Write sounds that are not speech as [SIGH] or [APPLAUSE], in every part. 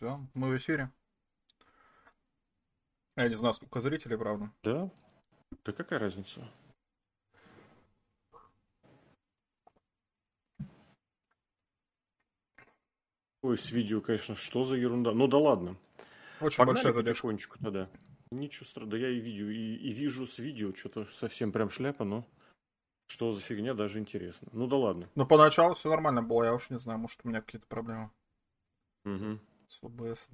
Все, мы в эфире. Я не знаю, сколько зрителей, правда. Да? Да какая разница? Ой, с видео, конечно, что за ерунда. Ну да ладно. Очень Погнали большая задержка. потихонечку тогда. Ничего страшного. Да я и видео, и, и вижу с видео что-то совсем прям шляпа, но что за фигня, даже интересно. Ну да ладно. Но поначалу все нормально было, я уж не знаю, может у меня какие-то проблемы Мгм. С OBS.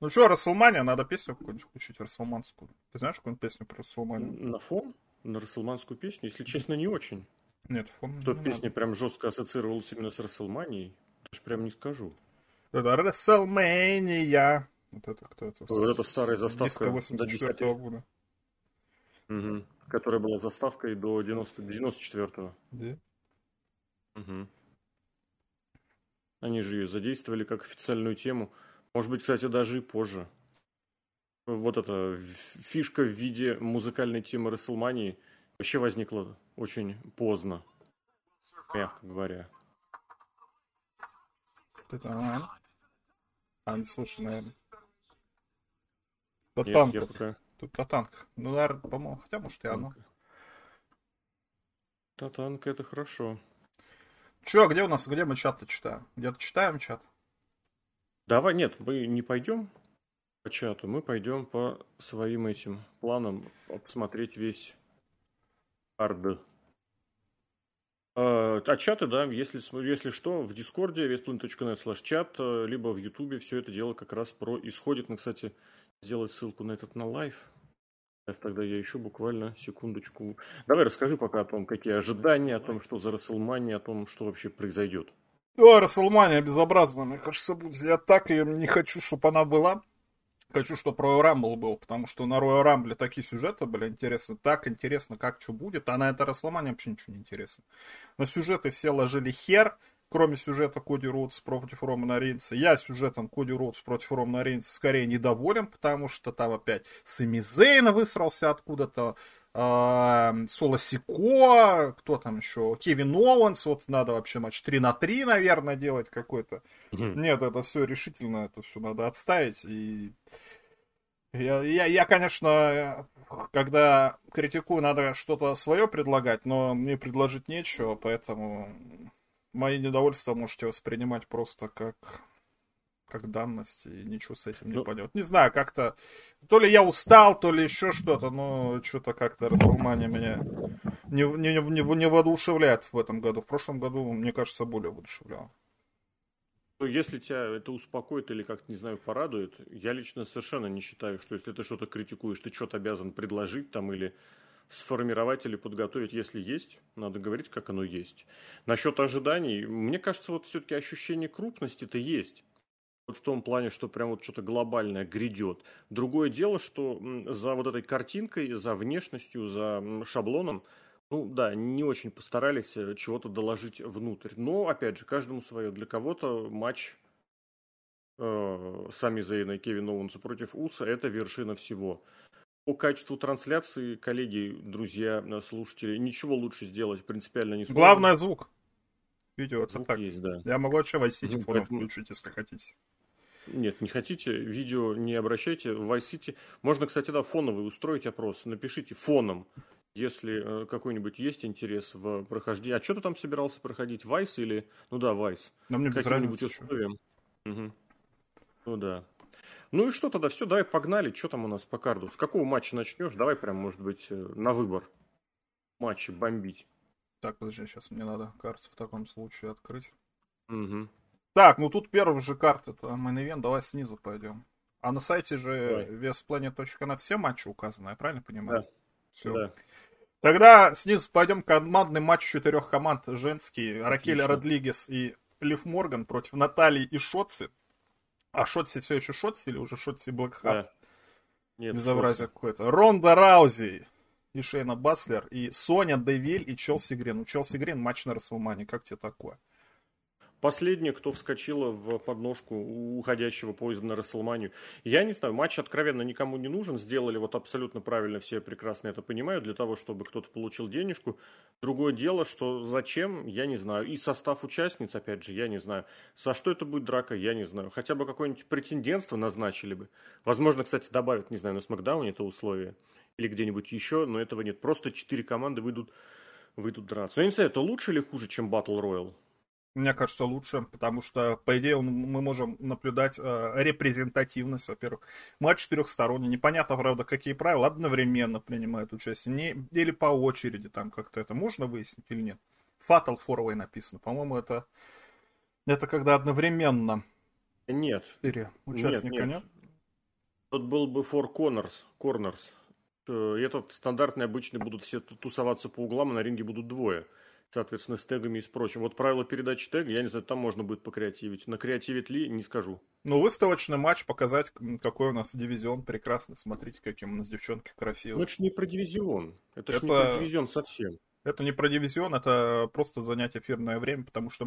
Ну что, Расселмания, надо песню какую-нибудь включить, Расселманскую. Ты знаешь какую-нибудь песню про Расселманию? На фон? На расселманскую песню? Если честно, не очень. Нет, фон Что не песня прям жестко ассоциировалась именно с Расселманией, даже прям не скажу. надо. Это Расселмания. Вот это кто это? Вот это старая заставка до 84 10-х. года. Мгм. Которая была заставкой до 90, 94-го. Да? Мгм. Они же ее задействовали как официальную тему. Может быть, кстати, даже и позже. Вот эта фишка в виде музыкальной темы Расселмании вообще возникла очень поздно, мягко говоря. Это а? А, наверное. Тут Нет, танк. я пока... Тут Татанк. Ну, наверное, по-моему, хотя, может, и оно. Татанка это хорошо. Че, где у нас, где мы чат-то читаем? Где-то читаем чат? Давай, нет, мы не пойдем по чату, мы пойдем по своим этим планам посмотреть весь кард. А, а чаты, да, если, если что, в Дискорде, vsplanet.net слэш чат, либо в Ютубе все это дело как раз происходит. Мы, кстати, сделать ссылку на этот на лайв. Тогда я еще буквально секундочку. Давай расскажи пока о том, какие ожидания, о том, что за WrestleMania, о том, что вообще произойдет. О, WrestleMania безобразная, мне кажется, будет. Я так ее не хочу, чтобы она была. Хочу, чтобы Royal Rumble был, потому что на Royal Rumble такие сюжеты были интересны. Так интересно, как что будет. А на это WrestleMania вообще ничего не интересно. На сюжеты все ложили хер, кроме сюжета Коди Роудс против Романа Рейнса. Я сюжетом Коди Роудс против Романа Рейнса скорее недоволен, потому что там опять Сами Зейн высрался откуда-то. а, Соло Сико, кто там еще, Кевин Оуэнс, вот надо вообще матч 3 на 3, наверное, делать какой-то. Нет, это все решительно, это все надо отставить. И я, я, я, конечно, когда критикую, надо что-то свое предлагать, но мне предложить нечего, поэтому мои недовольства можете воспринимать просто как как данность, и ничего с этим не Ну- пойдет. Не знаю, как-то... То ли я устал, то ли еще что-то, но что-то как-то Расселмания меня не, не, не, не воодушевляет в этом году. В прошлом году, мне кажется, более воодушевлял. Ну, если тебя это успокоит или как-то, не знаю, порадует, я лично совершенно не считаю, что если ты что-то критикуешь, ты что-то обязан предложить там или сформировать или подготовить, если есть, надо говорить, как оно есть. Насчет ожиданий, мне кажется, вот все-таки ощущение крупности-то есть. Вот в том плане, что прям вот что-то глобальное грядет. Другое дело, что за вот этой картинкой, за внешностью, за шаблоном, ну да, не очень постарались э, чего-то доложить внутрь. Но, опять же, каждому свое. Для кого-то матч э, Сами Зейна и Кевин Оуэнса против Уса – это вершина всего. По качеству трансляции, коллеги, друзья, слушатели, ничего лучше сделать принципиально не сможем. Главное звук. Видео, Звук так. есть, да. Я могу вообще Vice City Мгм, фоном поэтому- включить, если хотите. Нет, не хотите, видео не обращайте. В Vice City можно, кстати, да, фоновый устроить опрос. Напишите фоном, если э, какой-нибудь есть интерес в прохождении. А что ты там собирался проходить? Vice или... Ну да, Vice. Но мне без разницы. условием. Мгм. Ну да. Ну и что тогда? Все, давай погнали. Что там у нас по карду? С какого матча начнешь? Давай прям, может быть, э, на выбор. Матчи бомбить. Так, подожди, сейчас мне надо карту в таком случае открыть. Мгм. Так, ну тут первый же карт, это event, давай снизу пойдем. А на сайте же весplanet.net все матчи указаны, я правильно понимаю? Да. Все. Да. Тогда снизу пойдем командный матч четырех команд женский. Ракель Отлично. Родригес и Лив Морган против Натальи и Шотси. А Шотси все еще Шотси или уже Шотси Блэкхарт? Да. Нет, Безобразие какое-то. Ронда Раузи и Шейна Баслер, и Соня Девиль и Челси Грин. У Челси Грин матч на Расселмане. Как тебе такое? Последняя, кто вскочила в подножку уходящего поезда на Расселманию. Я не знаю, матч откровенно никому не нужен. Сделали вот абсолютно правильно, все прекрасно это понимают, для того, чтобы кто-то получил денежку. Другое дело, что зачем, я не знаю. И состав участниц, опять же, я не знаю. За что это будет драка, я не знаю. Хотя бы какое-нибудь претендентство назначили бы. Возможно, кстати, добавят, не знаю, на Смакдауне это условие. Или где-нибудь еще, но этого нет. Просто четыре команды выйдут, выйдут драться. Но я не знаю, это лучше или хуже, чем Battle Royale? Мне кажется, лучше, потому что, по идее, мы можем наблюдать э, репрезентативность, во-первых. Матч четырехсторонний. Непонятно, правда, какие правила одновременно принимают участие. Не, или по очереди там как-то это можно выяснить или нет. Fatal Four написано. По-моему, это, это когда одновременно. Нет. Четыре участника нет. нет? Тут был бы Four Corners. Corners. Э, этот стандартный обычно будут все тусоваться по углам, а на ринге будут двое соответственно, с тегами и с прочим. Вот правила передачи тега, я не знаю, там можно будет покреативить. На креативит ли, не скажу. Ну, выставочный матч, показать, какой у нас дивизион прекрасный. Смотрите, каким у нас девчонки красивые. Ну, это же не про дивизион. Это, это... же не про дивизион совсем. Это не про дивизион, это просто занять эфирное время, потому что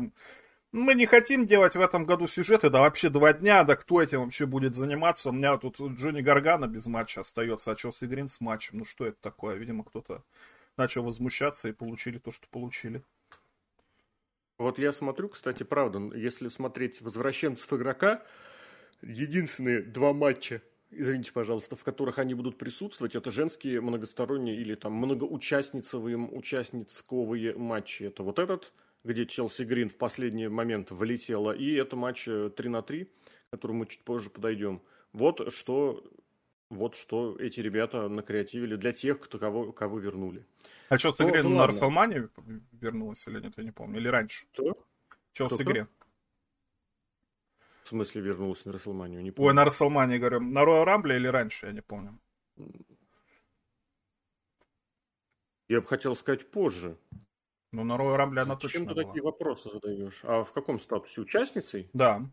мы не хотим делать в этом году сюжеты, да вообще два дня, да кто этим вообще будет заниматься? У меня тут Джонни Гаргана без матча остается, а Челси Грин с матчем. Ну что это такое? Видимо, кто-то начал возмущаться и получили то, что получили. Вот я смотрю, кстати, правда, если смотреть возвращенцев игрока, единственные два матча, извините, пожалуйста, в которых они будут присутствовать, это женские многосторонние или там многоучастницевые, участницковые матчи. Это вот этот, где Челси Грин в последний момент влетела, и это матч 3 э, на 3, к которому мы чуть позже подойдем. Вот что вот что эти ребята накреативили для тех, кто кого, кого вернули. А что, с ну, игре ну, на Расселмане вернулась или нет, я не помню. Или раньше? Кто? Что с игре? В смысле вернулась на Расселманию? Не помню. Ой, на Расселмане, говорю. На Роя Рамбле или раньше, я не помню. Я бы хотел сказать позже. Ну, на Роя Рамбле она точно Зачем ты такие вопросы задаешь? А в каком статусе? Участницей? Да.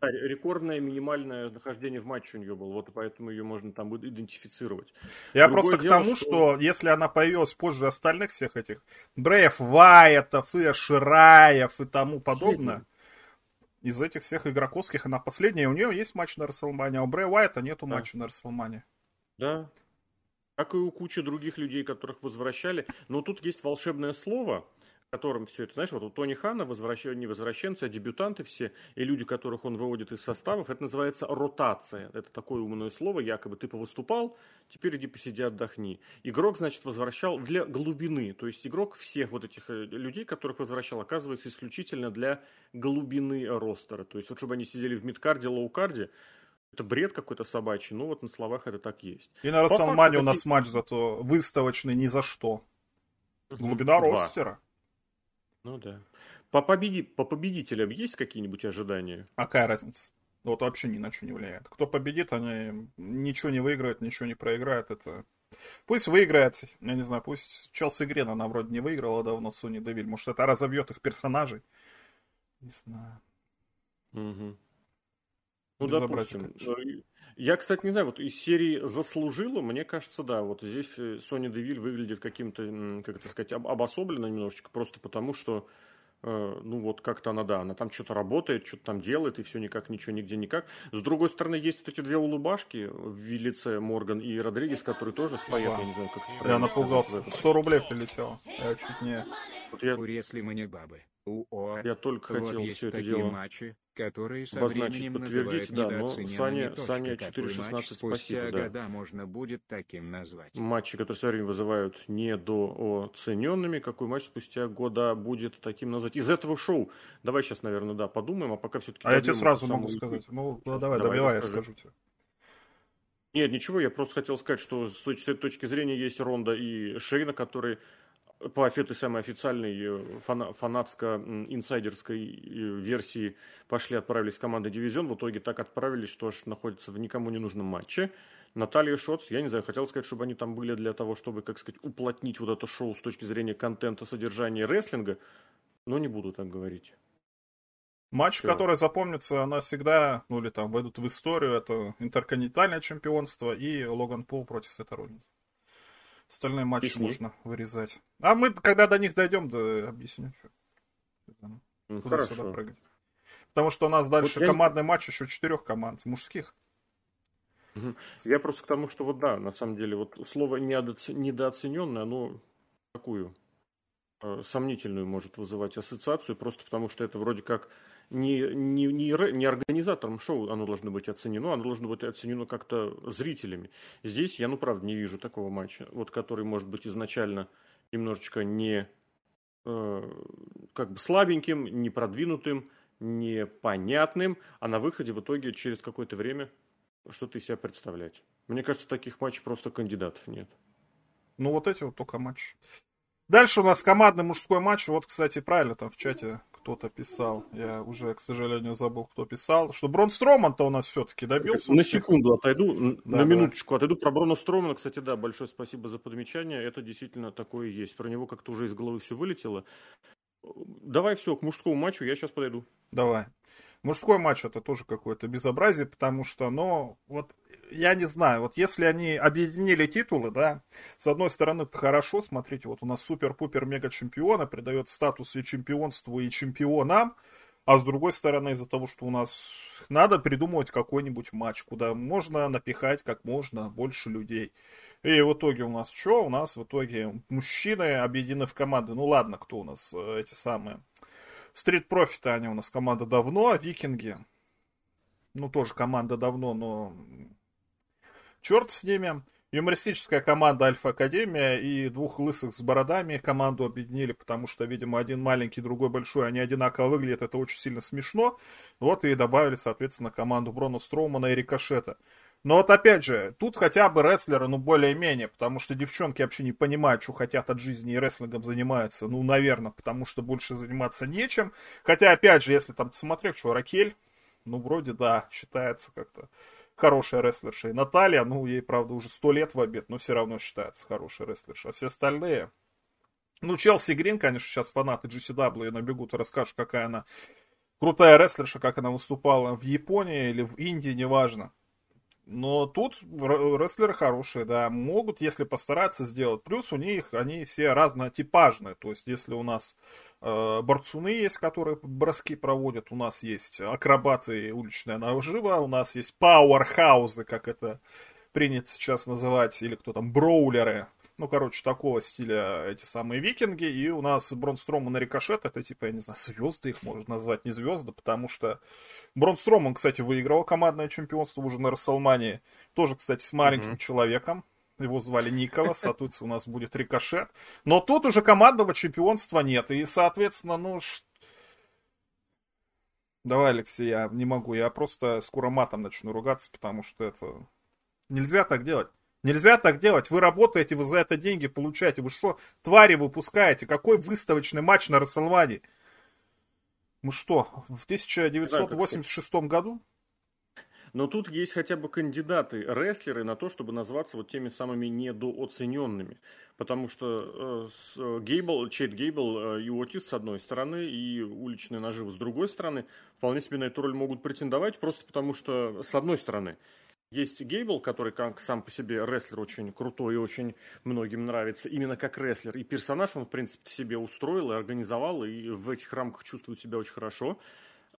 Рекордное минимальное нахождение в матче у нее было, вот поэтому ее можно там будет идентифицировать. Я Другое просто дело, к тому, что... что если она появилась позже остальных всех этих Брейв, Вайетов и Шираев и тому подобное, из этих всех игроковских она последняя, у нее есть матч на Расселмане, а у Брэя Уайта нету да. матча на Расселмане. Да. Как и у кучи других людей, которых возвращали. Но тут есть волшебное слово, которым все это, знаешь, вот у Тони Хана возвращ... не возвращенцы, а дебютанты все, и люди, которых он выводит из составов, это называется ротация. Это такое умное слово, якобы ты повыступал, теперь иди посиди, отдохни. Игрок, значит, возвращал для глубины, то есть игрок всех вот этих э, людей, которых возвращал, оказывается исключительно для глубины ростера. То есть вот чтобы они сидели в мидкарде, лоукарде, это бред какой-то собачий, ну вот на словах это так есть. И на Расселмане у нас матч зато выставочный ни за что. Глубина ростера. Ну да. По, победи... по победителям есть какие-нибудь ожидания? А какая разница? Вот вообще ни на что не влияет. Кто победит, они ничего не выиграют, ничего не проиграют. Это Пусть выиграет, я не знаю, пусть Челси Грен, она вроде не выиграла давно Сони Девиль. Может, это разовьет их персонажей? Не знаю. Угу. Ну, допустим. Я, кстати, не знаю, вот из серии «Заслужила», мне кажется, да, вот здесь э, Соня Девиль выглядит каким-то, как это сказать, обособленно немножечко, просто потому что, э, ну вот как-то она, да, она там что-то работает, что-то там делает, и все никак, ничего, нигде, никак. С другой стороны, есть вот эти две улыбашки в лице Морган и Родригес, которые тоже стоят, я не знаю, как это Я напугался, 100 рублей прилетело, я чуть не... Вот я... Если мы не бабы. УО. Я только вот хотел есть все это дело матчи, которые со обозначить, временем подтвердить, да, но Саня, Саня 4.16, спустя да. года можно будет таким назвать. Матчи, которые со временем вызывают недооцененными, какой матч спустя года будет таким назвать. Из этого шоу, давай сейчас, наверное, да, подумаем, а пока все-таки... А я тебе сразу могу сказать. Ну, ну давай, давай добивай, я скажу тебе. Нет, ничего, я просто хотел сказать, что с этой точки зрения есть Ронда и Шейна, которые по этой самой официальной э, фана, фанатско-инсайдерской э, версии пошли, отправились в команды дивизион. В итоге так отправились, что аж находятся в никому не нужном матче. Наталья Шоц, я не знаю, хотел сказать, чтобы они там были для того, чтобы, как сказать, уплотнить вот это шоу с точки зрения контента, содержания рестлинга, но не буду так говорить. Матч, Все. который запомнится навсегда, ну или там войдут в историю, это интерконтинентальное чемпионство и Логан Пол против Сета Роллинса. Остальные матчи Объясни. можно вырезать. А мы, когда до них дойдем, да объясню. Что. Ну, Куда хорошо. сюда прыгать. Потому что у нас дальше вот командный я... матч еще четырех команд, мужских. Я просто к тому, что вот да, на самом деле, вот слово недооцененное, оно такую э, сомнительную может вызывать ассоциацию, просто потому что это вроде как не, не, не, не организатором шоу оно должно быть оценено, оно должно быть оценено как-то зрителями. Здесь я, ну, правда, не вижу такого матча, вот который может быть изначально немножечко не э, как бы слабеньким, не продвинутым, непонятным, а на выходе в итоге через какое-то время что-то из себя представлять. Мне кажется, таких матчей просто кандидатов нет. Ну, вот эти вот только матчи. Дальше у нас командный мужской матч. Вот, кстати, правильно там в чате кто-то писал. Я уже, к сожалению, забыл, кто писал. Что Брон Строман-то у нас все-таки добился. На секунду отойду, да, на минуточку да. отойду. Про Брона Стромана, кстати, да, большое спасибо за подмечание. Это действительно такое есть. Про него как-то уже из головы все вылетело. Давай все, к мужскому матчу я сейчас подойду. Давай. Мужской матч это тоже какое-то безобразие, потому что, ну, вот я не знаю, вот если они объединили титулы, да, с одной стороны, это хорошо, смотрите, вот у нас супер-пупер-мега-чемпиона придает статус и чемпионству, и чемпионам, а с другой стороны, из-за того, что у нас надо придумывать какой-нибудь матч, куда можно напихать как можно больше людей. И в итоге у нас что? У нас в итоге мужчины объединены в команды. Ну ладно, кто у нас э, эти самые Стрит Профита они у нас команда давно, а Викинги, ну тоже команда давно, но черт с ними. Юмористическая команда Альфа Академия и двух лысых с бородами команду объединили, потому что, видимо, один маленький, другой большой, они одинаково выглядят, это очень сильно смешно. Вот и добавили, соответственно, команду Брона Строумана и Рикошета. Но вот опять же, тут хотя бы рестлеры, ну, более-менее, потому что девчонки вообще не понимают, что хотят от жизни и рестлингом занимаются. Ну, наверное, потому что больше заниматься нечем. Хотя, опять же, если там посмотреть, что Ракель, ну, вроде, да, считается как-то хорошая рестлерша. И Наталья, ну, ей, правда, уже сто лет в обед, но все равно считается хорошей рестлерша. А все остальные... Ну, Челси Грин, конечно, сейчас фанаты GCW набегут и расскажут, какая она крутая рестлерша, как она выступала в Японии или в Индии, неважно. Но тут рестлеры хорошие, да, могут, если постараться сделать. Плюс у них они все разнотипажные. То есть, если у нас э, борцуны есть, которые броски проводят, у нас есть акробаты уличная нажива, у нас есть пауэрхаузы, как это принято сейчас называть, или кто там, броулеры, ну, короче, такого стиля эти самые викинги. И у нас Бронстроман и Рикошет, это типа, я не знаю, звезды их можно назвать, не звезды, потому что Бронстроман, кстати, выиграл командное чемпионство уже на Расселмании. Тоже, кстати, с маленьким mm-hmm. человеком. Его звали Никола, соответственно, у нас будет Рикошет. Но тут уже командного чемпионства нет. И, соответственно, ну, Давай, Алексей, я не могу. Я просто скоро матом начну ругаться, потому что это... Нельзя так делать. Нельзя так делать. Вы работаете, вы за это деньги получаете. Вы что, твари выпускаете? Какой выставочный матч на Расселмане? Мы что, в 1986 да, году? Но тут есть хотя бы кандидаты, рестлеры на то, чтобы назваться вот теми самыми недооцененными. Потому что э, э Гейбл, Чейд Гейбл э, и Отис с одной стороны, и уличные наживы с другой стороны, вполне себе на эту роль могут претендовать, просто потому что с одной стороны – есть Гейбл, который как сам по себе рестлер очень крутой и очень многим нравится, именно как рестлер. И персонаж он, в принципе, себе устроил и организовал, и в этих рамках чувствует себя очень хорошо.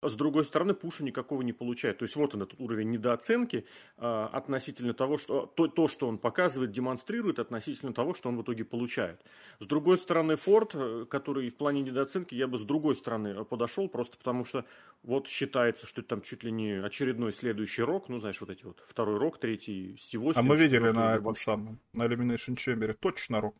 С другой стороны, Пуша никакого не получает. То есть вот он этот уровень недооценки э, относительно того, что то, то, что он показывает, демонстрирует, относительно того, что он в итоге получает. С другой стороны, Форд, э, который в плане недооценки, я бы с другой стороны подошел, просто потому что вот считается, что это там чуть ли не очередной следующий рок, ну, знаешь, вот эти вот второй рок, третий Стив А мы видели на этом самом, на Elimination Chamber, точно рок.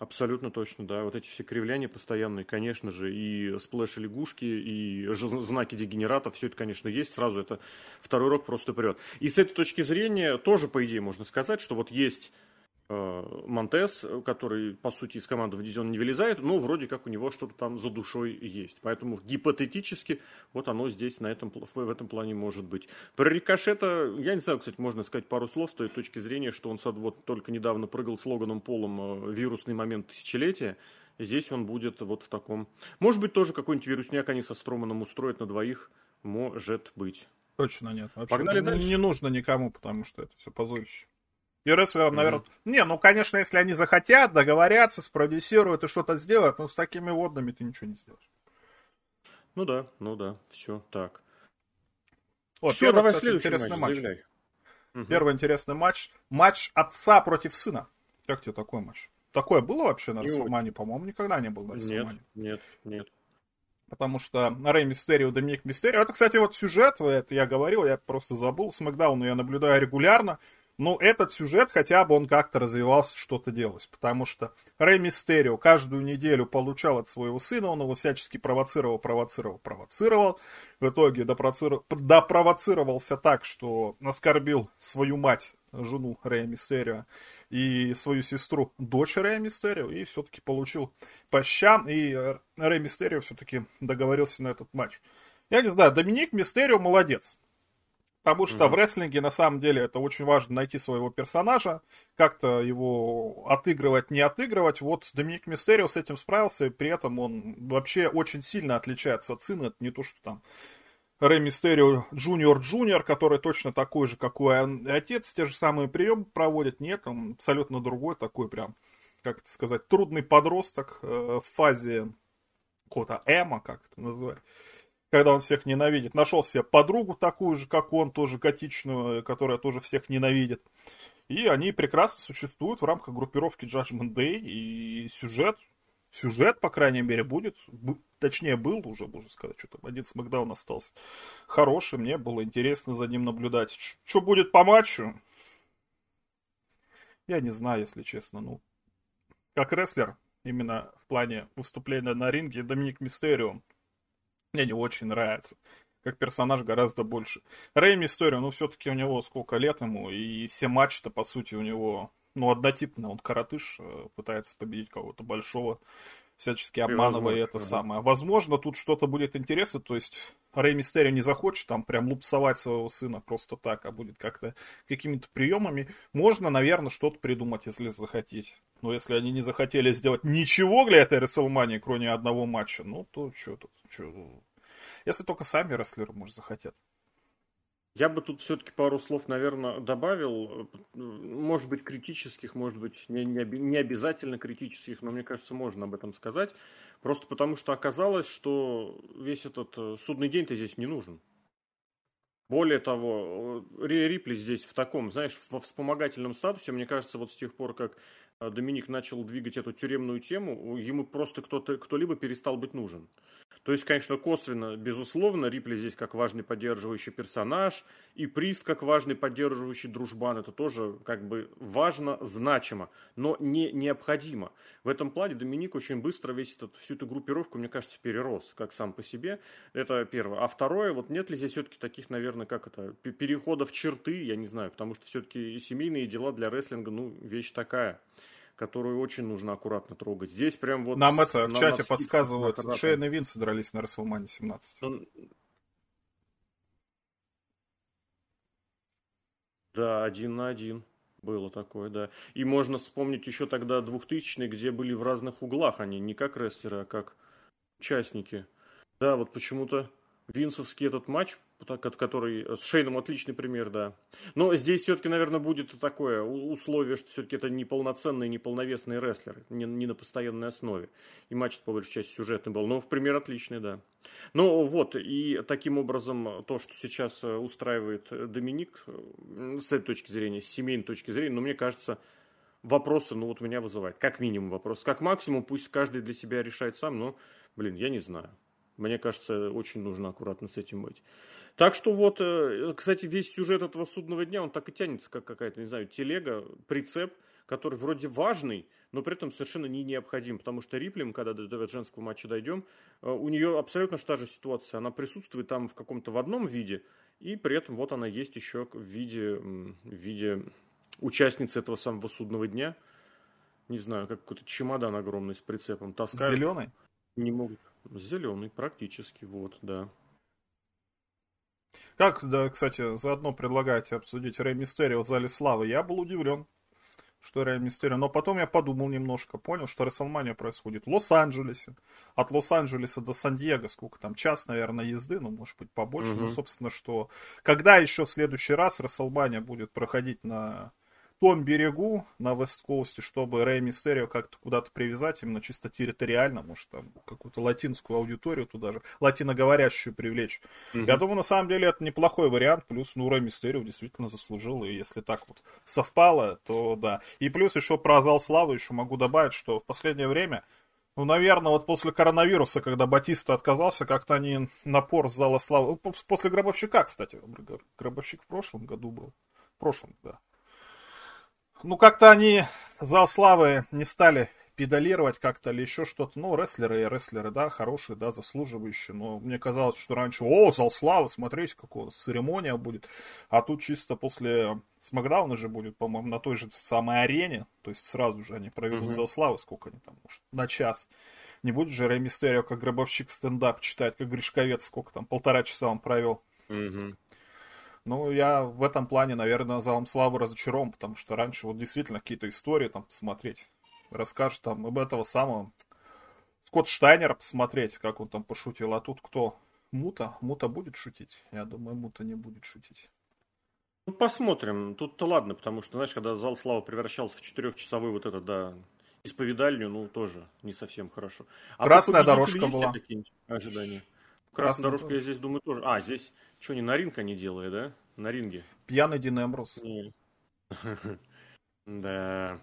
Абсолютно точно, да. Вот эти все кривляния постоянные, конечно же, и сплэши лягушки, и знаки дегенератов, все это, конечно, есть. Сразу это второй рок просто прет. И с этой точки зрения тоже, по идее, можно сказать, что вот есть Монтес, который, по сути, из команды в дивизион не вылезает, но вроде как у него что-то там за душой есть. Поэтому гипотетически вот оно здесь на этом, в этом плане может быть. Про Рикошета, я не знаю, кстати, можно сказать пару слов с той точки зрения, что он вот только недавно прыгал с Логаном Полом э, «Вирусный момент тысячелетия». Здесь он будет вот в таком... Может быть, тоже какой-нибудь вирусняк они со Строманом устроят на двоих. Может быть. Точно нет. Вообще, Погнали дальше. Не нужно никому, потому что это все позорище. И рестлерам, наверное... Mm-hmm. Не, ну, конечно, если они захотят, договорятся, спродюсируют и что-то сделают, но с такими водными ты ничего не сделаешь. Ну да, ну да, все так. Вот, Все, первый, давай кстати, следующий интересный матч, матч. Мгм. Первый интересный матч. Матч отца против сына. Как тебе такой матч? Такое было вообще на Не Расселмане? По-моему, никогда не было на Нет, Расселмане. нет, нет. Потому что Рэй Мистерио, Доминик Мистерио. Это, кстати, вот сюжет, это я говорил, я просто забыл. Смакдауну я наблюдаю регулярно. Но этот сюжет хотя бы он как-то развивался, что-то делалось. Потому что Рэй Мистерио каждую неделю получал от своего сына, он его всячески провоцировал, провоцировал, провоцировал. В итоге допроци- допровоцировался так, что оскорбил свою мать, жену Рэя Мистерио, и свою сестру, дочь Рэя Мистерио, и все-таки получил по щам, и Рэй Мистерио все-таки договорился на этот матч. Я не знаю, Доминик Мистерио молодец. Потому что Мгм. в рестлинге на самом деле это очень важно найти своего персонажа, как-то его отыгрывать, не отыгрывать. Вот Доминик Мистерио с этим справился, и при этом он вообще очень сильно отличается от сына. Это не то, что там Рэй Мистерио Джуниор Джуниор, который точно такой же, он- и отец, те же самые приемы проводит. Нет, он абсолютно другой, такой прям, как это сказать, трудный подросток э, в фазе какого-то эма, как это называть когда он всех ненавидит. Нашел себе подругу такую же, как он, тоже готичную, которая тоже всех ненавидит. И они прекрасно существуют в рамках группировки Judgment Day. И сюжет, сюжет, по крайней мере, будет, точнее, был уже, можно сказать, что там один смакдаун остался. Хороший, мне было интересно за ним наблюдать. Что будет по матчу? Я не знаю, если честно. Ну, как рестлер, именно в плане выступления на ринге, Доминик Мистерио мне не очень нравится. Как персонаж гораздо больше. Рэй Мистерио, ну, все-таки у него сколько лет ему, и все матчи-то, по сути, у него, ну, однотипно. Он коротыш, э, пытается победить кого-то большого, всячески обманывая это ага. самое. Возможно, тут что-то будет интересно, то есть Рэй Мистерио не захочет там прям лупсовать своего сына просто так, а будет как-то какими-то приемами. Можно, наверное, что-то придумать, если захотеть. Но если они не захотели сделать ничего для этой WrestleMania, кроме одного матча, ну, то что тут, чё, если только сами рестлеры, может, захотят. Я бы тут все-таки пару слов, наверное, добавил. э, Может быть, критических, может быть, не, не, не обязательно критических, но мне кажется, можно об этом сказать. Просто потому что оказалось, что весь этот э, судный день-то здесь не нужен. Более того, э, Ри- Рипли здесь в таком, знаешь, во вспомогательном статусе, мне кажется, вот с тех пор, как Доминик начал двигать эту тюремную тему, ему просто кто-то, кто-либо перестал быть нужен. То есть, конечно, косвенно, безусловно, Рипли здесь как важный поддерживающий персонаж, и Прист как важный поддерживающий дружбан. Это тоже как бы важно, значимо, но не необходимо. В этом плане Доминик очень быстро весь этот, всю эту группировку, мне кажется, перерос, как сам по себе. Это первое. А второе, вот нет ли здесь все-таки таких, наверное, как это, пе- переходов черты, я не знаю, потому что все-таки и семейные дела для рестлинга, ну, вещь такая которую очень нужно аккуратно трогать. Здесь прям вот... Нам это в чате подсказывают. Шейн и Винс дрались на WrestleMania 17. Ну, Да, один на один. Было такое, да. И можно вспомнить еще тогда 2000 где были в разных углах они, не как рестлеры, а как участники. Да, вот почему-то Винсовский этот матч, который с Шейном отличный пример, да. Но здесь все-таки, наверное, будет такое условие, что все-таки это не полноценные, не полновесные рестлеры, не, не на постоянной основе. И матч, по большей части, сюжетный был. Но в пример отличный, да. Ну вот, и таким образом то, что сейчас э, устраивает э, Доминик, э, с этой точки зрения, с семейной точки зрения, ну, мне кажется, вопросы, ну, вот меня вызывает. Как минимум вопрос. Как максимум, пусть каждый для себя решает сам, но, блин, я не знаю. Мне кажется, очень нужно аккуратно с этим быть. Так что вот, э, кстати, весь сюжет этого судного дня, он так и тянется, как какая-то, не знаю, телега, прицеп, который вроде важный, но при этом совершенно не необходим, потому что Рипли, мы когда до до женского матча дойдем, э, у нее абсолютно та же ситуация. Она присутствует там в каком-то в одном виде, и при этом вот она есть еще в виде, в виде участницы этого самого судного дня. Не знаю, как какой-то чемодан огромный с прицепом таскают. Зеленый? Не могут. Зеленый, практически, вот, да. Как, да, кстати, заодно предлагаете обсудить Рэй Мистерио в Зале Славы. Я был удивлен, что Рэй Мистерио. Но потом я подумал немножко, понял, что Рестлмания происходит в Лос-Анджелесе. От Лос-Анджелеса до Сан-Диего, сколько там, час, наверное, езды, ну, может быть, побольше. Мгм. Ну, собственно, что... Когда еще в следующий раз Рестлмания будет проходить на том берегу на Вест-Коусте, чтобы Рэй Мистерио как-то куда-то привязать, именно чисто территориально, может, там какую-то латинскую аудиторию туда же, латиноговорящую привлечь. Mm-hmm. Я думаю, на самом деле это неплохой вариант, плюс, ну, Рэй Мистерио действительно заслужил, и если так вот совпало, то да. И плюс еще про зал славы еще могу добавить, что в последнее время ну, наверное, вот после коронавируса, когда Батиста отказался, как-то они напор с зала славы... Ну, после Гробовщика, кстати. Гробовщик в прошлом году был. В прошлом, да. Ну, как-то они зал славы не стали педалировать как-то или еще что-то. Ну, рестлеры и рестлеры, да, хорошие, да, заслуживающие. Но мне казалось, что раньше, о, зал славы, смотрите, какого церемония будет. А тут чисто после Смакдауна же будет, по-моему, на той же самой арене. То есть сразу же они проведут mm-hmm. зал славы, сколько они там, может, на час. Не будет же Рэй Мистерио как гробовщик стендап читать, как Гришковец, сколько там, полтора часа он провел. Mm-hmm. Ну, я в этом плане, наверное, залом славы разочарован, потому что раньше вот действительно какие-то истории там посмотреть, расскажешь там об этого самого Скотт Штайнера посмотреть, как он там пошутил, а тут кто? Мута? Мута будет шутить? Я думаю, Мута не будет шутить. Ну, посмотрим. Тут-то ладно, потому что, знаешь, когда зал славы превращался в четырехчасовой вот это, да, исповедальню, ну, тоже не совсем хорошо. А Красная дорожка была. Ожидания? Красная дорожка, я здесь думаю, тоже. А, здесь что, не на ринг они делают, да? На ринге. Пьяный Дин Эмбрус. Да.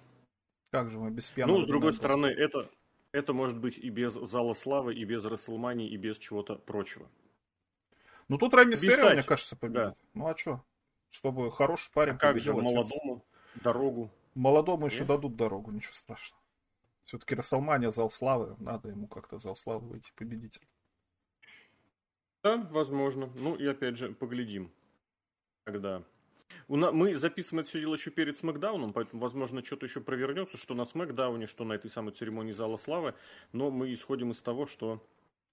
Как же мы без пьяного Ну, с другой стороны, это, это может быть и без Зала Славы, и без Расселмании, и без чего-то прочего. Ну, тут Рэй Мистерио, мне кажется, победит. Да. Ну, а что? Чтобы хороший парень а как же молодому дорогу? Молодому еще дадут дорогу, ничего страшного. Все-таки Расселмания, Зал Славы, надо ему как-то Зал Славы выйти победитель. Да, возможно. Ну и опять же, поглядим. Когда мы записываем это все дело еще перед Смакдауном, поэтому, возможно, что-то еще провернется, что на Смакдауне, что на этой самой церемонии Зала Славы, но мы исходим из того, что...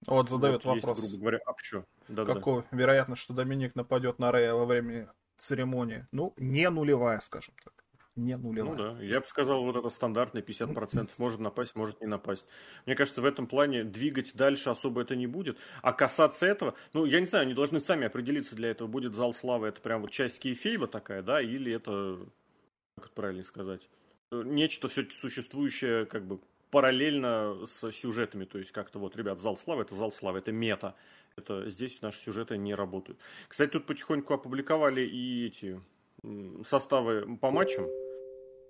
Вот задает вот вопрос. Есть, грубо говоря, что? Да, Какой да. вероятность, что Доминик нападет на Рэя во время церемонии? Ну, не нулевая, скажем так не нулевая. Ну да, я бы сказал, вот это стандартный 50%. [LAUGHS] Может напасть, может не напасть. Мне кажется, в этом плане двигать дальше особо это не будет. А касаться этого, ну, я не знаю, они должны сами определиться для этого. Будет зал славы, это прям вот часть кейфейба такая, да, или это, как это правильно сказать, нечто все-таки существующее, как бы, параллельно с сюжетами. То есть как-то вот, ребят, зал славы это зал славы, это мета. Это здесь наши сюжеты не работают. Кстати, тут потихоньку опубликовали и эти составы по матчам.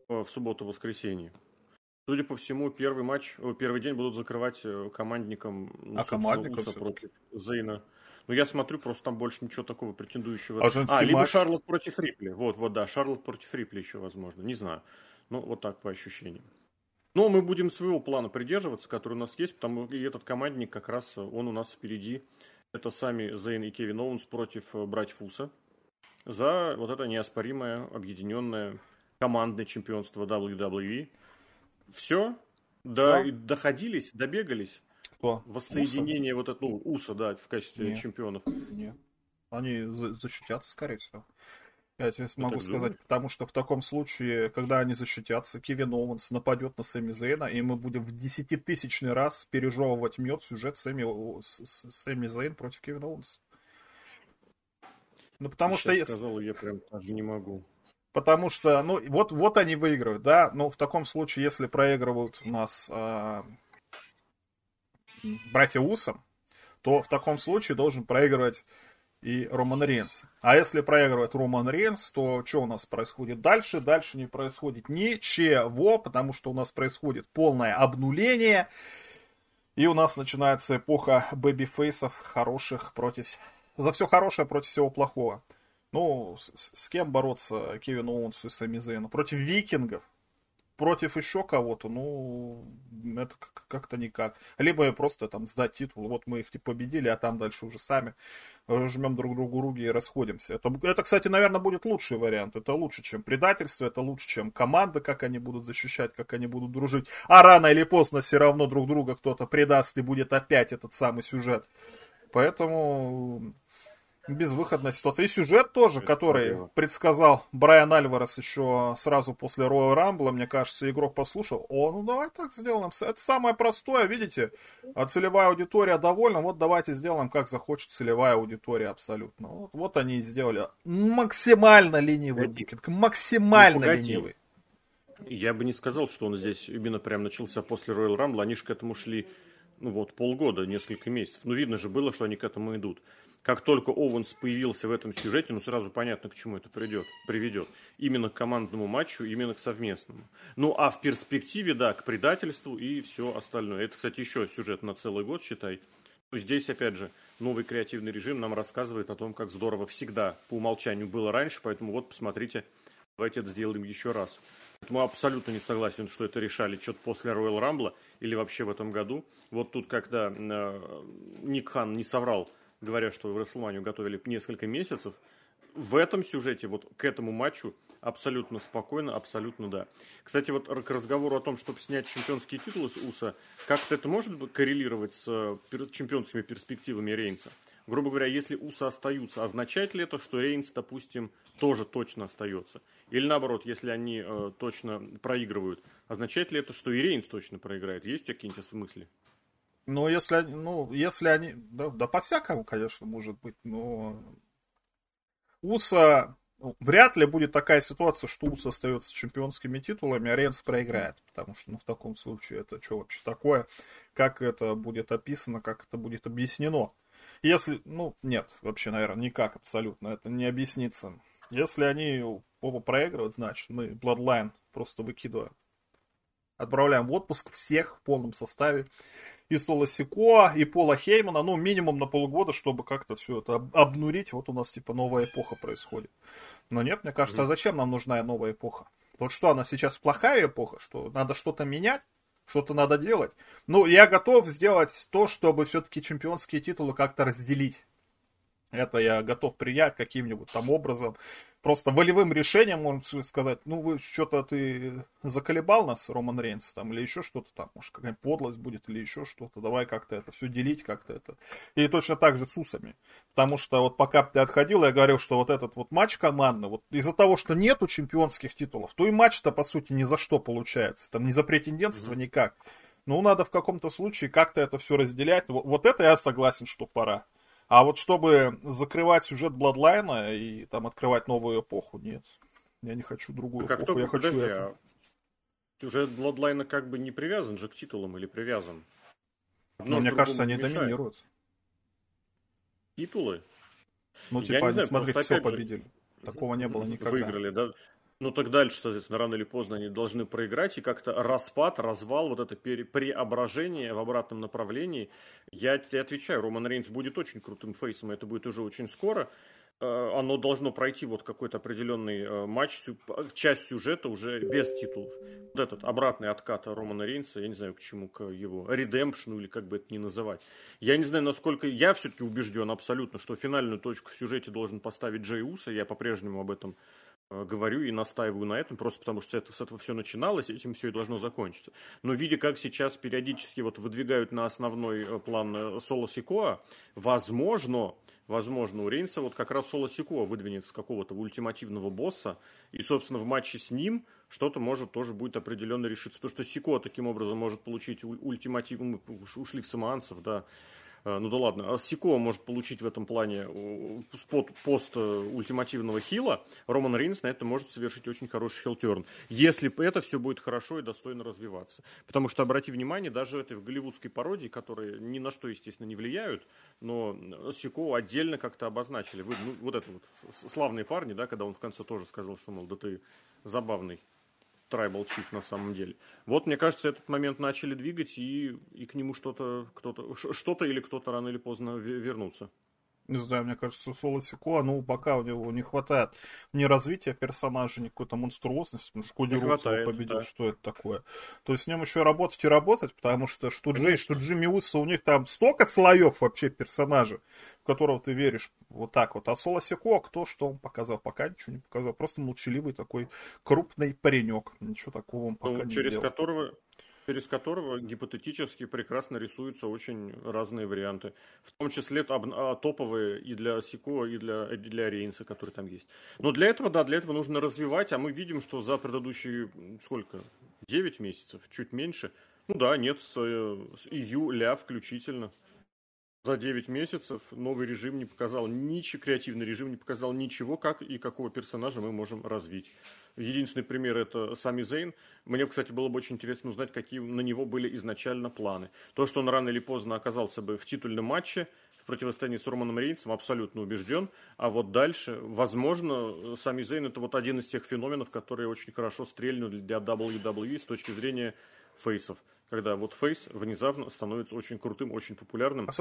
Э, в субботу-воскресенье. Судя по всему, первый матч, первый день будут закрывать э, командником ну, а командником против Зейна. Но я смотрю, просто там больше ничего такого претендующего. А, а либо матч? Шарлот против Рипли. Вот, вот, да, Шарлот против Рипли еще возможно. Не знаю. Ну, вот так по ощущениям. Но мы будем своего плана придерживаться, который у нас есть, потому что этот командник как раз, он у нас впереди. Это сами Зейн и Кевин Оуэнс против э, братьев Уса за вот это неоспоримое объединенное командное чемпионство WWE. Все, да, Все? доходились, добегались. Кто? Воссоединение Уса? вот этого, ну, Уса, да, в качестве Нет. чемпионов. Нет. Они защитятся, скорее всего. Я тебе смогу сказать, думаешь? потому что в таком случае, когда они защитятся, Кевин Оуэнс нападет на Сами Зейна, и мы будем в десятитысячный раз пережевывать этот сюжет Сами, Сами Зейн против Кевина Оуэнса. Ну, потому Ты что... Сказал, я прям даже не могу. Потому что, ну, вот, вот они выигрывают, да, но в таком случае, если проигрывают у нас э, братья Уса, то в таком случае должен проигрывать и Роман Рейнс. А если проигрывает Роман Рейнс, то что у нас происходит дальше? Дальше не происходит ничего, потому что у нас происходит полное обнуление, и у нас начинается эпоха бэби-фейсов хороших против... За все хорошее против всего плохого. Ну, с, с кем бороться Кевин Оуэнсу и Сами Зейну? Против викингов? Против еще кого-то? Ну, это как-то никак. Либо просто там сдать титул. Вот мы их типа победили, а там дальше уже сами жмем друг другу руки и расходимся. Это, это, кстати, наверное, будет лучший вариант. Это лучше, чем предательство, это лучше, чем команда, как они будут защищать, как они будут дружить. А рано или поздно все равно друг друга кто-то предаст и будет опять этот самый сюжет. Поэтому безвыходная ситуация. И сюжет тоже, Это который проблема. предсказал Брайан Альварес еще сразу после Роя Рамбла, мне кажется, игрок послушал. О, ну давай так сделаем. Это самое простое, видите? А целевая аудитория довольна. Вот давайте сделаем, как захочет целевая аудитория абсолютно. Вот, вот они и сделали. Максимально ленивый букинг. Максимально ну, ленивый. Я бы не сказал, что он здесь именно прям начался после Royal Rumble. Они же к этому шли, ну вот, полгода, несколько месяцев. Ну, видно же было, что они к этому идут. Как только Оуэнс появился в этом сюжете, ну, сразу понятно, к чему это придет, приведет. Именно к командному матчу, именно к совместному. Ну, а в перспективе, да, к предательству и все остальное. Это, кстати, еще сюжет на целый год, считай. То здесь, опять же, новый креативный режим нам рассказывает о том, как здорово всегда по умолчанию было раньше, поэтому вот, посмотрите, давайте это сделаем еще раз. Поэтому абсолютно не согласен, что это решали что-то после Royal Rumble или вообще в этом году. Вот тут, когда э, Ник Хан не соврал, говоря, что в WrestleMania готовили несколько месяцев, в этом сюжете, вот к этому матчу, абсолютно спокойно, абсолютно да. Кстати, вот к разговору о том, чтобы снять чемпионские титулы с УСА, как-то это может коррелировать с э, чемпионскими перспективами Рейнса? Грубо говоря, если УСА остаются, означает ли это, что Рейнс, допустим, тоже точно остается? Или наоборот, если они э, точно проигрывают, означает ли это, что и Рейнс точно проиграет? Есть какие-нибудь мысли? Ну, если, ну, если они... Да, да по-всякому, конечно, может быть, но... УСА... Вряд ли будет такая ситуация, что УСА остается чемпионскими титулами, а Рейнс проиграет. Потому что, ну, в таком случае, это что вообще такое? Как это будет описано, как это будет объяснено? Если, ну, нет, вообще, наверное, никак абсолютно это не объяснится. Если они оба проигрывают, значит, мы Bloodline просто выкидываем. Отправляем в отпуск всех в полном составе. И Стола Сико, и Пола Хеймана, ну, минимум на полгода, чтобы как-то все это обнурить. Вот у нас, типа, новая эпоха происходит. Но нет, мне кажется, а зачем нам нужна новая эпоха? Вот что, она сейчас плохая эпоха, что надо что-то менять? что-то надо делать. Ну, я готов сделать то, чтобы все-таки чемпионские титулы как-то разделить. Это я готов принять каким-нибудь там образом просто волевым решением можно сказать, ну, вы что-то ты заколебал нас, Роман Рейнс, там, или еще что-то там, может, какая-нибудь подлость будет, или еще что-то, давай как-то это все делить, как-то это. И точно так же с усами. Потому что вот пока ты отходил, я говорил, что вот этот вот матч командный, вот из-за того, что нету чемпионских титулов, то и матч-то, по сути, ни за что получается. Там ни за претендентство, mm-hmm. никак. Ну, надо в каком-то случае как-то это все разделять. Вот, вот это я согласен, что пора. А вот чтобы закрывать сюжет Бладлайна и там открывать новую эпоху, нет. Я не хочу другую как эпоху, я хочу подожди, это. А сюжет Бладлайна как бы не привязан же к титулам или привязан? Одно ну, мне кажется, они мешает. доминируют. Титулы? Ну, типа, они, знаю, смотри, все победили. Такого не было никогда. Выиграли, да? Ну, так дальше, соответственно, рано или поздно они должны проиграть, и как-то распад, развал, вот это пере, преображение в обратном направлении. Я тебе отвечаю, Роман Рейнс будет очень крутым фейсом, это будет уже очень скоро. Э, оно должно пройти вот какой-то определенный э, матч, часть сюжета уже без титулов. Вот этот обратный откат Романа Рейнса, я не знаю к чему, к его редемпшну или как бы это ни называть. Я не знаю, насколько я все-таки убежден абсолютно, что финальную точку в сюжете должен поставить Джей Уса, я по-прежнему об этом говорю и настаиваю на этом, просто потому что это, с этого все начиналось, этим все и должно закончиться. Но видя, как сейчас периодически вот выдвигают на основной э, план э, Соло Сикоа, возможно, возможно, у Рейнса вот как раз Соло Сикоа выдвинется какого-то ультимативного босса, и, собственно, в матче с ним что-то может тоже будет определенно решиться. Потому что Сико таким образом может получить ультиматив, мы ушли в самоанцев, да, Э, ну да ладно, а Сико может получить в этом плане пост э, ультимативного хила, Роман Рейнс на это может совершить очень хороший хилтерн, если это все будет хорошо и достойно развиваться. Потому что, обрати внимание, даже этой в голливудской пародии, которые ни на что, естественно, не влияют, но Сико отдельно как-то обозначили. Вы, ну, вот это вот славные парни, да, когда он в конце тоже сказал, что, мол, да ты забавный. Tribal Chief на самом деле. Вот, мне кажется, этот момент начали двигать, и, и к нему что-то кто-то, что-то или кто-то рано или поздно вернутся. Не знаю, мне кажется, Соло Сико, ну, пока у него не хватает ни развития персонажа, ни какой-то монструозности, потому что Коди Рудс победил, да. что это такое. То есть с ним еще работать и работать, потому что что Джей, что Джимми Уса, у них там столько слоев вообще персонажа, в которого ты веришь вот так вот. А Соло Сико, кто что он показал? Пока ничего не показал. Просто молчаливый такой крупный паренек. Ничего такого он пока ну, не через сделал. Которого, через которого гипотетически прекрасно рисуются очень разные варианты. В том числе а, топовые и для Сико, и для, и для Рейнса, которые там есть. Но для этого, да, для этого нужно развивать, а мы видим, что за предыдущие, сколько, 9 месяцев, чуть меньше, ну да, нет, с, с июля включительно. за 9 месяцев новый режим не показал ничего, креативный режим не показал ничего, как и какого персонажа мы можем развить. Единственный пример это Сами Зейн. Мне, кстати, было бы очень интересно узнать, какие на него были изначально планы. То, что он рано или поздно оказался бы в титульном матче, в противостоянии с Романом Рейнсом, абсолютно убежден. А вот дальше, возможно, Сами Зейн это вот один из тех феноменов, которые очень хорошо стрельнут для WWE с точки зрения фейсов когда вот фейс внезапно становится очень крутым, очень популярным. А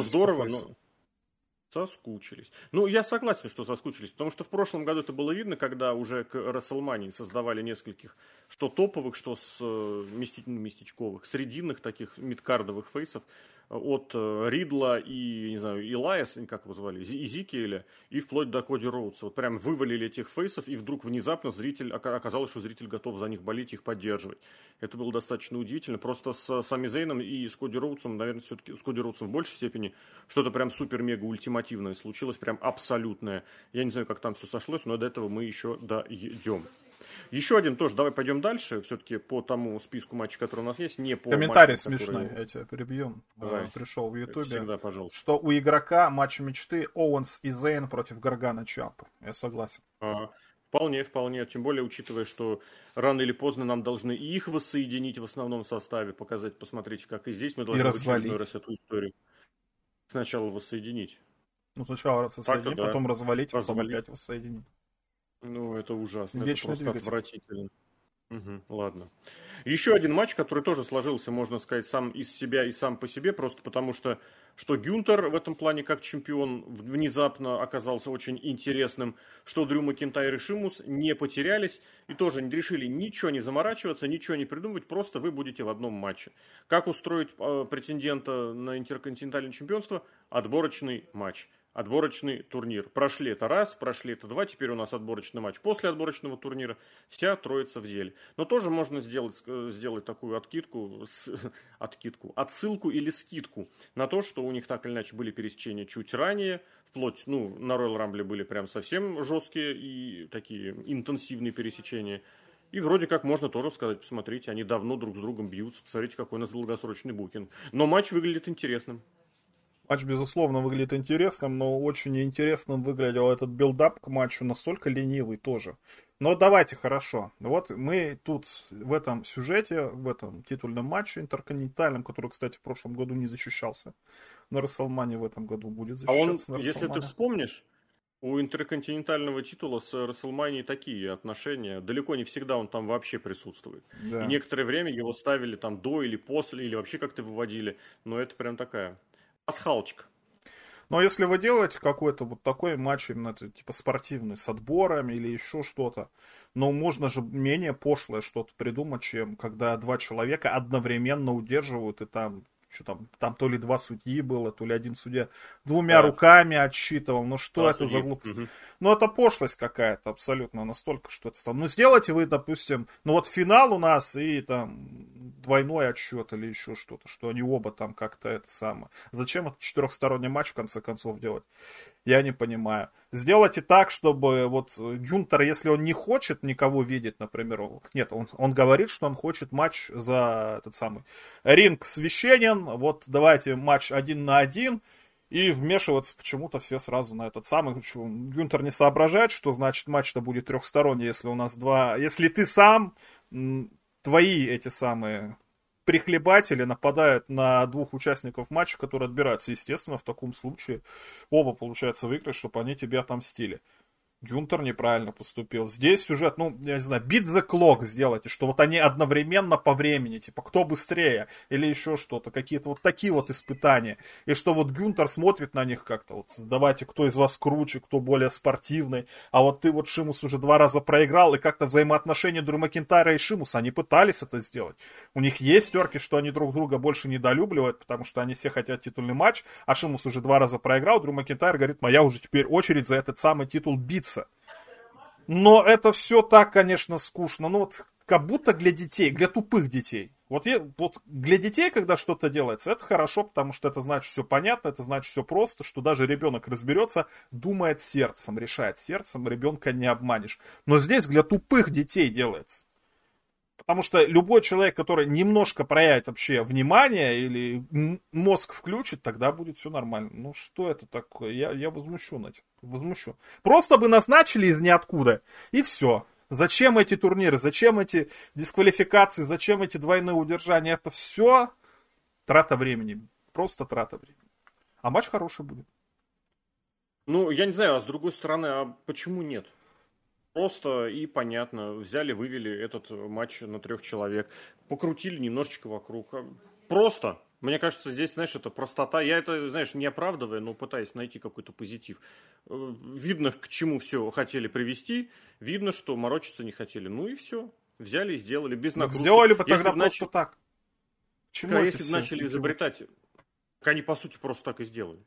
Это здорово, но... Соскучились. Ну, я согласен, что соскучились, потому что в прошлом году это было видно, когда уже к Расселмании создавали нескольких, что топовых, что с э. Ну, местечковых, срединных таких мидкардовых фейсов, от э, Ридла и, не знаю, Илайас, как его звали, Изикиэля, и вплоть до Коди Роудса. Вот прям вывалили этих фейсов, и вдруг внезапно зритель, оказалось, что зритель готов за них болеть, их поддерживать. Это было достаточно удивительно. Просто с Сами Зейном и с Коди Роудсом, наверное, все-таки с Коди Роудсом в большей степени что-то прям супер-мега-ультимативное случилось, прям абсолютное. Я не знаю, как там все сошлось, но до этого мы еще дойдем. Еще один тоже, давай пойдем дальше, все-таки по тому списку матчей, который у нас есть, не по Комментарий матчам, смешной, которые... я тебя перебью. Давай. Пришел в Ютубе. Всегда, пожалуйста. Что у игрока матч мечты Оуэнс и Зейн против Гаргана Чампа. Я согласен. А, вполне, вполне. Тем более, учитывая, что рано или поздно нам должны и их воссоединить в основном составе, показать, посмотрите, как и здесь мы должны в раз эту историю сначала воссоединить. Ну, сначала воссоединить, потом да. развалить, развалить, потом опять воссоединить. Ну, это ужасно. Вечный это просто отвратительно. Угу, ладно. Еще один матч, который тоже сложился, можно сказать, сам из себя и сам по себе, просто потому что, что Гюнтер в этом плане как чемпион внезапно оказался очень интересным, что Дрю Макинтайр и Шимус не потерялись и тоже решили ничего не заморачиваться, ничего не придумывать, просто вы будете в одном матче. Как устроить э, претендента на интерконтинентальное чемпионство? Отборочный матч отборочный турнир. Прошли это раз, прошли это два, теперь у нас отборочный матч после отборочного турнира. Вся троица в деле. Но тоже можно сделать, э, сделать такую откидку, с, [LAUGHS] откидку, отсылку или скидку на то, что у них так или иначе были пересечения чуть ранее, вплоть, ну, на Royal Rumble были прям совсем жесткие и такие интенсивные пересечения. И вроде как можно тоже сказать, посмотрите, они давно друг с другом бьются, посмотрите, какой у нас долгосрочный booking. Но матч выглядит интересным. Матч, безусловно, выглядит интересным, но очень интересным выглядел этот build-up к матчу, настолько ленивый тоже. Но давайте, хорошо. Вот мы тут в этом сюжете, в этом титульном матче интерконтинентальном, который, кстати, в прошлом году не защищался, на WrestleMania в этом году будет защищаться а он, если ты вспомнишь, у интерконтинентального титула с Расселманией такие отношения. Далеко не всегда он там вообще присутствует. Да. И некоторое время его ставили там до или после, или вообще как-то выводили. Но это прям такая пасхалочка. Но если вы делаете какой-то вот такой матч, именно типа спортивный, с отборами или еще что-то, но можно же менее пошлое что-то придумать, чем когда два человека одновременно удерживают и там что там, там то ли два судьи было, то ли один судья двумя да. руками отсчитывал. Ну что да, это судьи. за глупость? Угу. Ну это пошлость какая-то абсолютно настолько, что это там. Ну сделайте вы, допустим, ну вот финал у нас и там двойной отсчет или еще что-то, что они оба там как-то это самое. Зачем этот четырехсторонний матч в конце концов делать? Я не понимаю. Сделайте так, чтобы вот Гюнтер, если он не хочет никого видеть, например, нет, он, он говорит, что он хочет матч за этот самый ринг священен, вот давайте матч один на один, и вмешиваться почему-то все сразу на этот самый. Гюнтер не соображает, что значит матч-то будет трехсторонний, если у нас два... Если ты сам, твои эти самые прихлебатели нападают на двух участников матча, которые отбираются. Естественно, в таком случае оба, получается, выиграть, чтобы они тебе отомстили. Гюнтер неправильно поступил. Здесь сюжет, ну, я не знаю, beat the clock сделайте, что вот они одновременно по времени, типа, кто быстрее, или еще что-то, какие-то вот такие вот испытания. И что вот Гюнтер смотрит на них как-то, вот, давайте, кто из вас круче, кто более спортивный, а вот ты вот Шимус уже два раза проиграл, и как-то взаимоотношения Дрю Макинтайра и Шимуса, они пытались это сделать. У них есть терки, что они друг друга больше недолюбливают, потому что они все хотят титульный матч, а Шимус уже два раза проиграл, Дрю Макинтайр говорит, моя уже теперь очередь за этот самый титул биться но это все так, конечно, скучно. Ну вот как будто для детей, для тупых детей. Вот, я, вот для детей, когда что-то делается, это хорошо, потому что это значит все понятно, это значит все просто, что даже ребенок разберется, думает сердцем, решает сердцем, ребенка не обманешь. Но здесь для тупых детей делается. Потому что любой человек, который немножко проявит вообще внимание или мозг включит, тогда будет все нормально. Ну что это такое? Я, я возмущен этим. Возмущен. Просто бы назначили из ниоткуда, и все. Зачем эти турниры, зачем эти дисквалификации, зачем эти двойные удержания? Это все трата времени. Просто трата времени. А матч хороший будет. Ну, я не знаю, а с другой стороны, а почему нет? Просто и понятно. Взяли, вывели этот матч на трех человек. Покрутили немножечко вокруг. Просто. Мне кажется, здесь, знаешь, это простота. Я это, знаешь, не оправдывая, но пытаясь найти какой-то позитив. Э, видно, к чему все хотели привести. Видно, что морочиться не хотели. Ну и все. Взяли и сделали без накрутки. Сделали бы тогда если просто так. Чему если бы начали изобретать, так они, по сути, просто так и сделали.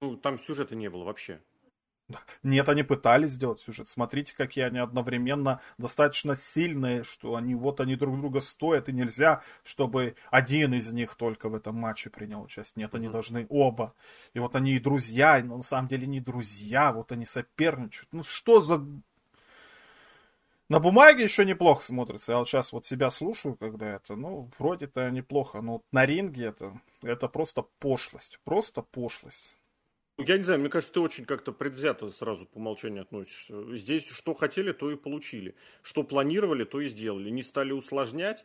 Ну, там сюжета не было вообще. [LAUGHS] Нет, они пытались сделать сюжет. Смотрите, какие они одновременно достаточно сильные, что они вот они друг друга стоят, и нельзя, чтобы один из них только в этом матче принял участие. Нет, они mm-hmm. должны оба. И вот они и друзья, но на самом деле не друзья, вот они соперничают. Ну что за... На бумаге еще неплохо смотрится. Я вот сейчас вот себя слушаю, когда это, ну, вроде-то неплохо, но на ринге это, это просто пошлость. Просто пошлость. Я не знаю, мне кажется, ты очень как-то предвзято сразу по умолчанию относишься. Здесь что хотели, то и получили. Что планировали, то и сделали. Не стали усложнять.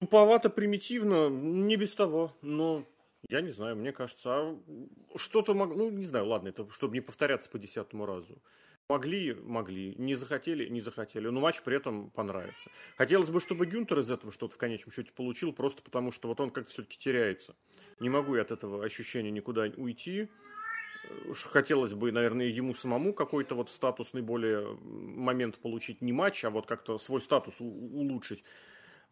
Туповато, примитивно, не без того. Но я не знаю, мне кажется, а что-то мог... Ну, не знаю, ладно, это чтобы не повторяться по десятому разу. Могли, могли. Не захотели, не захотели. Но матч при этом понравится. Хотелось бы, чтобы Гюнтер из этого что-то в конечном счете получил, просто потому что вот он как-то все-таки теряется. Не могу я от этого ощущения никуда уйти. Хотелось бы, наверное, ему самому какой-то вот статусный более момент получить. Не матч, а вот как-то свой статус улучшить.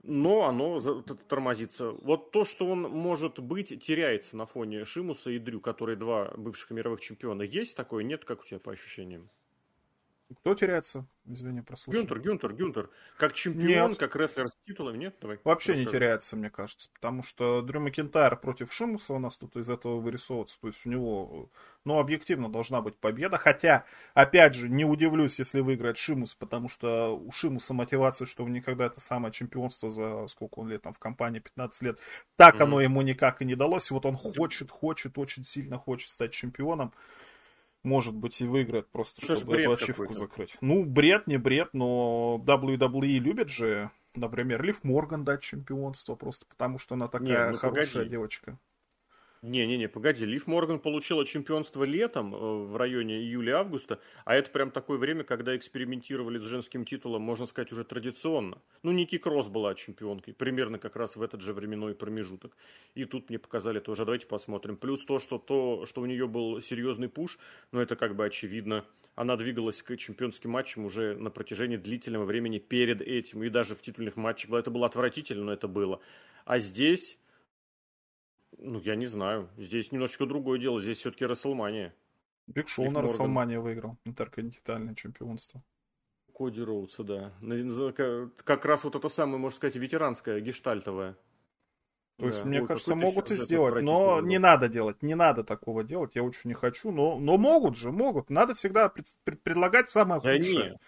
Но оно тормозится. Вот то, что он, может быть, теряется на фоне Шимуса и Дрю, которые два бывших мировых чемпиона. Есть такое? Нет? Как у тебя по ощущениям? Кто теряется? Извини, прослушал. Гюнтер, Гюнтер, Гюнтер. Как чемпион, нет. как рестлер с титулом, нет? Давай. Вообще расскажи. не теряется, мне кажется. Потому что Дрю Макентайр против Шимуса у нас тут из этого вырисовывается. То есть у него, ну, объективно должна быть победа. Хотя, опять же, не удивлюсь, если выиграет Шимус, потому что у Шимуса мотивация, что у никогда это самое чемпионство за сколько он лет там в компании, 15 лет. Так mm-hmm. оно ему никак и не далось. И вот он хочет, хочет, очень сильно хочет стать чемпионом может быть, и выиграет просто, Что чтобы эту ачивку закрыть. Ну, бред, не бред, но WWE любит же, например, Лив Морган дать чемпионство, просто потому что она такая не, ну, хорошая погоди. девочка. Не-не-не, погоди, Лив Морган получила чемпионство летом э, в районе июля-августа, а это прям такое время, когда экспериментировали с женским титулом, можно сказать, уже традиционно. Ну, Ники Кросс была чемпионкой, примерно как раз в этот же временной промежуток. И тут мне показали тоже, давайте посмотрим. Плюс то, что, то, что у нее был серьезный пуш, ну, это как бы очевидно. Она двигалась к чемпионским матчам уже на протяжении длительного времени перед этим, и даже в титульных матчах. Это было отвратительно, но это было. А здесь ну, я не знаю. Здесь немножечко другое дело. Здесь все-таки Расселмания. Биг Шоу на Расселмане выиграл. Интерконтинентальное чемпионство. Коди Роудса, да. Как раз вот это самое, можно сказать, ветеранское, гештальтовое. То есть, да. мне Ой, кажется, могут и сделать, но не надо делать, не надо такого делать, я очень не хочу, но, но могут же, могут. Надо всегда пред, пред, предлагать самое худшее. Да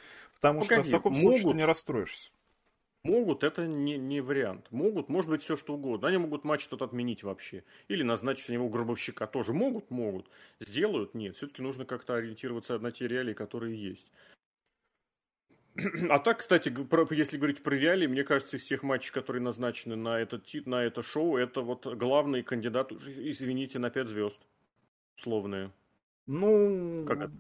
потому Погоди, что в таком могут. случае ты не расстроишься. Могут, это не, не вариант. Могут, может быть, все что угодно. Они могут матч тот отменить вообще. Или назначить на него гробовщика тоже. Могут, могут. Сделают? Нет. Все-таки нужно как-то ориентироваться на те реалии, которые есть. А так, кстати, если говорить про реалии, мне кажется, из всех матчей, которые назначены на, этот, на это шоу, это вот главный кандидат, извините, на 5 звезд. Условные. Ну, как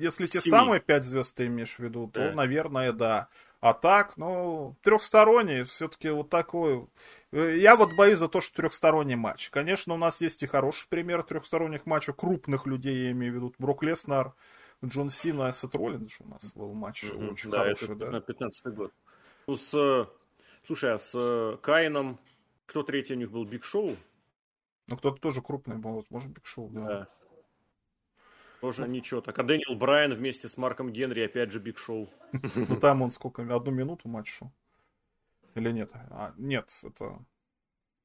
если те самые 5 звезд ты имеешь в виду, то, да. наверное, да. А так, ну, трехсторонний, все-таки вот такой. Э, я вот боюсь за то, что трехсторонний матч. Конечно, у нас есть и хороший пример трехсторонних матчей, крупных людей, я имею в виду. Брок Леснар, Джон Сина и Сет Роллинс у нас был матч mm-hmm. очень да, хороший, это да. 15 год. Ну, с, слушай, а с э, Кейном, кто третий у них был, Биг Шоу? Ну, кто-то тоже крупный был, может, Биг Шоу, да. да. Тоже ничего так. А Дэниел Брайан вместе с Марком Генри, опять же, Биг Шоу. Ну там он сколько, одну минуту матч шел? Или нет? А, нет, это...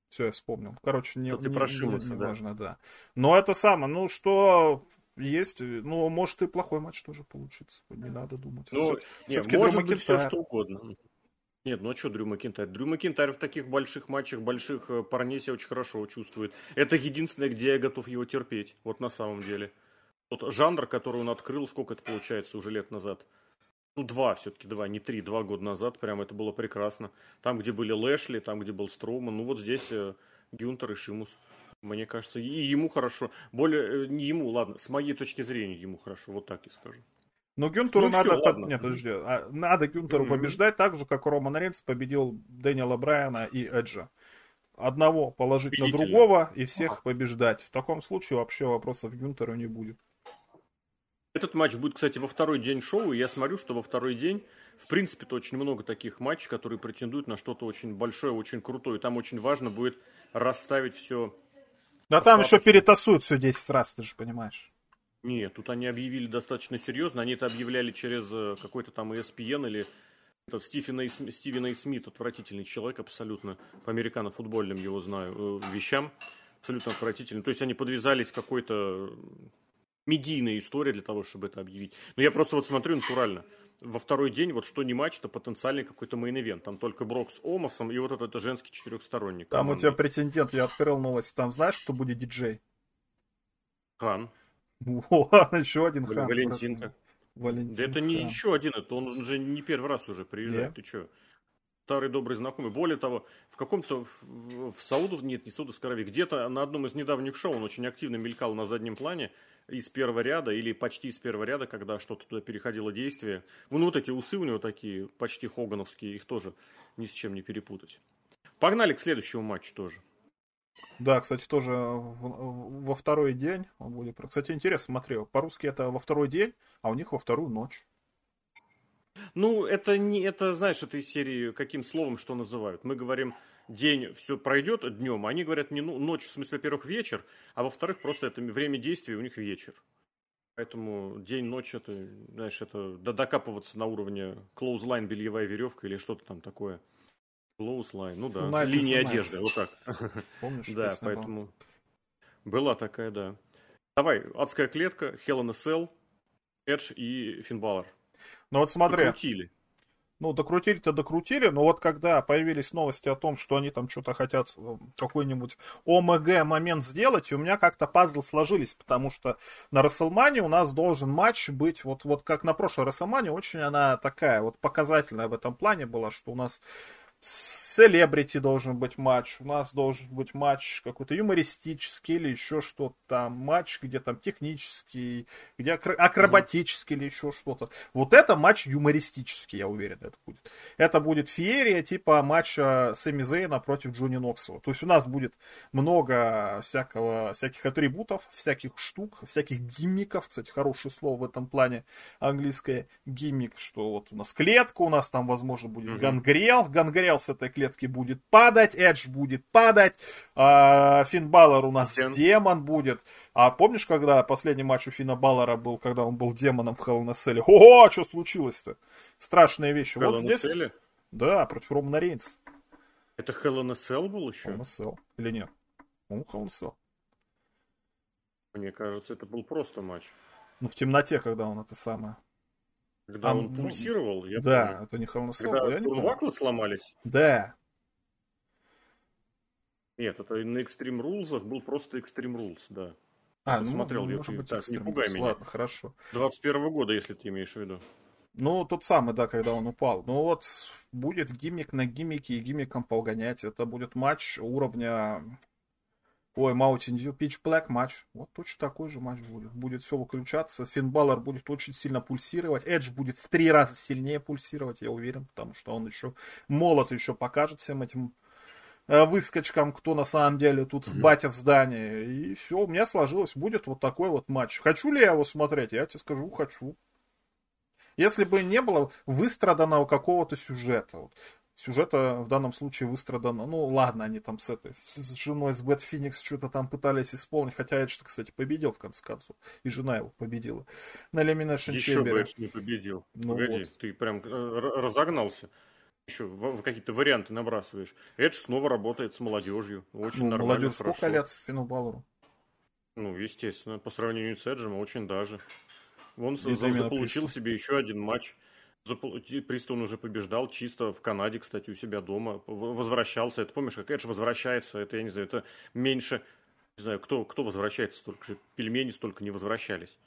Все, я вспомнил. Короче, не, не, не, не да. важно, да. Но это самое, ну что есть, ну, может и плохой матч тоже получится. Не надо думать. Ну, не, может быть все что угодно. Нет, ну а что Дрю Макинтайр? Дрю Макинтайр в таких больших матчах, больших э, парней себя очень хорошо чувствует. Это единственное, где я готов его терпеть, вот на самом деле. Вот жанр, который он открыл, сколько это получается уже лет назад? Ну, два все-таки, два, не три, два года назад, прям это было прекрасно. Там, где были Лэшли, там, где был Строуман, ну вот здесь э, Гюнтер и Шимус. Мне кажется, и ему хорошо. Более, э, не ему, ладно, с моей точки зрения ему хорошо, вот так и скажу. Но Гюнтеру Ну, надо... всё, под-. Нет, подожди. а, Надо Гюнтеру Мгм. побеждать так же, как Роман Рейнс победил Дэниела Брайана и Эджа. Одного положить на Убедительно. другого и всех побеждать. В таком случае вообще вопросов Гюнтеру не будет. Этот матч будет, кстати, во второй день шоу, и я смотрю, что во второй день, в принципе-то, очень много таких матчей, которые претендуют на что-то очень большое, очень крутое. И там очень важно будет расставить все. Да там еще перетасуют все 10 раз, ты же понимаешь. Нет, тут они объявили достаточно серьезно. Они это объявляли через э, какой-то там ESPN или этот Стивена и, Стивена и Смит, отвратительный человек абсолютно, по американо-футбольным его знаю э, вещам, абсолютно отвратительный. То есть они подвязались какой-то медийной истории для того, чтобы это объявить. Но я просто вот смотрю натурально. Во второй день, вот что не матч, то потенциальный какой-то main event. Там только Брок с Омосом и вот этот женский четырехсторонник. Там у командный. тебя претендент, я открыл новость. Там знаешь, кто будет диджей? Хан. О, [LAUGHS] еще один хан. Валентинка. Валентин Да это не Хан. еще один, это он уже не первый раз уже приезжает. Да. Ты что? Старый добрый знакомый. Более того, в каком-то в, Саудов, нет, не Саудовской Аравии, где-то на одном из недавних шоу он очень активно мелькал на заднем плане из первого ряда или почти из первого ряда, когда что-то туда переходило действие. Ну, вот эти усы у него такие, почти хогановские, их тоже ни с чем не перепутать. Погнали к следующему матчу тоже. Да, кстати, тоже во второй день. Кстати, интересно, смотрел. По-русски это во второй день, а у них во вторую ночь. Ну, это не, это, знаешь, это из серии каким словом что называют. Мы говорим, день все пройдет днем, а они говорят не ну, ночь, в смысле, во-первых, вечер, а во-вторых, просто это время действия у них вечер. Поэтому день, ночь, это, знаешь, это до- докапываться на уровне clothesline, бельевая веревка или что-то там такое. Clothesline, ну да, Nike линия одежды, вот так. [LAUGHS] Помнишь? Да, песня была? поэтому была такая, да. Давай, адская клетка, Hell in a Cell, Эдж и Финн Балор. Ну вот смотри, Докрутили. ну докрутили-то докрутили, но вот когда появились новости о том, что они там что-то хотят э, какой-нибудь ОМГ момент сделать, и у меня как-то пазлы сложились, потому что на Расселмане у нас должен матч быть, вот, вот как на прошлой Расселмане, очень она такая вот показательная в этом плане была, что у нас селебрити должен быть матч, у нас должен быть матч какой-то юмористический или еще что-то там, матч, где там технический, где акро- акробатический или еще что-то. Вот это матч юмористический, я уверен, это будет. Это будет феерия типа матча Сэмми Зейна против Джонни Ноксова. То есть у нас будет много всякого, всяких атрибутов, всяких штук, всяких гиммиков. Кстати, хорошее слово в этом плане английское гиммик, что вот у нас клетка, у нас там, возможно, будет Мгм. гангрел. Гангрел с этой клетки будет падать, Эдж будет падать, а, Финн Баллар у нас Финн. демон будет. А помнишь, когда последний матч у Финна Баллара был, когда он был демоном в Hell in a Cell? О, что случилось-то? Страшные вещи. Hell вот здесь... Да, против Романа Рейнса. Это Hell in a Cell был еще? Hell in a Cell. Или нет? По-моему, Hell in a Cell. Мне кажется, это был просто матч. Ну, в темноте, когда он это самое. Когда А, он ну, пульсировал, я да, помню. это не Hell in Когда я не сломались? Да. Нет, это на Extreme Rules был просто Extreme Rules, да. А, Я ну, может, в может YouTube. быть, Так, не пугай меня. Ладно, хорошо. 21 года, если ты имеешь в виду. Ну, тот самый, да, когда он упал. Ну вот, будет гиммик на гиммике и гиммиком погонять. Это будет матч уровня... Ой, Dew Pitch Black матч. Вот точно такой же матч будет. Будет все выключаться. Финн Баллар будет очень сильно пульсировать. Эдж будет в три раза сильнее пульсировать, я уверен. Потому что он еще молод, еще покажет всем этим э, выскочкам, кто на самом деле тут Мгм. батя в здании. И все, у меня сложилось. Будет вот такой вот матч. Хочу ли я его смотреть? Я тебе скажу, хочу. Если бы не было выстраданного какого-то сюжета. Вот. Сюжета в данном случае выстрадано. Ну, ладно, они там с этой, с, с женой, с Бэт Феникс что-то там пытались исполнить. Хотя Эдж, кстати, победил в конце концов. И жена его победила. На Elimination Еще бы Chamber. Эдж не победил. Ну Погоди, вот. ты прям э, разогнался. Еще в, в какие-то варианты набрасываешь. Эдж снова работает с молодежью. Очень Ну, нормально, молодежь хорошо. сколько лет Финну Баллару? Ну, естественно, по сравнению с Эджем, очень даже. Он за- заполучил Пристов. себе еще один матч. Пристон уже побеждал чисто в Канаде, кстати, у себя дома. Возвращался. Это помнишь, как Эдж возвращается? Это, я не знаю, это меньше... Не знаю, кто, кто возвращается столько же. Пельмени столько не возвращались.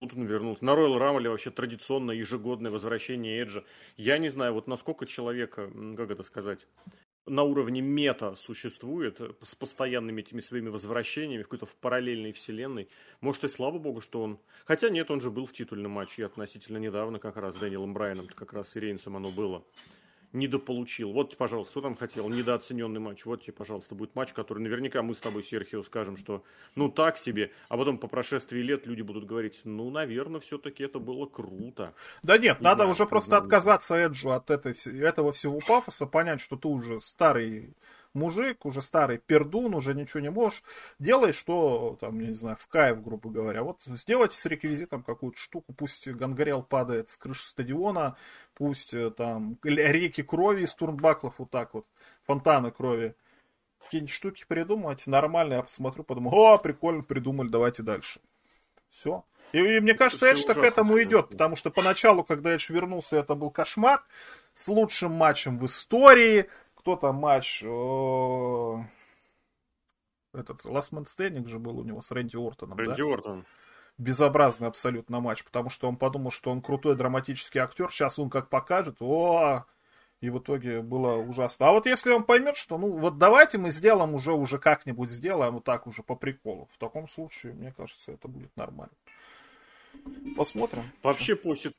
Тут он вернулся. На Royal Rumble вообще традиционное ежегодное возвращение Эджа. Я не знаю, вот насколько человека, как это сказать, на уровне мета существует с постоянными этими своими возвращениями в какой-то в параллельной вселенной. Может, и слава богу, что он... Хотя нет, он же был в титульном матче относительно недавно как раз с Дэниелом Брайаном, как раз и Рейнсом оно было недополучил. Вот, пожалуйста, кто там хотел? Недооцененный матч. Вот тебе, пожалуйста, будет матч, который наверняка мы с тобой, Серхио, скажем, что ну так себе, а потом по прошествии лет люди будут говорить, ну, наверное, все-таки это было круто. Да нет, не надо знаю, уже просто отказаться Эджу от этой, этого всего пафоса, понять, что ты уже старый мужик, уже старый пердун, уже ничего не можешь, делай, что, там, не знаю, в кайф, грубо говоря. Вот сделайте с реквизитом какую-то штуку, пусть Гангрел падает с крыши стадиона, пусть э, там реки крови из турнбаклов вот так вот, фонтаны крови. Какие-нибудь штуки придумать, нормально, я посмотрю, подумаю, о, прикольно придумали, давайте дальше. Все. И, и мне кажется, Эдж к этому идет, потому что поначалу, когда Эдж вернулся, это был кошмар с лучшим матчем в истории, кто там матч... Этот Last Man Standing же был у него с Рэнди Ортоном, Рэнди да? Ортон. Безобразный абсолютно матч, потому что он подумал, что он крутой драматический актер, сейчас он как покажет, о, и в итоге было ужасно. А вот если он поймет, что ну вот давайте мы сделаем уже уже как-нибудь сделаем вот так уже по приколу, в таком случае, мне кажется, это будет нормально. Посмотрим. Вообще после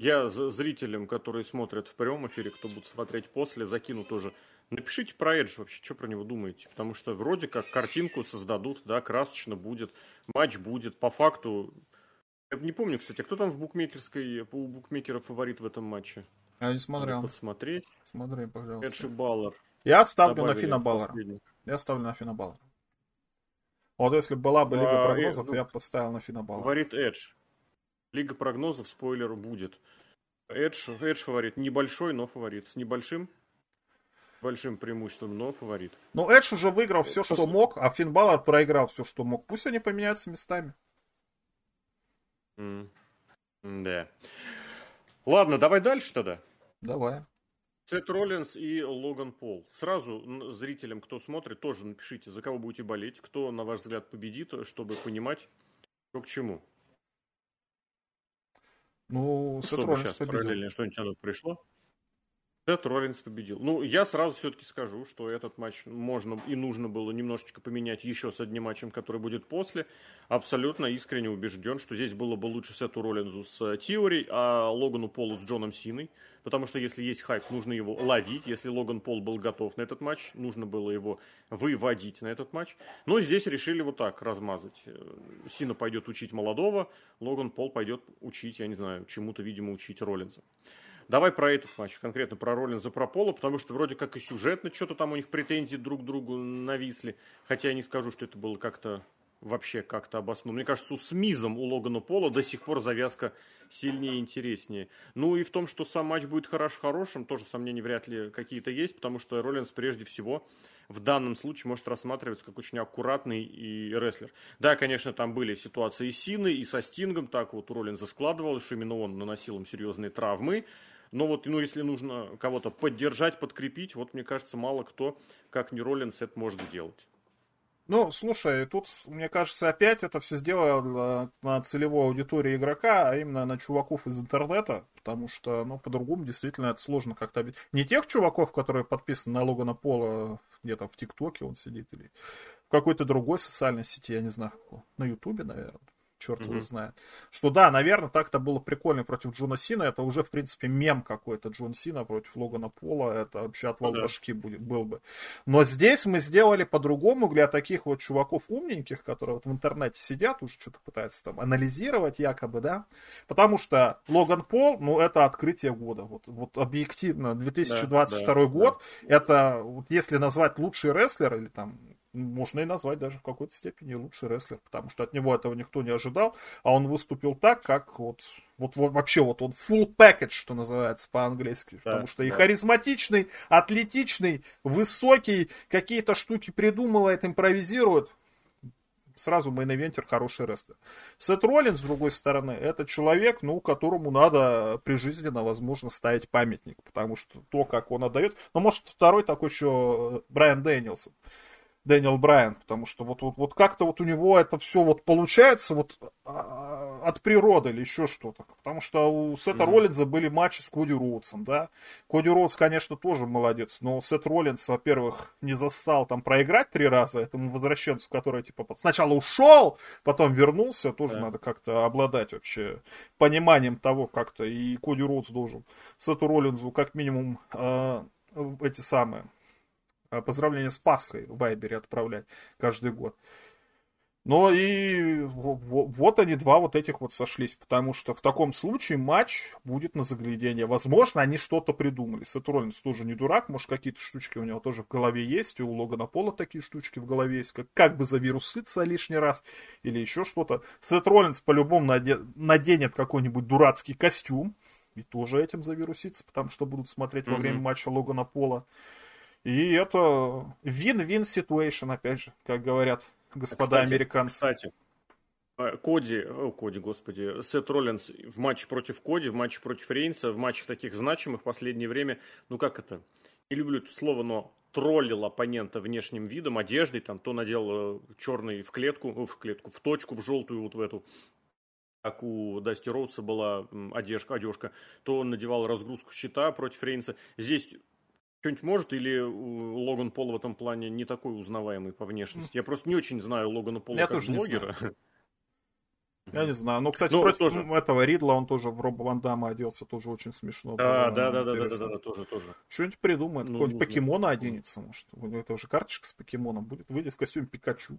я зрителям, которые смотрят в прямом эфире, кто будет смотреть после, закину тоже. Напишите про Эдж вообще, что про него думаете. Потому что вроде как картинку создадут, да, красочно будет, матч будет. По факту, я не помню, кстати, а кто там в букмекерской, у букмекера фаворит в этом матче? Я не смотрел. Надо подсмотреть. Смотри, пожалуйста. Эдж и Баллар. Я ставлю на Фина Баллара. Я ставлю на Фина Баллара. Вот если была бы Лига а, прогнозов, ну, я бы поставил на Фина Баллара. Фаворит Эдж. Лига прогнозов, спойлер, будет. Эдж, Эдж фаворит. Небольшой, но фаворит. С небольшим большим преимуществом, но фаворит. Ну, Эдж уже выиграл все, что мог, а Финн Баллар проиграл все, что мог. Пусть они поменяются местами. Mm. Да. Ладно, давай дальше тогда. Давай. Сет Роллинс и Логан Пол. Сразу зрителям, кто смотрит, тоже напишите, за кого будете болеть, кто, на ваш взгляд, победит, чтобы понимать, что к чему. Ну, Сет Роллинс сейчас параллельно что-нибудь оно пришло? Сет Роллинс победил. Ну, я сразу все-таки скажу, что этот матч можно и нужно было немножечко поменять еще с одним матчем, который будет после. Абсолютно искренне убежден, что здесь было бы лучше Сету Роллинзу с Тиори, а Логану Полу с Джоном Синой. Потому что если есть хайп, нужно его ловить. Если Логан Пол был готов на этот матч, нужно было его выводить на этот матч. Но здесь решили вот так размазать. Сина пойдет учить молодого, Логан Пол пойдет учить, я не знаю, чему-то, видимо, учить Роллинза. Давай про этот матч, конкретно про Роллинза, про Пола, потому что вроде как и сюжетно что-то там у них претензии друг к другу нависли. Хотя я не скажу, что это было как-то вообще как-то обосновано. Мне кажется, с Мизом у Логана Пола до сих пор завязка сильнее и интереснее. Ну и в том, что сам матч будет хорош хорошим, тоже сомнений вряд ли какие-то есть, потому что Роллинс прежде всего в данном случае может рассматриваться как очень аккуратный и рестлер. Да, конечно, там были ситуации и с Синой, и со Стингом, так вот у Роллинза складывалось, что именно он наносил им серьезные травмы, но вот, ну, если нужно кого-то поддержать, подкрепить, вот, мне кажется, мало кто, как не Роллинс, это может сделать. Ну, слушай, тут, мне кажется, опять это все сделано на целевой аудитории игрока, а именно на чуваков из интернета, потому что, ну, по-другому действительно это сложно как-то объяснить. Не тех чуваков, которые подписаны на Логана Пола где-то в ТикТоке он сидит, или в какой-то другой социальной сети, я не знаю, на Ютубе, наверное черт mm-hmm. его знает. Что да, наверное, так-то было прикольно против Джона Сина. Это уже, в принципе, мем какой-то Джон Сина против Логана Пола. Это вообще отвал mm-hmm. башки будет, был бы. Но здесь мы сделали по-другому для таких вот чуваков умненьких, которые вот в интернете сидят, уже что-то пытаются там анализировать якобы, да. Потому что Логан Пол, ну, это открытие года. Вот, вот объективно, 2022 да, да, год, да. это, вот если назвать лучший рестлер или там можно и назвать даже в какой-то степени лучший рестлер, потому что от него этого никто не ожидал, а он выступил так, как вот, вот, вот вообще вот он full package, что называется по-английски, да, потому что да. и харизматичный, атлетичный, высокий, какие-то штуки придумывает, импровизирует, сразу main eventer, хороший рестлер. Сет Роллинс, с другой стороны, это человек, ну, которому надо прижизненно, возможно, ставить памятник, потому что то, как он отдает, ну, может, второй такой еще Брайан Дэниелсон. Дэниел Брайан, потому что вот, вот, вот как-то вот у него это все вот получается вот а, от природы или еще что-то. Потому что у Сета mm-hmm. Роллинза были матчи с Коди Роудсом, да. Коди Роудс, конечно, тоже молодец, но Сет Роллинс, во-первых, не зассал там проиграть три раза этому возвращенцу, который типа сначала ушел, потом вернулся, тоже yeah. надо как-то обладать вообще пониманием того как-то, и Коди Роудс должен Сету Роллинзу как минимум э, эти самые поздравления с Пасхой в Вайбере отправлять каждый год. Но и вот они два вот этих вот сошлись, потому что в таком случае матч будет на заглядение. Возможно, они что-то придумали. Сет Роллинс тоже не дурак, может, какие-то штучки у него тоже в голове есть, и у Логана Пола такие штучки в голове есть, как, как бы завируситься лишний раз, или еще что-то. Сет Роллинс по-любому наденет какой-нибудь дурацкий костюм, и тоже этим завирусится, потому что будут смотреть mm-hmm. во время матча Логана Пола. И это win-win situation, опять же, как говорят господа кстати, американцы. Кстати, э, Коди, о, Коди, господи, Сет Роллинс в матче против Коди, в матче против Рейнса, в матчах таких значимых в последнее время, ну как это, не люблю это слово, но троллил оппонента внешним видом, одеждой, там то надел э, черный в клетку, ну, в клетку, в точку, в желтую вот в эту, как у Дасти Роудса была одежка, одежка, то он надевал разгрузку щита против Рейнса. Здесь что-нибудь может, или Логан Пол в этом плане не такой узнаваемый по внешности? Я просто не очень знаю Логана Пола Я как тоже блогера. [LAUGHS] Я не знаю. Ну, кстати, ну, против тоже. этого Ридла он тоже в Роба Ван Дамма оделся, тоже очень смешно. Да, да, да, да, да, да, да, тоже, тоже. Что-нибудь придумает. Ну, Какой-нибудь покемона оденется, может. У него это уже карточка с покемоном будет. Выйдет в костюме Пикачу.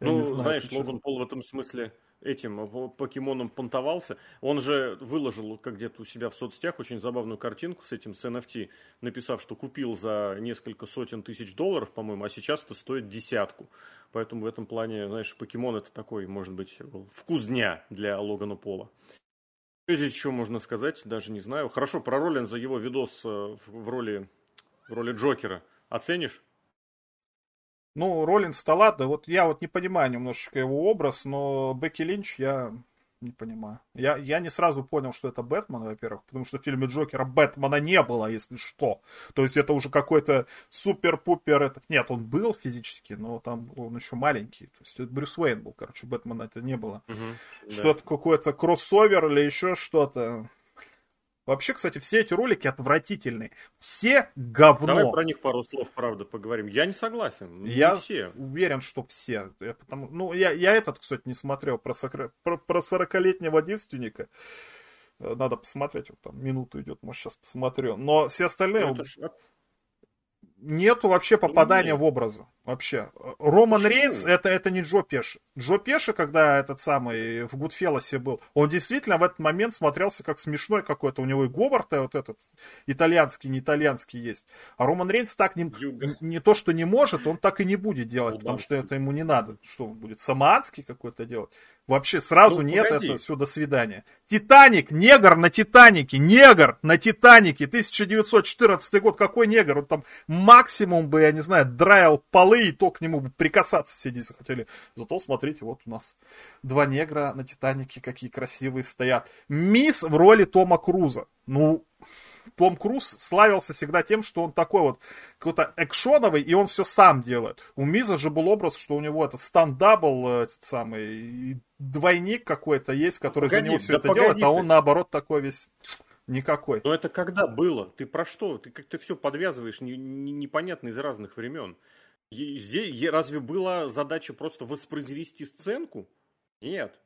Я ну, знаю, знаешь, Логан Пол в этом смысле этим покемоном понтовался. Он же выложил как где-то у себя в соцсетях очень забавную картинку с этим, с NFT, написав, что купил за несколько сотен тысяч долларов, по-моему, а сейчас это стоит десятку. Поэтому в этом плане, знаешь, покемон это такой, может быть, вкус дня для Логана Пола. Что здесь еще можно сказать, даже не знаю. Хорошо, про Роллин за его видос э, в роли, в роли Джокера оценишь? Ну, Роллинс-то ладно, вот я вот не понимаю немножечко его образ, но Бекки Линч я не понимаю. Я, я не сразу понял, что это Бэтмен, во-первых, потому что в фильме Джокера Бэтмена не было, если что. То есть это уже какой-то супер-пупер... Этот... Нет, он был физически, но там он еще маленький. То есть это Брюс Уэйн был, короче, Бэтмена это не было. Угу, что-то да. какой-то кроссовер или еще что-то. Вообще, кстати, все эти ролики отвратительные. Все говно. Давай про них пару слов, правда, поговорим. Я не согласен. Не я все. уверен, что все. Я потому, ну, я, я этот, кстати, не смотрел про, сокр... про, про 40-летнего девственника. Э, надо посмотреть, вот там минуту идет, может, сейчас посмотрю. Но все остальные... Это ж нету вообще попадания Нет. в образы. Вообще. Роман Почему? Рейнс это, это не Джо Пеши. Джо Пеши, когда этот самый в Гудфелосе был, он действительно в этот момент смотрелся как смешной какой-то. У него и говор-то вот этот итальянский, не итальянский есть. А Роман Рейнс так не, не то, что не может, он так и не будет делать, ну, потому что это ему не надо. Что он будет, самоадский какой-то делать? Вообще сразу ну, нет, погоди. это все, до свидания. Титаник, негр на Титанике, негр на Титанике, 1914 год, какой негр? Он там максимум бы, я не знаю, драил полы, и то к нему бы прикасаться сидеть захотели. Зато смотрите, вот у нас два негра на Титанике, какие красивые стоят. Мисс в роли Тома Круза. Ну, том Круз славился всегда тем, что он такой вот какой-то экшоновый, и он все сам делает. У Миза же был образ, что у него этот stunt double, э, этот самый, двойник какой-то есть, который погоди, за него все да это делает, а он наоборот такой весь никакой. Но это когда было? Ты про что? Ты как-то все подвязываешь не, не, непонятно из разных времен. Здесь, разве была задача просто воспроизвести сценку? Нет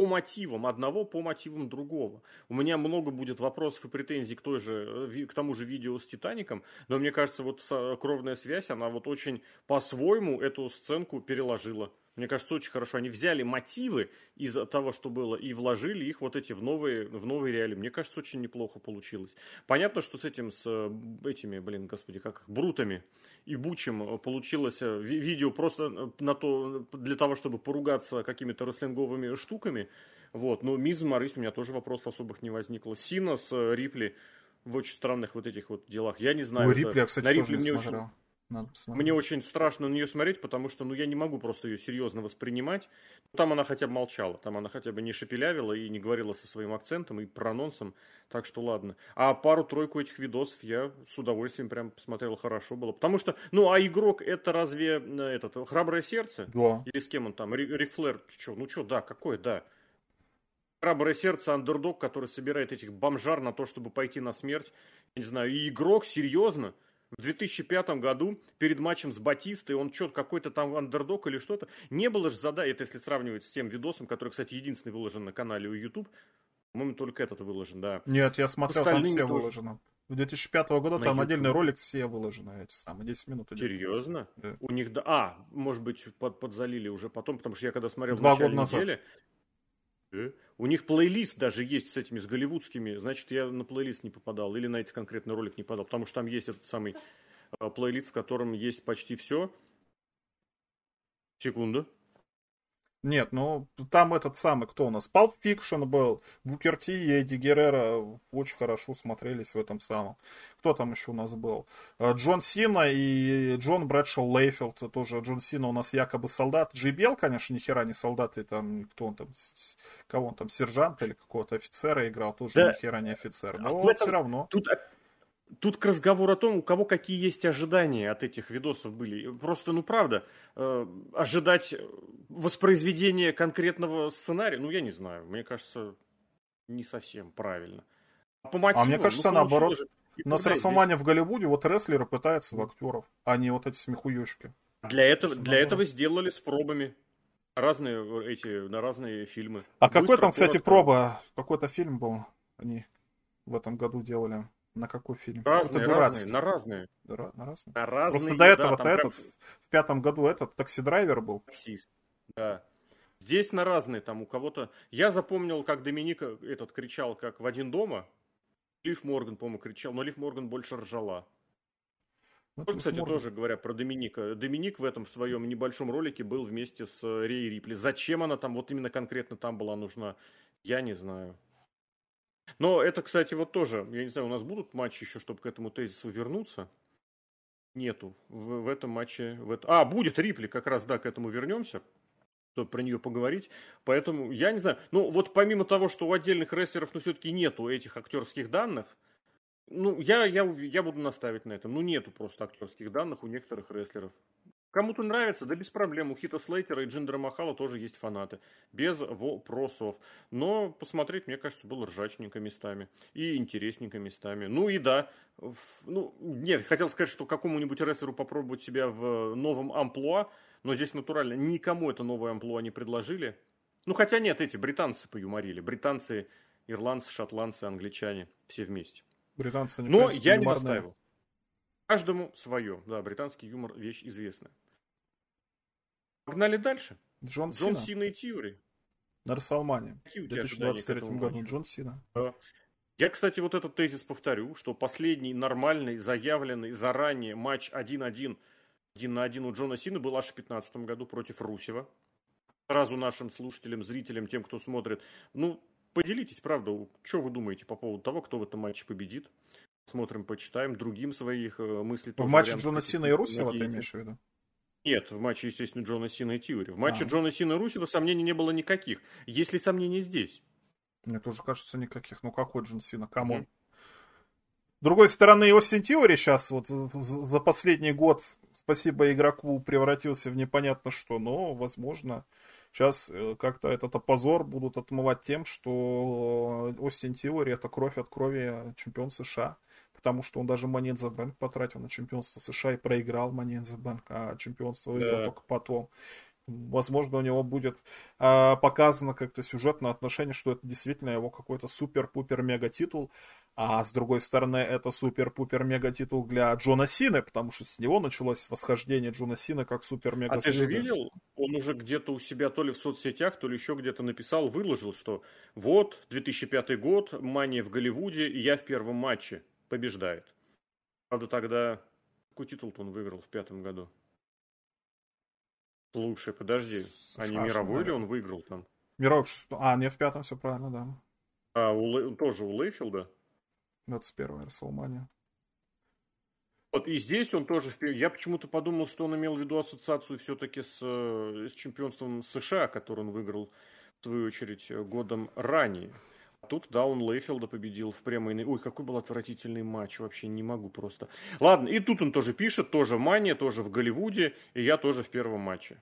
по мотивам одного, по мотивам другого. У меня много будет вопросов и претензий к, той же, э, к тому же видео с Титаником, но мне кажется, вот кровная связь, она вот очень по-своему эту сценку переложила. Мне кажется, очень хорошо. Они взяли мотивы из того, что было, и вложили их вот эти в новые, в новые реалии. Мне кажется, очень неплохо получилось. Понятно, что с этим, с э, этими, блин, господи, как их, брутами и бучем э, получилось э, видео просто на то, для того, чтобы поругаться какими-то рестлинговыми штуками. Вот. Но Миз Морис у меня тоже вопросов особых не возникло. Сина с Рипли в очень странных вот этих вот делах. Я не знаю. У Рипли, я, кстати, на Рипли тоже не мне смотрел. очень Мне очень страшно на нее смотреть, потому что ну, я не могу просто ее серьезно воспринимать. Там она хотя бы молчала, там она хотя бы не шепелявила и не говорила со своим акцентом и прононсом, так что ладно. А пару-тройку этих видосов я с удовольствием прям посмотрел, хорошо было. Потому что, ну, а игрок это разве э, этот, храброе сердце? Да. Или с кем он там? Рик Флэр, что? Ну что, да, какой, да. Храброе сердце, андердог, который собирает этих бомжар на то, чтобы пойти на смерть. Я не знаю, и игрок, серьезно? В 2005 году перед матчем с Батистой он что-то какой-то там андердог или что-то. Не было же задания, это если сравнивать с тем видосом, который, кстати, единственный выложен на канале у YouTube. По-моему, только этот выложен, да. Нет, я смотрел, там все тоже. выложено. В 2005 года на там YouTube. отдельный ролик все выложены, эти самые 10 минут. Идет. Серьезно? Да. У них, да, а, может быть, под, подзалили уже потом, потому что я когда смотрел Два в начале года недели, назад. У них плейлист даже есть с этими, с голливудскими. Значит, я на плейлист не попадал или на этот конкретный ролик не попадал. Потому что там есть этот самый э, плейлист, в котором есть почти все. Секунду. Нет, ну там этот самый, кто у нас? Pulp Fiction был, Букер Ти и Эдди Геррера очень хорошо смотрелись в этом самом. Кто там еще у нас был? Э, Джон Сина и Джон Брэдшоу Лейфилд, тоже Джон Сина у нас якобы солдат. Джей конечно, ни хера не солдат, и там, кто он там, кого он там, сержант или какого-то офицера играл, тоже да. ни хера не офицер. Но а этом, все равно. Тут Тут к разговору о том, у кого какие есть ожидания от этих видосов были. Просто, ну правда, э, ожидать воспроизведения конкретного сценария, ну я не знаю, мне кажется, не совсем правильно. А, по мотивам, а мне кажется, ну, наоборот, же, у нас Расселмания в Голливуде, вот рестлеры пытаются в актеров, а не вот эти смехуёчки. Для этого, для этого сделали с пробами. Разные эти, на разные фильмы. А Быстро, какой там, кстати, проба? Какой-то фильм был, они в этом году делали. На какой фильм? Разные, разные, на разные. На разные? На разные, Просто до этого да, этот, прям... в пятом году этот такси-драйвер был. Таксист, да. Здесь на разные, там у кого-то... Я запомнил, как Доминика этот кричал, как в один дома. Лив Морган, по-моему, кричал, но Лив Морган больше ржала. Вот, вот кстати, Морган. тоже говоря про Доминика. Доминик в этом в своем небольшом ролике был вместе с Рей Рипли. Зачем она там, вот именно конкретно там была нужна, я не знаю. Но это, кстати, вот тоже, я не знаю, у нас будут матчи еще, чтобы к этому тезису вернуться? Нету в, в этом матче. В это... А, будет Рипли, как раз, да, к этому вернемся чтобы про нее поговорить. Поэтому я не знаю. Ну, вот помимо того, что у отдельных рестлеров, ну, все-таки нету этих актерских данных, ну, я, я, я буду наставить на этом. Ну, нету просто актерских данных у некоторых рестлеров. Кому-то нравится, да без проблем. У Хита Слейтера и Джиндера Махала тоже есть фанаты. Без вопросов. Но посмотреть, мне кажется, было ржачненько местами. И интересненько местами. Ну и да. Ну, нет, хотел сказать, что какому-нибудь рестлеру попробовать себя в новом амплуа. Но здесь натурально никому это новое амплуа не предложили. Ну, хотя нет, эти британцы поюморили. Британцы, ирландцы, шотландцы, англичане. Все вместе. Британцы, они, Но я не настаивал. Каждому свое. Да, британский юмор вещь известная. Погнали дальше. Джон, Джон Сина. Сина и Тьюри. На Расселмане. В 2023 году Джон Сина. Я, кстати, вот этот тезис повторю, что последний нормальный, заявленный заранее матч 1-1 один на один у Джона Сина был аж в 2015 году против Русева. Сразу нашим слушателям, зрителям, тем, кто смотрит. Ну, поделитесь, правда, что вы думаете по поводу того, кто в этом матче победит. Смотрим, почитаем. Другим своих э, мыслей В матче Джона Сина и Русева ты имеешь в виду? Нет, в матче, естественно, Джона Сина и Тиори. В матче а. Джона Сина и Русева сомнений не было никаких. Есть ли сомнения здесь? Мне тоже кажется никаких. Ну какой Джон Сина? Come on. Mm-hmm. С другой стороны, Остин Тиори сейчас вот за последний год, спасибо игроку, превратился в непонятно что, но, возможно, Сейчас э, как-то этот позор будут отмывать тем, что Остин Тиори это кровь от крови чемпион США. Потому что он даже in the Bank потратил на чемпионство США и проиграл in the Bank, а чемпионство выиграл да. только потом. Возможно, у него будет э, показано как-то сюжетное отношение, что это действительно его какой-то супер-пупер-мега титул. А с другой стороны, это супер-пупер-мега титул для Джона Сины, потому что с него началось восхождение Джона Сины как супер-мега А ты же видел, он уже где-то у себя то ли в соцсетях, то ли еще где-то написал, выложил, что вот, 2005 год, Мания в Голливуде, и я в первом матче побеждает. Правда, тогда какой титул он выиграл в пятом году? Слушай, подожди, а не мировой ли он выиграл там? Мировой шестой. А, не в пятом, все правильно, да. А, у Лей... тоже у Лейфилда? 21 Расселмания. Вот, и здесь он тоже... Я почему-то подумал, что он имел в виду ассоциацию все-таки с, э, с чемпионством США, который он выиграл, в свою очередь, годом ранее. А тут, да, он Лейфилда победил в прямой... Ой, какой был отвратительный матч, вообще не могу просто. Ладно, и тут он тоже пишет, тоже Мания, тоже в Голливуде, и я тоже в первом матче.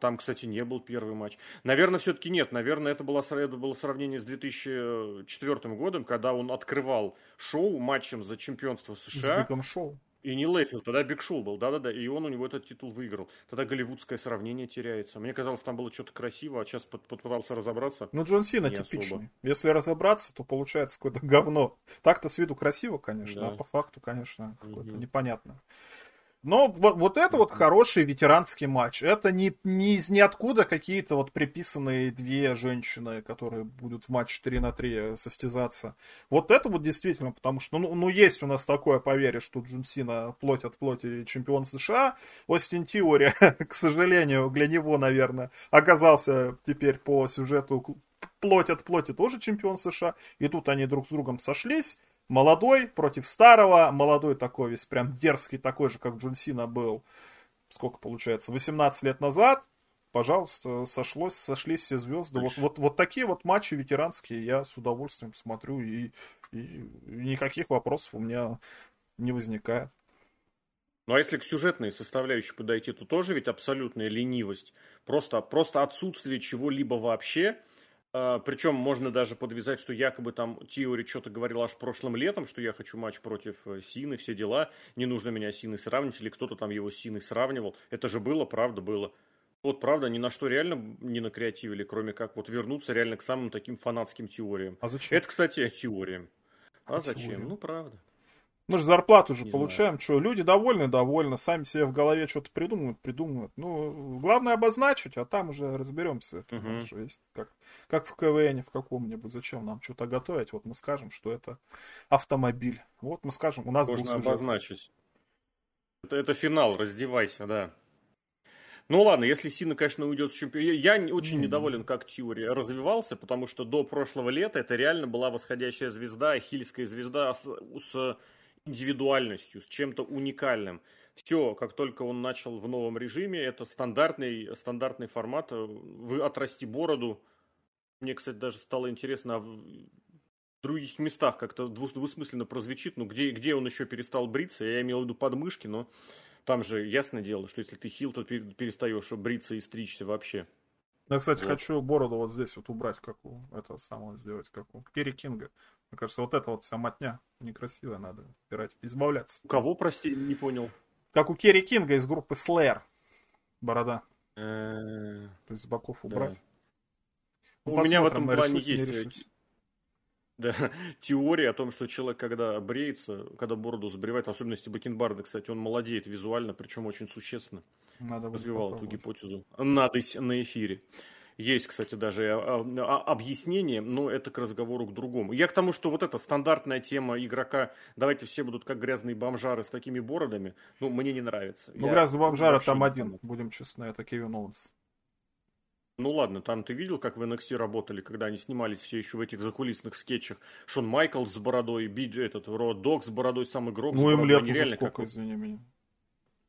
Там, кстати, не был первый матч. Наверное, все-таки нет. Наверное, это было, это было сравнение с 2004 годом, когда он открывал шоу матчем за чемпионство США. С Бигом Шоу. И не Лейфилд, тогда Биг Шоу был, да-да-да, и он у него этот титул выиграл. Тогда голливудское сравнение теряется. Мне казалось, там было что-то красиво, а сейчас попытался разобраться. Ну, Джон Сина типичный. Особо. Если разобраться, то получается какое-то говно. Так-то с виду красиво, конечно, да. а по факту, конечно, какое-то угу. непонятное. Но вот, вот это вот хороший ветеранский матч. Это не, не из ниоткуда какие-то вот приписанные две женщины, которые будут в матче 3 на 3 состязаться. Вот это вот действительно, потому что, ну, ну есть у нас такое поверье, что Джун Сина плоть от плоти чемпион США. Остин Тиори, [LAUGHS] к сожалению, для него, наверное, оказался теперь по сюжету плоть от плоти тоже чемпион США. И тут они друг с другом сошлись молодой против старого, молодой такой весь прям дерзкий, такой же, как Джон Сина был, сколько получается, 18 лет назад, пожалуйста, сошлось, сошлись все звезды. Вот, вот, вот такие вот матчи ветеранские я с удовольствием смотрю, и, и, никаких вопросов у меня не возникает. Ну а если к сюжетной составляющей подойти, то тоже ведь абсолютная ленивость. Просто, просто отсутствие чего-либо вообще – Причем можно даже подвязать, что якобы там Тиори что-то говорил аж прошлым летом, что я хочу матч против э, Сины, все дела, не нужно меня с Синой сравнить, или кто-то там его с Синой сравнивал. Это же было, правда, было. Вот правда, ни на что реально не накреативили, кроме как вот вернуться реально к самым таким фанатским теориям. А зачем? Это, кстати, теориям. А, а зачем? Теория? Ну, правда. Мы же зарплату же не получаем, знаю. что люди довольны, довольны, сами себе в голове что-то придумывают, придумывают. Ну, главное обозначить, а там уже разберемся. Это угу. у нас же есть как, как в КВН, в каком-нибудь. Зачем нам что-то готовить? Вот мы скажем, что это автомобиль. Вот мы скажем, у нас Можно обозначить. Это, это финал, раздевайся, да. Ну ладно, если Сина, конечно, уйдет с чемпионом. Я очень недоволен, как теория развивался, потому что до прошлого лета это реально была восходящая звезда, хильская звезда с, с индивидуальностью, с чем-то уникальным. Все, как только он начал в новом режиме, это стандартный, стандартный формат. Вы отрасти бороду. Мне, кстати, даже стало интересно, а в других местах как-то двусмысленно прозвучит, ну где, где он еще перестал бриться, я имел в виду подмышки, но там же ясное дело, что если ты хил, то перестаешь бриться и стричься вообще. Я, кстати, вот. хочу бороду вот здесь вот убрать, как у этого самого сделать, как у Керри Кинга. Мне кажется, вот эта вот вся мотня некрасивая, надо убирать, избавляться. У кого, прости, не понял? Как у Керри Кинга из группы Slayer. Борода. То есть с боков убрать. Ну, у меня в этом плане есть да, [LAUGHS] теория о том, что человек, когда бреется, когда бороду забревает, в особенности бакенбарды, кстати, он молодеет визуально, причем очень существенно. Надо развивал эту гипотезу. Надысь на эфире. Есть, кстати, даже а, а, объяснение, но это к разговору к другому. Я к тому, что вот эта стандартная тема игрока, давайте все будут как грязные бомжары с такими бородами, ну, мне не нравится. Ну, грязный бомжара там один, будем честны, это Кевин Оуэнс. Ну ладно, там ты видел, как в NXT работали, когда они снимались все еще в этих закулисных скетчах. Шон Майклс с бородой, Биджи, этот Род Дог с бородой, самый Грок Ну им лет уже сколько, как... извини меня.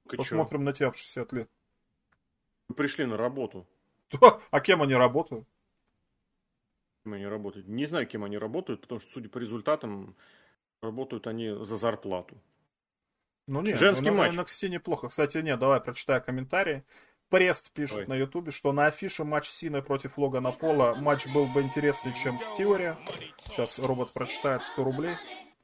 Посмотрим на тебя в 60 лет. Мы пришли на работу. А кем они работают? Кем они работают? Не знаю, кем они работают, потому что, судя по результатам, работают они за зарплату. Ну нет, Женский ну, матч. на NXT неплохо. Кстати, нет, давай прочитаю комментарии. Прест пишет Ой. на ютубе, что на афише матч Сины против Логана Пола матч был бы интереснее, чем с Тиори. Сейчас робот прочитает 100 рублей.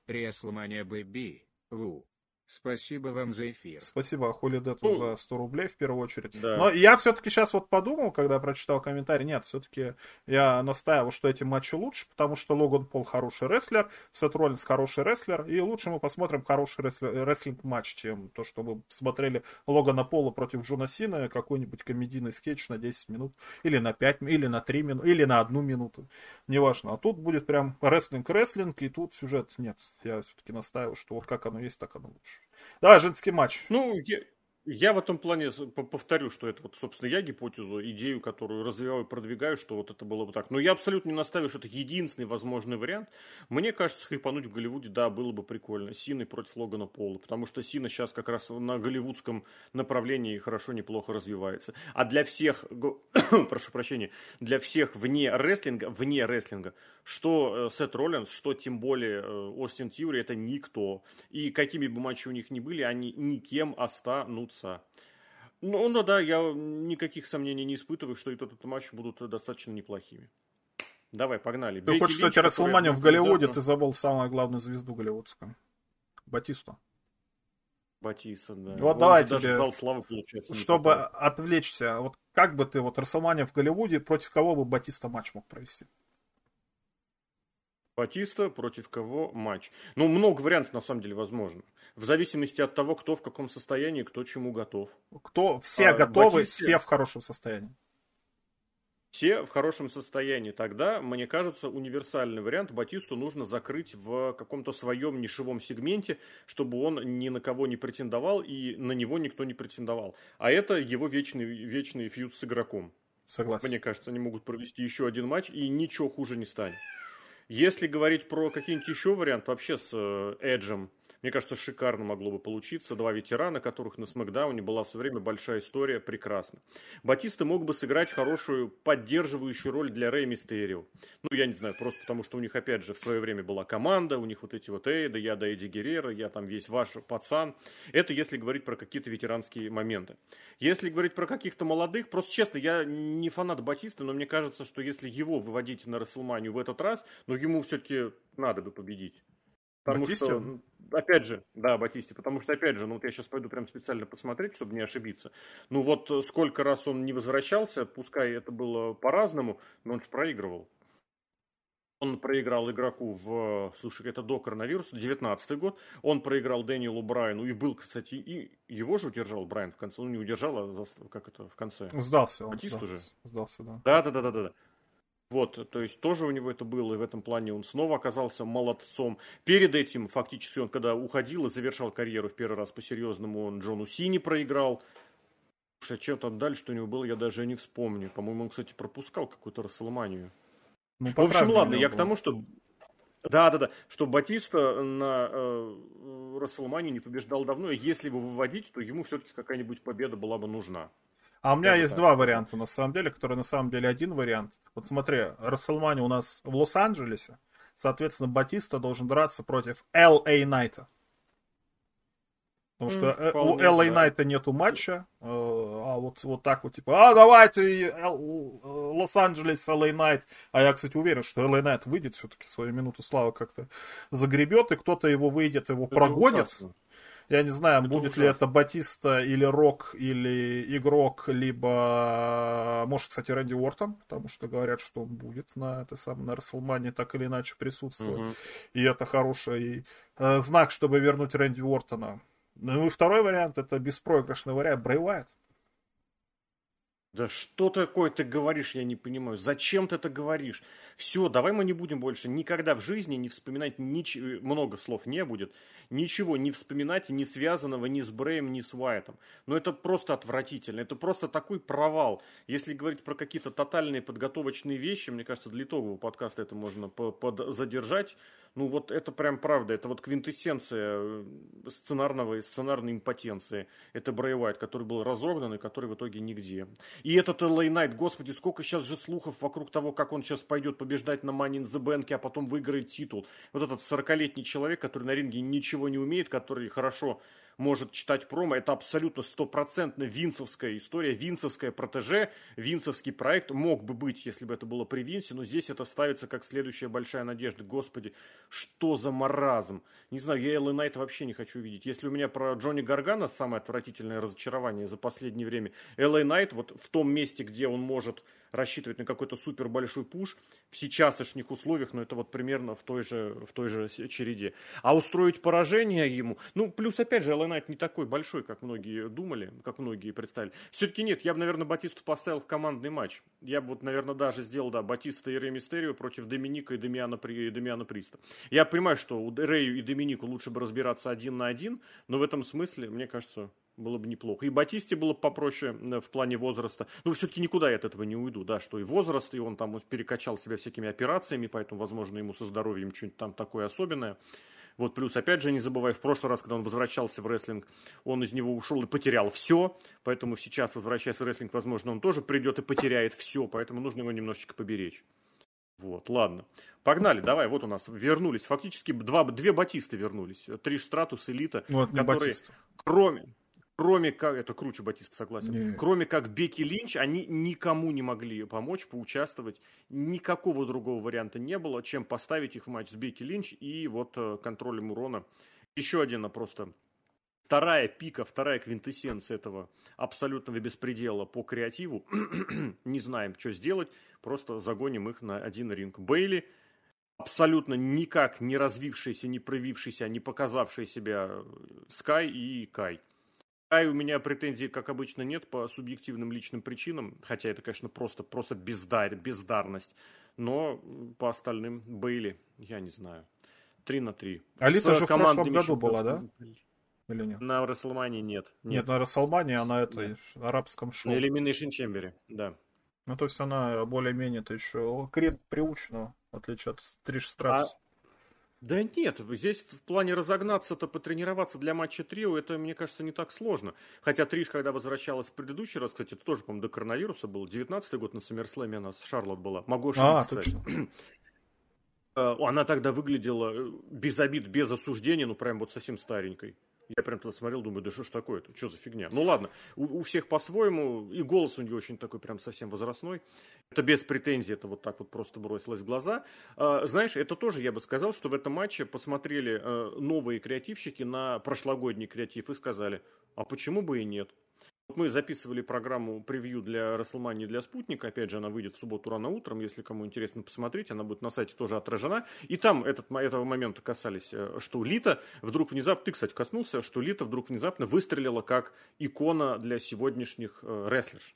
WrestleMania baby. Woo. Спасибо вам за эфир. Спасибо Холидету ну, за 100 рублей в первую очередь. Да. Но я все-таки сейчас вот подумал, когда прочитал комментарий, нет, все-таки я настаивал, что эти матчи лучше, потому что Логан Пол хороший рестлер, Сет Роллинс хороший рестлер, и лучше мы посмотрим хороший рестлинг-матч, чем то, что мы смотрели Логана Пола против Джона Сина, какой-нибудь комедийный скетч на 10 минут, или на 5, или на 3 минуты, или на 1 минуту, неважно. А тут будет прям рестлинг-рестлинг, и тут сюжет нет. Я все-таки настаиваю, что вот как оно есть, так оно лучше. Давай, женский матч. Ну, я, Я в этом плане повторю, что это вот, собственно, я гипотезу, идею, которую развиваю и продвигаю, что вот это было бы так. Но я абсолютно не наставлю, что это единственный возможный вариант. Мне кажется, хайпануть в Голливуде, да, было бы прикольно. Сины против Логана Пола, потому что Сина сейчас как раз на голливудском направлении хорошо, неплохо развивается. А для всех, [COUGHS] [COUGHS] прошу прощения, для всех вне рестлинга, вне рестлинга, что э, Сет Роллинс, что тем более э, Остин Тьюри, это никто. И какими бы матчи у них ни были, они никем останутся конца. Ну, ну да, я никаких сомнений не испытываю, что и тот, этот матч будут достаточно неплохими. Давай, погнали. Ты хочешь, кстати, Расселмания в Голливуде, ты забыл самую главную звезду голливудскую. Батисту. Батиста, да. Вот Он давай тебе, зал славы, получается, чтобы отвлечься, вот как бы ты, вот Расселмания в Голливуде, против кого бы Батиста матч мог провести? Батиста против кого матч. Ну, много вариантов на самом деле возможно. В зависимости от того, кто в каком состоянии, кто чему готов. Кто все а, готовы, Батисте... все в хорошем состоянии. Все в хорошем состоянии. Тогда, мне кажется, универсальный вариант Батисту нужно закрыть в каком-то своем нишевом сегменте, чтобы он ни на кого не претендовал и на него никто не претендовал. А это его вечный, вечный фьюд с игроком. Согласен. Мне кажется, они могут провести еще один матч и ничего хуже не станет. Если говорить про какие-нибудь еще варианты, вообще с э, Эджем, мне кажется, шикарно могло бы получиться. Два ветерана, которых на Смакдауне была все время большая история, прекрасно. Батиста мог бы сыграть хорошую поддерживающую роль для Рэй Мистерио. Ну, я не знаю, просто потому что у них, опять же, в свое время была команда, у них вот эти вот Эйда, я да Эдди Геррера, я там весь ваш пацан. Это если говорить про какие-то ветеранские моменты. Если говорить про каких-то молодых, просто честно, я не фанат Батиста, но мне кажется, что если его выводить на Расселманию в этот раз, ну, ему все-таки надо бы победить. Потому Батисте? что, ну, опять же, да, Батисте, потому что, опять же, ну вот я сейчас пойду прям специально посмотреть, чтобы не ошибиться. Ну вот э, сколько раз он не возвращался, пускай это было по-разному, но он же проигрывал. Он проиграл игроку в, слушай, это до коронавируса, 19 год. Он проиграл Дэниелу Брайану и был, кстати, и его же удержал Брайан в конце. Он не удержал, а как это в конце? Сдался. Он Батист сдался, уже? Сдался, да. Да, да, да, да, да. Вот, то есть тоже у него это было, и в этом плане он снова оказался молодцом. Перед этим, фактически, он когда уходил и завершал карьеру в первый раз по-серьезному, он Джону Сини проиграл. Слушай, а чем там дальше что у него было, я даже не вспомню. По-моему, он, кстати, пропускал какую-то Расселманию. Ну, в общем, ладно, я к тому, что... Да, да, да, что Батиста на э, Расселмании не побеждал давно, и если его выводить, то ему все-таки какая-нибудь победа была бы нужна. А у меня я есть два сказать. варианта, на самом деле, которые на самом деле один вариант. Вот смотри, Расселмани у нас в Лос-Анджелесе, соответственно, Батиста должен драться против Л.А. Найта. Потому что mm, у Л.А. Найта нету матча, э, а вот, вот так вот, типа, а давай ты Лос-Анджелес, Л.А. Найт. А я, кстати, уверен, что Л.А. Найт выйдет все-таки свою минуту славы как-то загребет, и кто-то его выйдет, его Это прогонит. Ужасно. Я не знаю, это будет ужасно. ли это Батиста или Рок, или игрок, либо, может, кстати, Рэнди Уортон, потому что говорят, что он будет на этой самой на Расселмане так или иначе присутствовать. Угу. И это хороший э, знак, чтобы вернуть Рэнди Уортона. Ну и второй вариант, это беспроигрышный вариант, Брэй Уайт. Да что такое ты говоришь, я не понимаю. Зачем ты это говоришь? Все, давай мы не будем больше никогда в жизни не вспоминать, нич... много слов не будет, ничего не вспоминать, не связанного ни с Брэем, ни с Уайтом. Но это просто отвратительно, это просто такой провал. Если говорить про какие-то тотальные подготовочные вещи, мне кажется, для итогового подкаста это можно задержать. Ну вот это прям правда, это вот квинтэссенция э, сценарного и сценарной импотенции. Это Брэй Уайт, который был разогнан и который в итоге нигде. И этот Лэй Найт, господи, сколько сейчас же слухов вокруг того, как он сейчас пойдет побеждать на Money in the Bank, а потом выиграет титул. Вот этот 40-летний человек, который на ринге ничего не умеет, который хорошо может читать промо. Это абсолютно стопроцентно винцевская история, винцевская протеже, винцевский проект мог бы быть, если бы это было при Винсе, но здесь это ставится как следующая большая надежда. Господи, что за маразм? Не знаю, я Элла Найта вообще не хочу видеть. Если у меня про Джонни Гаргана самое отвратительное разочарование за последнее время, Элла Найт вот в том месте, где он может рассчитывать на какой-то супер большой пуш в сейчасшних условиях, но это вот примерно в той же, в той же череде. А устроить поражение ему, ну, плюс, опять же, Элла Найт не такой большой, как многие думали, как многие представили. Все-таки нет, я бы, наверное, Батисту поставил в командный матч. Я бы вот, наверное, даже сделал, да, Батиста и Рэй Мистерио против Доминика и Демиана, и Демиана Приста. Я понимаю, что у Рэю и Доминику лучше бы разбираться один на один, но в этом смысле, мне кажется, было бы неплохо. И Батисте было бы попроще в плане возраста. Но все-таки никуда я от этого не уйду, да, что и возраст, и он там перекачал себя всякими операциями, поэтому, возможно, ему со здоровьем что-нибудь там такое особенное. Вот плюс, опять же, не забывай, в прошлый раз, когда он возвращался в рестлинг, он из него ушел и потерял все, поэтому сейчас, возвращаясь в рестлинг, возможно, он тоже придет и потеряет все, поэтому нужно его немножечко поберечь. Вот, ладно. Погнали, давай, вот у нас вернулись. Фактически два, две Батисты вернулись. Триш Стратус, Элита, вот, которые, Батиста. кроме, кроме как, это круче Батиста, согласен, Не. кроме как Бекки Линч, они никому не могли помочь, поучаствовать. Никакого другого варианта не было, чем поставить их в матч с Бекки Линч и вот э, контролем урона. Еще один просто вторая пика, вторая квинтэссенция этого абсолютного беспредела по креативу. [CLEARS THROAT] не знаем, что сделать, просто загоним их на один ринг. Бейли абсолютно никак не развившийся, не проявившийся, не показавший себя Скай и Кай. Кай у меня претензий, как обычно, нет по субъективным личным причинам, хотя это, конечно, просто, просто бездар, бездарность. Но по остальным Бейли, я не знаю. 3 на 3. Алита С же в прошлом году была, да? Или нет? На Расселмане нет. Нет, на Расселмане она это, арабском шоу. На Elimination Chamber, да. Ну, то есть она более-менее-то еще крепко приучена, в отличие от Триш Стратус. Да нет, здесь в плане разогнаться-то, потренироваться для матча трио, это, мне кажется, не так сложно. Хотя Триш, когда возвращалась в предыдущий раз, кстати, это тоже, по-моему, до коронавируса был, 19-й год на Саммерслэме она с Шарлот была. Могу ошибиться, А, кстати. точно. Э, Она тогда выглядела э, без обид, без осуждения, ну прям вот совсем старенькой. Я прям тогда смотрел, думаю, да что ж такое-то, что за фигня? Ну ладно, у, у всех по-своему, и голос у нее очень такой прям совсем возрастной. Это без претензий, это вот так вот просто бросилось в глаза. А, знаешь, это тоже, я бы сказал, что в этом матче посмотрели э, новые креативщики на прошлогодний креатив и сказали, а почему бы и нет? Мы записывали программу превью для Расселмании для Спутника. Опять же, она выйдет в субботу рано утром. Если кому интересно посмотреть, она будет на сайте тоже отражена. И там этот, этого момента касались, э, что Лита вдруг внезапно, ты, кстати, коснулся, что Лита вдруг внезапно выстрелила как икона для сегодняшних э, рестлерш.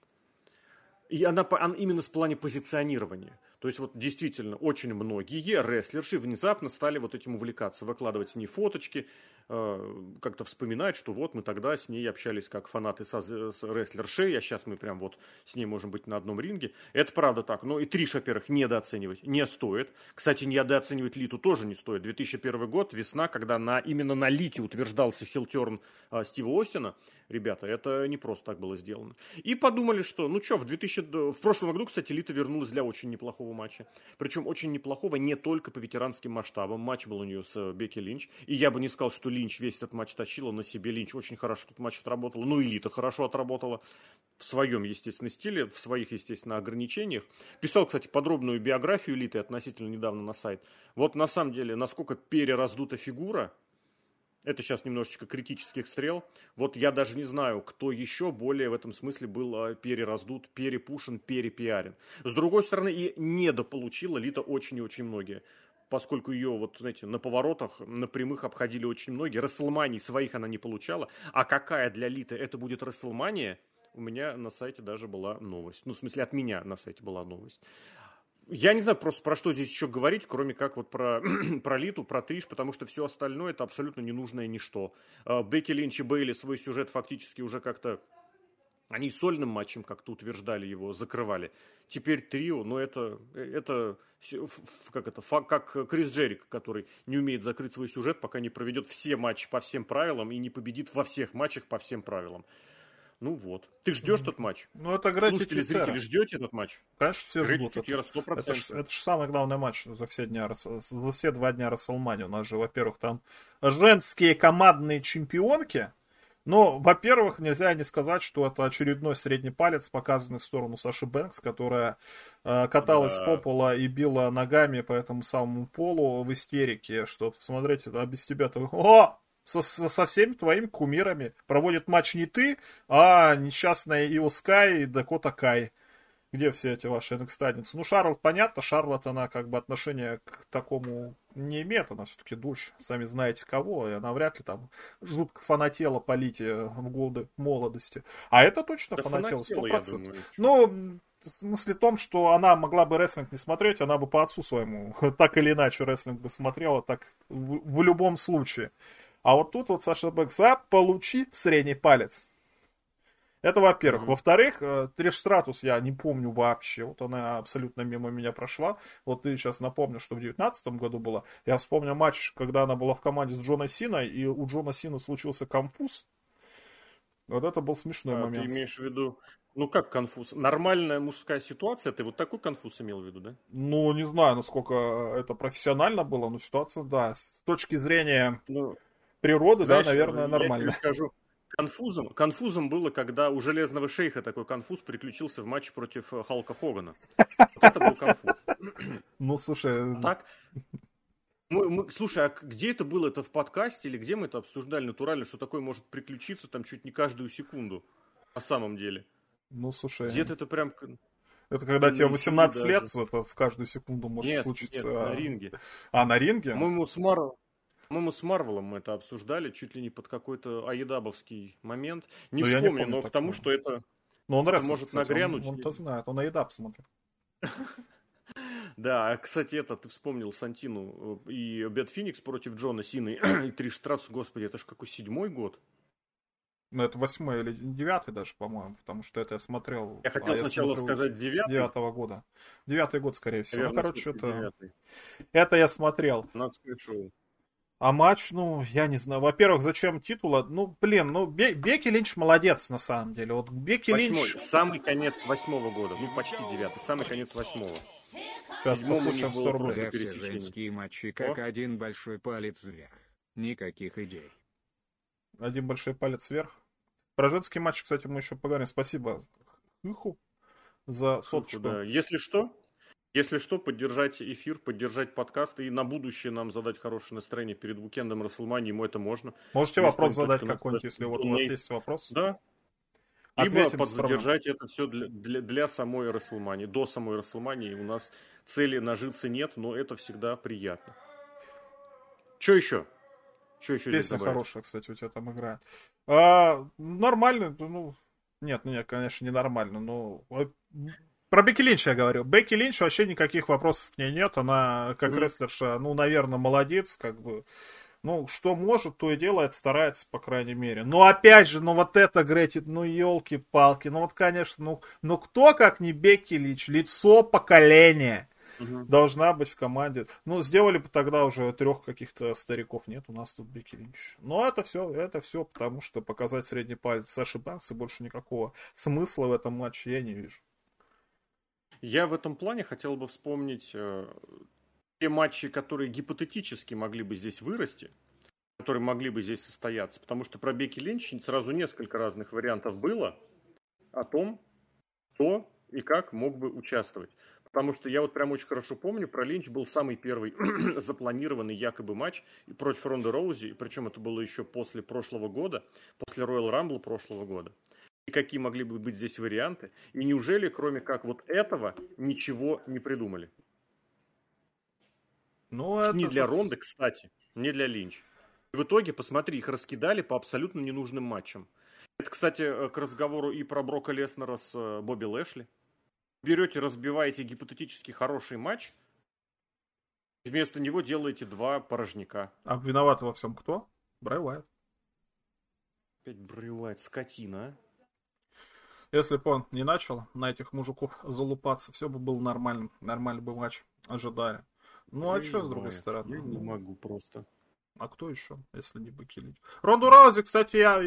И она, она именно с плане позиционирования. То есть вот действительно очень многие рестлерши внезапно стали вот этим увлекаться, выкладывать с ней фоточки, э, как-то вспоминать, что вот мы тогда с ней общались как фанаты со, с рестлершей, а сейчас мы прям вот с ней можем быть на одном ринге. Это правда так. Но и Триш, во-первых, недооценивать не стоит. Кстати, недооценивать Литу тоже не стоит. 2001 год, весна, когда на, именно на Лите утверждался хилтерн а, Стива Остина. Ребята, это не просто так было сделано. И подумали, что, ну что, в, 2000, д- в прошлом году, кстати, Лита вернулась для очень неплохого матча. Причем очень неплохого не только по ветеранским масштабам. Матч был у нее с э, Бекки Линч. И я бы не сказал, что Линч весь этот матч тащила на себе. Линч очень хорошо этот матч отработала. Ну, и Лита хорошо отработала в своем, естественно, стиле, в своих, естественно, ограничениях. Писал, кстати, подробную биографию Литы относительно недавно на сайт. Вот на самом деле, насколько перераздута фигура, это сейчас немножечко критических стрел. Вот я даже не знаю, кто еще более в этом смысле был а, перераздут, перепушен, перепиарен. С другой стороны, и недополучила Лита очень и очень многие. Поскольку ее, вот, знаете, на поворотах, на прямых обходили очень многие. Расселманий своих она не получала. А какая для Литы это будет Расселмания, у меня на сайте даже была новость. Ну, в смысле, от меня на сайте была новость. Я не знаю просто про что здесь еще говорить, кроме как вот про, [CLEARS THROAT] про Литу, про Триш, потому что все остальное это абсолютно ненужное ничто. А, Бекки Линч и Бейли свой сюжет фактически уже как-то они сольным матчем как-то утверждали его, закрывали. Теперь трио, но это, это ф- как это, как Крис Джерик, который не умеет закрыть свой сюжет, пока не проведет все матчи по всем правилам и не победит во всех матчах по всем правилам. Ну вот. Ты ждешь этот матч? Ну, это Слушатели, Тетера. зрители, ждете этот матч? Конечно, все Гретти ждут. Это, Тетера, ж- 100%. это, ж, это ж самый главный матч за все, дня, за все два дня Расселмани. У нас же, во-первых, там женские командные чемпионки. Но, во-первых, нельзя не сказать, что это очередной средний палец, показанный в сторону Саши Бэнкс, которая э, каталась Да. по полу и била ногами по этому самому полу в истерике, что, смотрите, а без тебя-то... О! Со, со, со всеми твоими кумирами. Проводит матч не ты, а несчастная Ио Скай и Дакота Кай. Где все эти ваши NXT-ницы? Ну, Шарлот, понятно, Шарлот, она как бы отношения к такому не имеет, она все-таки дочь, сами знаете кого, и она вряд ли там жутко фанатела по Лите в годы молодости. А это точно Да фанатела, сто процентов. Ну, в смысле том, что она могла бы рестлинг не смотреть, она бы по отцу своему [LAUGHS] так или иначе рестлинг бы смотрела, так в, в любом случае. А вот тут вот Саша Бэкс, а, получи средний палец. Это во-первых. Мгм. Во-вторых, э, Триш Стратус я не помню вообще. Вот она абсолютно мимо меня прошла. Вот ты сейчас напомнишь, что в девятнадцатом году было. Я вспомнил матч, когда она была в команде с Джона Синой, и у Джона Сина случился конфуз. Вот это был смешной А, момент. Ты имеешь в виду, ну как конфуз? Нормальная мужская ситуация, ты вот такой конфуз имел в виду, да? Ну, не знаю, насколько это профессионально было, но ситуация, да, с точки зрения Ну, природы, знаешь, да, наверное, я нормально. скажу, конфузом, конфузом было, когда у Железного Шейха такой конфуз приключился в матче против э, Халка Хогана. Вот это был конфуз. [LAUGHS] Ну, слушай, Так? Мы, мы- слушай, а где это было? Это в подкасте или где мы это обсуждали натурально, что такое может приключиться там чуть не каждую секунду? На самом деле. ну, слушай, Где-то это прям... это когда на тебе эфире 18 лет, даже. это в каждую секунду может Нет, случиться. нет, на ринге. А, на ринге? По-моему, с Марвел... По-моему, с Марвелом мы это обсуждали, чуть ли не под какой-то аедабовский момент. Не Ну, я не вспомню, помню но к тому, что это... Ну, он рестлер, может кстати, нагрянуть Он, он-то знает, он Айдап смотрит. Да, а, кстати, это ты вспомнил Сантину э, и Бет Феникс против Джона Сины [CLEARS THROAT] и Триш Стратус, господи, это ж какой седьмой год? Ну, это восьмой или девятый даже, по-моему, потому что это я смотрел. Я хотел а сначала сказать С девятый. девятого года. Девятый год, скорее всего. Наверное, ну, короче, это... девятый. это я смотрел. Надское шоу. А матч, ну, я не знаю. Во-первых, зачем титула? Ну, блин, ну, Бе- Бекки Линч молодец, на самом деле. Вот Бекки Восьмой, Линч... самый конец восьмого года, ну почти девятый, самый конец восьмого. Сейчас седьмом у послушаем них было 100 рублей. все женские матчи как О. один большой палец вверх. Никаких идей. Один большой палец вверх. Про женский матч, кстати, мы еще поговорим. Спасибо Хыху за соточку. Да. Если что, если что, поддержать эфир, поддержать подкаст и на будущее нам задать хорошее настроение перед уикендом Расселмании, ему это можно. Можете вопрос задать какой-нибудь, если вот у вас есть вопрос. Да. Либо Ответим поддержать это все для, для, для самой Расселмании. До самой Расселмании у нас цели нажиться нет, но это всегда приятно. Что еще? Что еще здесь Песня хорошая, кстати, у тебя там играет. А, нормально, ну, нет, ну нет, конечно, не нормально, но про Бекки Линч я говорю. Бекки Линч вообще никаких вопросов к ней нет, она как Мгм. рестлерша, ну, наверное, молодец, как бы. Ну, что может, то и делает, старается, по крайней мере. Но опять же, ну вот это, Гретти, ну елки-палки, ну вот, конечно, ну, ну кто, как не Бекки Линч, лицо поколения Мгм. должна быть в команде. Ну, сделали бы тогда уже трех каких-то стариков. Нет, у нас тут Бекки Линч. Но это все, это все потому, что показать средний палец Саши Банкс и больше никакого смысла в этом матче я не вижу. Я в этом плане хотел бы вспомнить э, те матчи, которые гипотетически могли бы здесь вырасти, которые могли бы здесь состояться. Потому что про Бекки Линч сразу несколько разных вариантов было о том, кто и как мог бы участвовать. Потому что я вот прям очень хорошо помню, про Линч был самый первый [CLEARS THROAT] запланированный якобы матч против Ронда Роузи, причем это было еще после прошлого года, после Royal Rumble прошлого года. И какие могли бы быть здесь варианты? И неужели, кроме как вот этого, ничего не придумали? Ну, это Не для Ронды, кстати, не для Линч. И в итоге, посмотри, их раскидали по абсолютно ненужным матчам. Это, кстати, э, к разговору и про Брока Леснера с э, Бобби Лэшли. Берете, разбиваете гипотетически хороший матч, вместо него делаете два порожняка. А виноват во всем кто? Брай Уайт. Опять брывает скотина, а? Если бы он не начал на этих мужиков залупаться, все бы было нормально. Нормальный бы матч ожидали. Ну, а что с другой стороны? Я не могу просто. А кто еще, если не Бекки Линч? Ронду Раузи, кстати, я,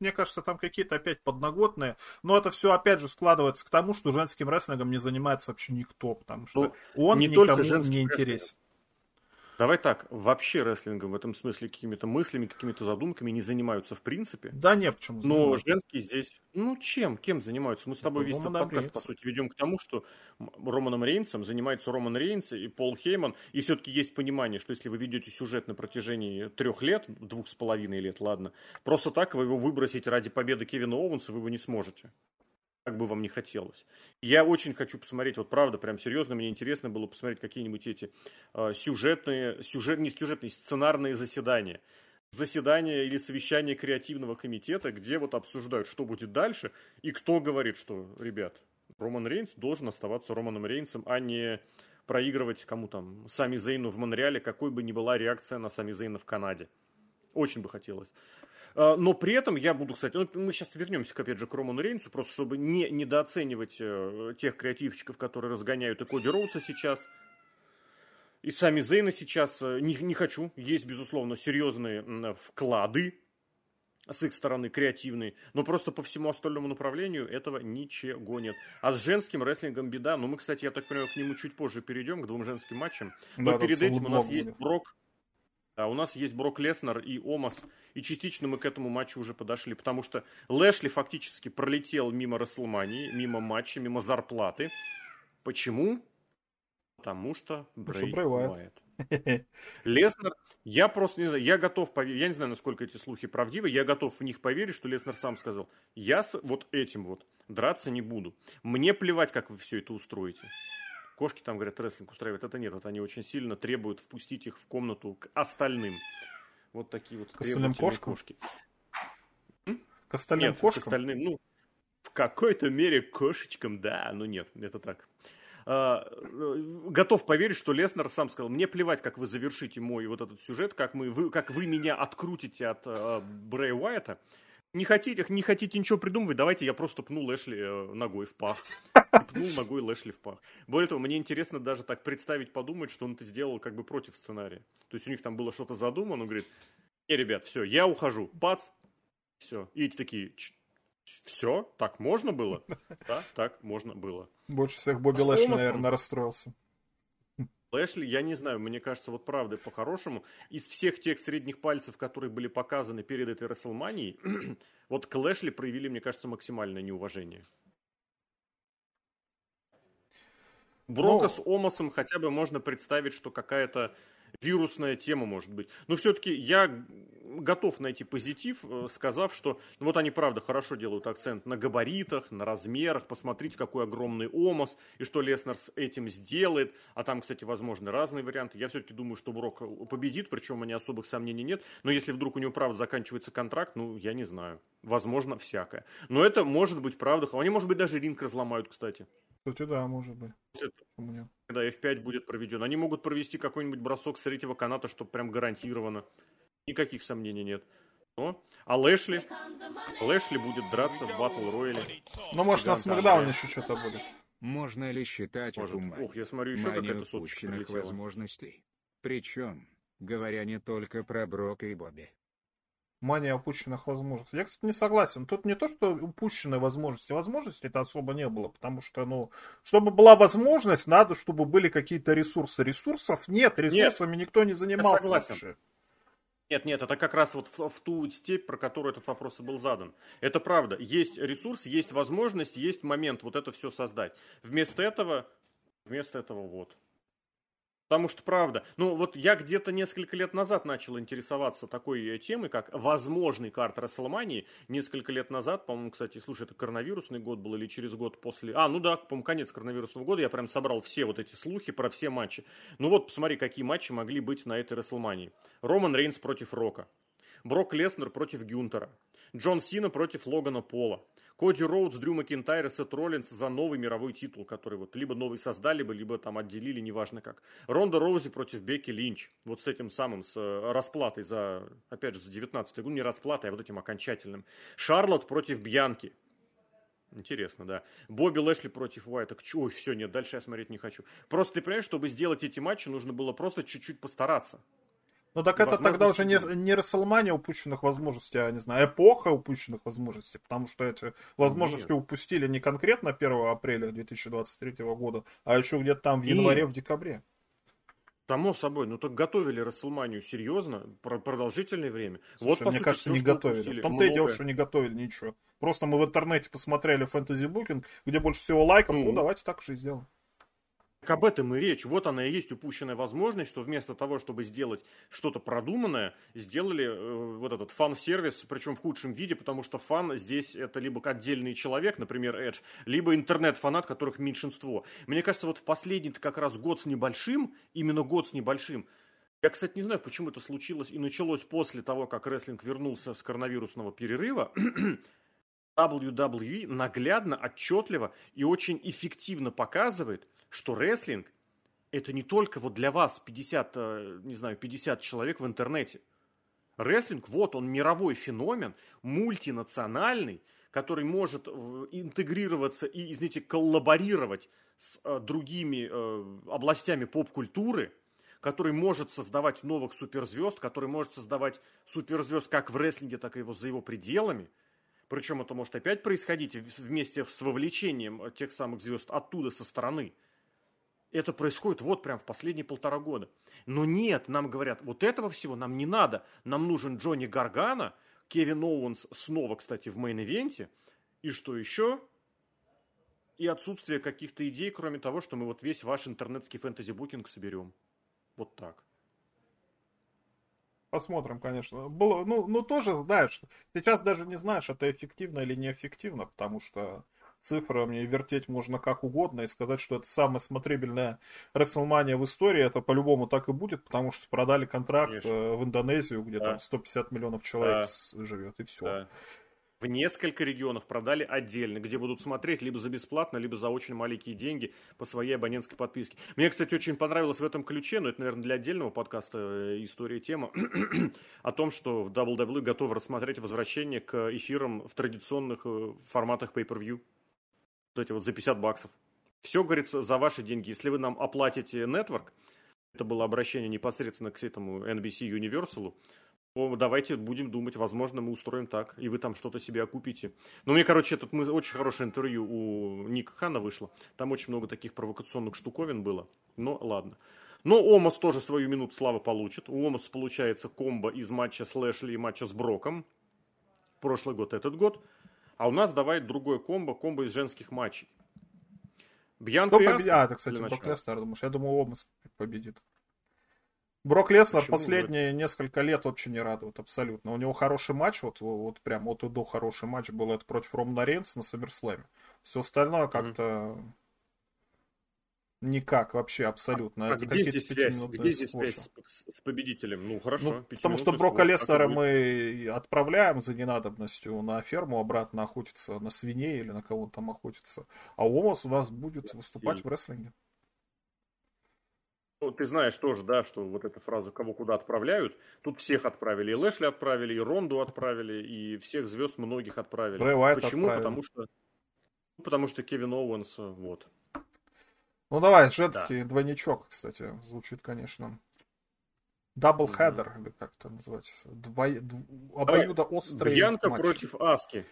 мне кажется, там какие-то опять подноготные. Но это все, опять же, складывается к тому, что женским рестлингом не занимается вообще никто, потому что Ну, он не никому только не интересен. Давай так, вообще рестлингом в этом смысле какими-то мыслями, какими-то задумками не занимаются в принципе. Да не, почему Но женские здесь, ну чем, кем занимаются? Мы с тобой весь этот подкаст, по сути, ведем к тому, что Романом Рейнсом занимается Роман Рейнс и Пол Хейман. И все-таки есть понимание, что если вы ведете сюжет на протяжении трех лет, двух с половиной лет, ладно, просто так вы его выбросить ради победы Кевина Оуэнса вы его не сможете. Как бы вам не хотелось. Я очень хочу посмотреть, вот правда, прям серьезно, мне интересно было посмотреть какие-нибудь эти э, сюжетные, сюжет, не сюжетные, сценарные заседания заседание или совещание креативного комитета, где вот обсуждают, что будет дальше, и кто говорит, что, ребят, Роман Рейнс должен оставаться Романом Рейнсом, а не проигрывать кому там, Сами Зейну в Монреале, какой бы ни была реакция на Сами Зейна в Канаде. Очень бы хотелось. А, но при этом я буду, кстати, ну, мы сейчас вернемся, опять же, к Роману Рейнсу, просто чтобы не недооценивать э, тех креативщиков, которые разгоняют и Коди Роудса сейчас, и сами Зейна сейчас. Э, не, не хочу. Есть, безусловно, серьезные вклады с их стороны креативные, но просто по всему остальному направлению этого ничего нет. А с женским рестлингом беда. Ну, мы, кстати, я так понимаю, к нему чуть позже перейдем, к двум женским матчам. Но да, перед этим у нас есть Брок, да, у нас есть Брок Леснер и Омас, и частично мы к этому матчу уже подошли, потому что Лэшли фактически пролетел мимо Расселмании, мимо матча, мимо зарплаты. Почему? Потому что Брей Уайт. [LAUGHS] Леснер, я просто не знаю, я готов поверить, я не знаю, насколько эти слухи правдивы, я готов в них поверить, что Леснер сам сказал, я с вот этим вот драться не буду. Мне плевать, как вы все это устроите. Кошки там, говорят, рестлинг устраивает. Это нет, это они очень сильно требуют впустить их в комнату к остальным. Вот такие вот к остальным кошкам? кошки. К остальным нет, кошкам? К остальным, ну, в какой-то мере кошечкам, да, но нет, это так. А, готов поверить, что Леснер сам сказал, мне плевать, как вы завершите мой вот этот сюжет, как, мы, вы, как вы меня открутите от uh, Брэй Уайта. Не хотите, не хотите ничего придумывать, давайте я просто пну Лэшли э, ногой в пах. И [LAUGHS] пнул ногой Лэшли в пах. Более того, мне интересно даже так представить, подумать, что он это сделал как бы против сценария. То есть у них там было что-то задумано, он говорит, не, ребят, все, я ухожу, бац, все. И эти такие, все, так можно было? [LAUGHS] Да, так можно было. Больше всех Бобби а Лэшли, наверное, расстроился. Лэшли, я не знаю, мне кажется, вот правда, по-хорошему, из всех тех средних пальцев, которые были показаны перед этой Расселманией, [CLEARS THROAT] вот к Лэшли проявили, мне кажется, максимальное неуважение. Брока Но... с Омасом хотя бы можно представить, что какая-то вирусная тема может быть. Но все-таки я готов найти позитив, э, сказав, что ну, вот они правда хорошо делают акцент на габаритах, на размерах, посмотрите, какой огромный омос, и что Леснер с этим сделает. А там, кстати, возможны разные варианты. Я все-таки думаю, что Брок победит, причем у меня особых сомнений нет. Но если вдруг у него правда заканчивается контракт, ну, я не знаю. Возможно, всякое. Но это может быть правда. Они, может быть, даже ринг разломают, кстати. Кстати, да, может быть. Когда F5 будет проведен. Они могут провести какой-нибудь бросок с третьего каната, чтобы прям гарантированно. Никаких сомнений нет. Но, а Лэшли? Лэшли будет драться в батл рояле. Ну, может, на Смакдауне еще что-то будет. Можно ли считать может. эту Ох, я смотрю, еще какая-то соточка возможностей? Причем, говоря не только про Брока и Бобби мания упущенных возможностей. Я, кстати, не согласен. Тут не то, что упущенные возможности. Возможностей это особо не было, потому что, ну, чтобы была возможность, надо, чтобы были какие-то ресурсы. Ресурсов нет, ресурсами нет, никто не занимался вообще. Нет, нет, это как раз вот в, в ту степь, про которую этот вопрос и был задан. Это правда. Есть ресурс, есть возможность, есть момент вот это все создать. Вместо этого, вместо этого вот. Потому что, правда, ну вот я где-то несколько лет назад начал интересоваться такой э, темой, как возможный карт Расселмании. Несколько лет назад, по-моему, кстати, слушай, это коронавирусный год был или через год после... А, ну да, по-моему, конец коронавирусного года, я прям собрал все вот эти слухи про все матчи. Ну вот, посмотри, какие матчи могли быть на этой Рестлмании. Роман Рейнс против Рока. Брок Леснер против Гюнтера. Джон Сина против Логана Пола. Коди Роудс, Дрю Макинтайр и Сет Роллинс за новый мировой титул, который вот либо новый создали бы, либо там отделили, неважно как. Ронда Роузи против Бекки Линч. Вот с этим самым, с э, расплатой за, опять же, за 19 год. Не расплатой, а вот этим окончательным. Шарлот против Бьянки. Интересно, да. Бобби Лэшли против Уайта. Ой, все, нет, дальше я смотреть не хочу. Просто ты понимаешь, чтобы сделать эти матчи, нужно было просто чуть-чуть постараться. Ну так это тогда уже не, не Расселмания упущенных возможностей, а, не знаю, эпоха упущенных возможностей, потому что эти возможности Нет. упустили не конкретно 1 апреля 2023 года, а еще где-то там в январе, И... в декабре. Само собой, ну так готовили Расселманию серьезно, продолжительное время. Слушай, вот, мне сути, кажется, не готовили. В том-то и дело, что не готовили ничего. Просто мы в интернете посмотрели фэнтези букинг, где больше всего лайков, ну, ну давайте так же и сделаем. Так об этом и речь. Вот она и есть упущенная возможность, что вместо того, чтобы сделать что-то продуманное, сделали э, вот этот фан-сервис, причем в худшем виде, потому что фан здесь это либо отдельный человек, например, Эдж, либо интернет-фанат, которых меньшинство. Мне кажется, вот в последний как раз год с небольшим, именно год с небольшим, я, кстати, не знаю, почему это случилось и началось после того, как рестлинг вернулся с коронавирусного перерыва. [CLEARS THROAT] WWE наглядно, отчетливо и очень эффективно показывает, что рестлинг это не только вот для вас 50, э, не знаю, 50 человек в интернете. Рестлинг, вот он мировой феномен, мультинациональный, который может интегрироваться и, извините, коллаборировать с э, другими э, областями поп-культуры, который может создавать новых суперзвезд, который может создавать суперзвезд как в рестлинге, так и его, за его пределами. Причем это может опять происходить вместе с вовлечением тех самых звезд оттуда, со стороны. Это происходит вот прям в последние полтора года. Но нет, нам говорят, вот этого всего нам не надо. Нам нужен Джонни Гаргано, Кевин Оуэнс снова, кстати, в main event е. И что еще? И отсутствие каких-то идей, кроме того, что мы вот весь ваш интернетский fantasy booking соберем. Вот так. Посмотрим, конечно. Было, ну, ну, тоже знаешь, сейчас даже не знаешь, это эффективно или неэффективно, потому что цифрами вертеть можно как угодно и сказать, что это самая смотрибельная WrestleMania в истории, это по-любому так и будет, потому что продали контракт Конечно. Э, в Индонезию, где да. там 150 миллионов человек да. живет, и все. Да. В несколько регионов продали отдельно, где будут смотреть либо за бесплатно, либо за очень маленькие деньги по своей абонентской подписке. Мне, кстати, очень понравилось в этом ключе, но это, наверное, для отдельного подкаста э, история тема, [CLEARS THROAT] о том, что в WWE готовы рассмотреть возвращение к эфирам в традиционных э, форматах Pay-Per-View эти вот за 50 баксов. Все, говорится, за ваши деньги. Если вы нам оплатите Network, это было обращение непосредственно к этому NBC Universal, то давайте будем думать, возможно, мы устроим так, и вы там что-то себе окупите. Но мне, короче, тут мы очень хорошее интервью у Ника Хана вышло. Там очень много таких провокационных штуковин было. Но ладно. Но Омас тоже свою минуту славы получит. У Омаса получается комбо из матча с Лэшли и матча с Броком. Прошлый год, этот год. А у нас давай другой комбо, комбо из женских матчей. Бьянка Кто победит? А, это, кстати, Брок Леснер, думаешь? Я думаю, Омас победит. Брок Леснер Почему последние говорит? несколько лет вообще не радует, абсолютно. У него хороший матч, вот, вот прям вот и до хороший матч был это против Ромна Рейнс на Саммерслэме. Все остальное как-то mm-hmm. Никак вообще абсолютно. А это где здесь связь? Где здесь связь с, с победителем? Ну хорошо. Ну, потому что Брока Лестера мы отправляем за ненадобностью на ферму обратно охотиться на свиней или на кого-то там охотиться. А Омас у нас будет выступать в рестлинге. Ну, ты знаешь тоже, да, что вот эта фраза «кого куда отправляют», тут всех отправили, и Лэшли отправили, и Ронду отправили, и всех звезд многих отправили. Почему? Отправили. Потому что потому что Кевин Оуэнс, вот, ну давай, женский да. двойничок, кстати, звучит, конечно. Double header, или как это называется? Двой... Обоюдо острый Бьянка матч. против Аски.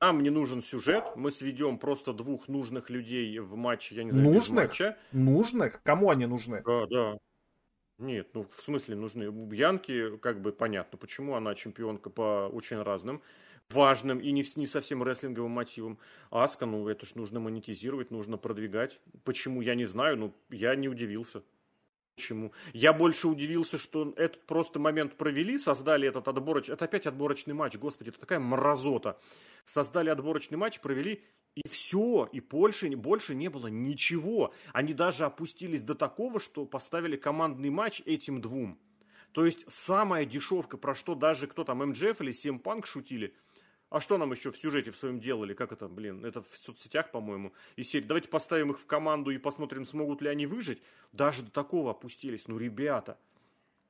Нам не нужен сюжет, мы сведем просто двух нужных людей в матч, я не знаю, Нужных? Матча. Нужных? Кому они нужны? Да, да. Нет, ну в смысле нужны. У Бьянки как бы понятно, почему она чемпионка по очень разным важным и не, не совсем рестлинговым мотивом. Аска, ну это ж нужно монетизировать, нужно продвигать. Почему, я не знаю, но я не удивился. Почему? Я больше удивился, что этот просто момент провели, создали этот отборочный... Это опять отборочный матч, господи, это такая мразота. Создали отборочный матч, провели, и все, и больше, больше не было ничего. Они даже опустились до такого, что поставили командный матч этим двум. То есть самая дешевка, про что даже кто там, МДФ или Сим Панк шутили – а что нам еще в сюжете в своем делали? Как это, блин, это в соцсетях, по-моему. И сеть, давайте поставим их в команду и посмотрим, смогут ли они выжить. Даже до такого опустились. Ну, ребята,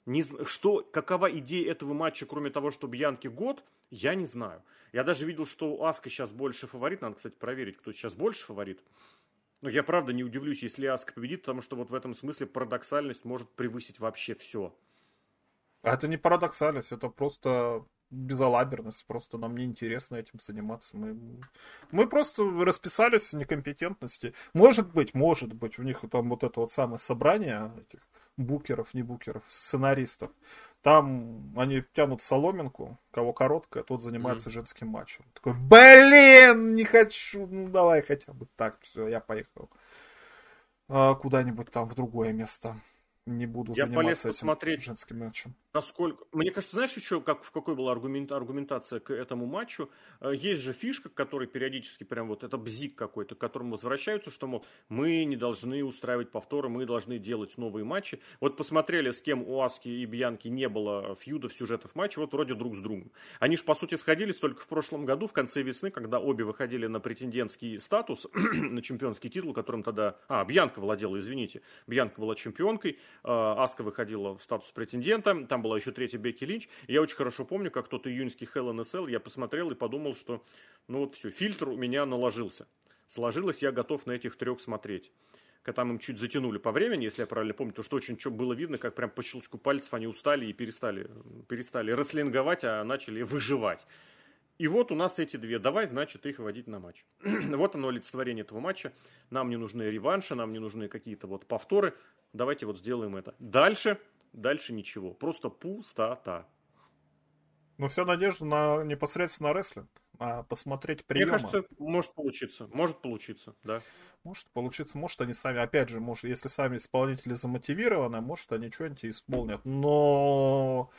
не, что, какова идея этого матча, кроме того, что Бьянки год, я не знаю. Я даже видел, что Аска сейчас больше фаворит. Надо, кстати, проверить, кто сейчас больше фаворит. Но я правда не удивлюсь, если Аска победит, потому что вот в этом смысле парадоксальность может превысить вообще все. А это не парадоксальность, это просто безалаберность, просто нам не интересно этим заниматься. Мы, мы просто расписались в некомпетентности. Может быть, может быть, у них там вот это вот самое собрание этих букеров, не букеров, сценаристов. Там они тянут соломинку, кого короткая, тот занимается mm. женским матчем. Такой, блин, не хочу, ну давай хотя бы так, все, я поехал а, куда-нибудь там в другое место не буду я заниматься этим посмотреть, женским матчем. Насколько... Мне кажется, знаешь еще, как, в какой была аргумент, аргументация к этому матчу? Э, есть же фишка, который периодически прям вот, это бзик какой-то, к которому возвращаются, что, мол, мы не должны устраивать повторы, мы должны делать новые матчи. Вот посмотрели, с кем у Аски и Бьянки не было фьюдов, сюжетов матча, вот вроде друг с другом. Они же, по сути, сходились только в прошлом году, в конце весны, когда обе выходили на претендентский статус, [CLEARS THROAT] на чемпионский титул, которым тогда... А, Бьянка владела, извините. Бьянка была чемпионкой, Э, Аска выходила в статус претендента, там была еще третья Бекки Линч. Я очень хорошо помню, как тот июньский Hell in Cell я посмотрел и подумал, что ну вот все, фильтр у меня наложился. Сложилось, я готов на этих трех смотреть там им чуть затянули по времени, если я правильно помню, то что очень что было видно, как прям по щелчку пальцев они устали и перестали, перестали рослинговать, а начали выживать. И вот у нас эти две. Давай, значит, их вводить на матч. [CLEARS THROAT] вот оно олицетворение этого матча. Нам не нужны реванши, нам не нужны какие-то вот повторы. Давайте вот сделаем это. Дальше, дальше ничего. Просто пустота. Ну, вся надежда на непосредственно рестлинг. А посмотреть приемы. Мне кажется, может получиться. Может получиться, да. Может получиться, может они сами, опять же, может, если сами исполнители замотивированы, может они что-нибудь исполнят. Но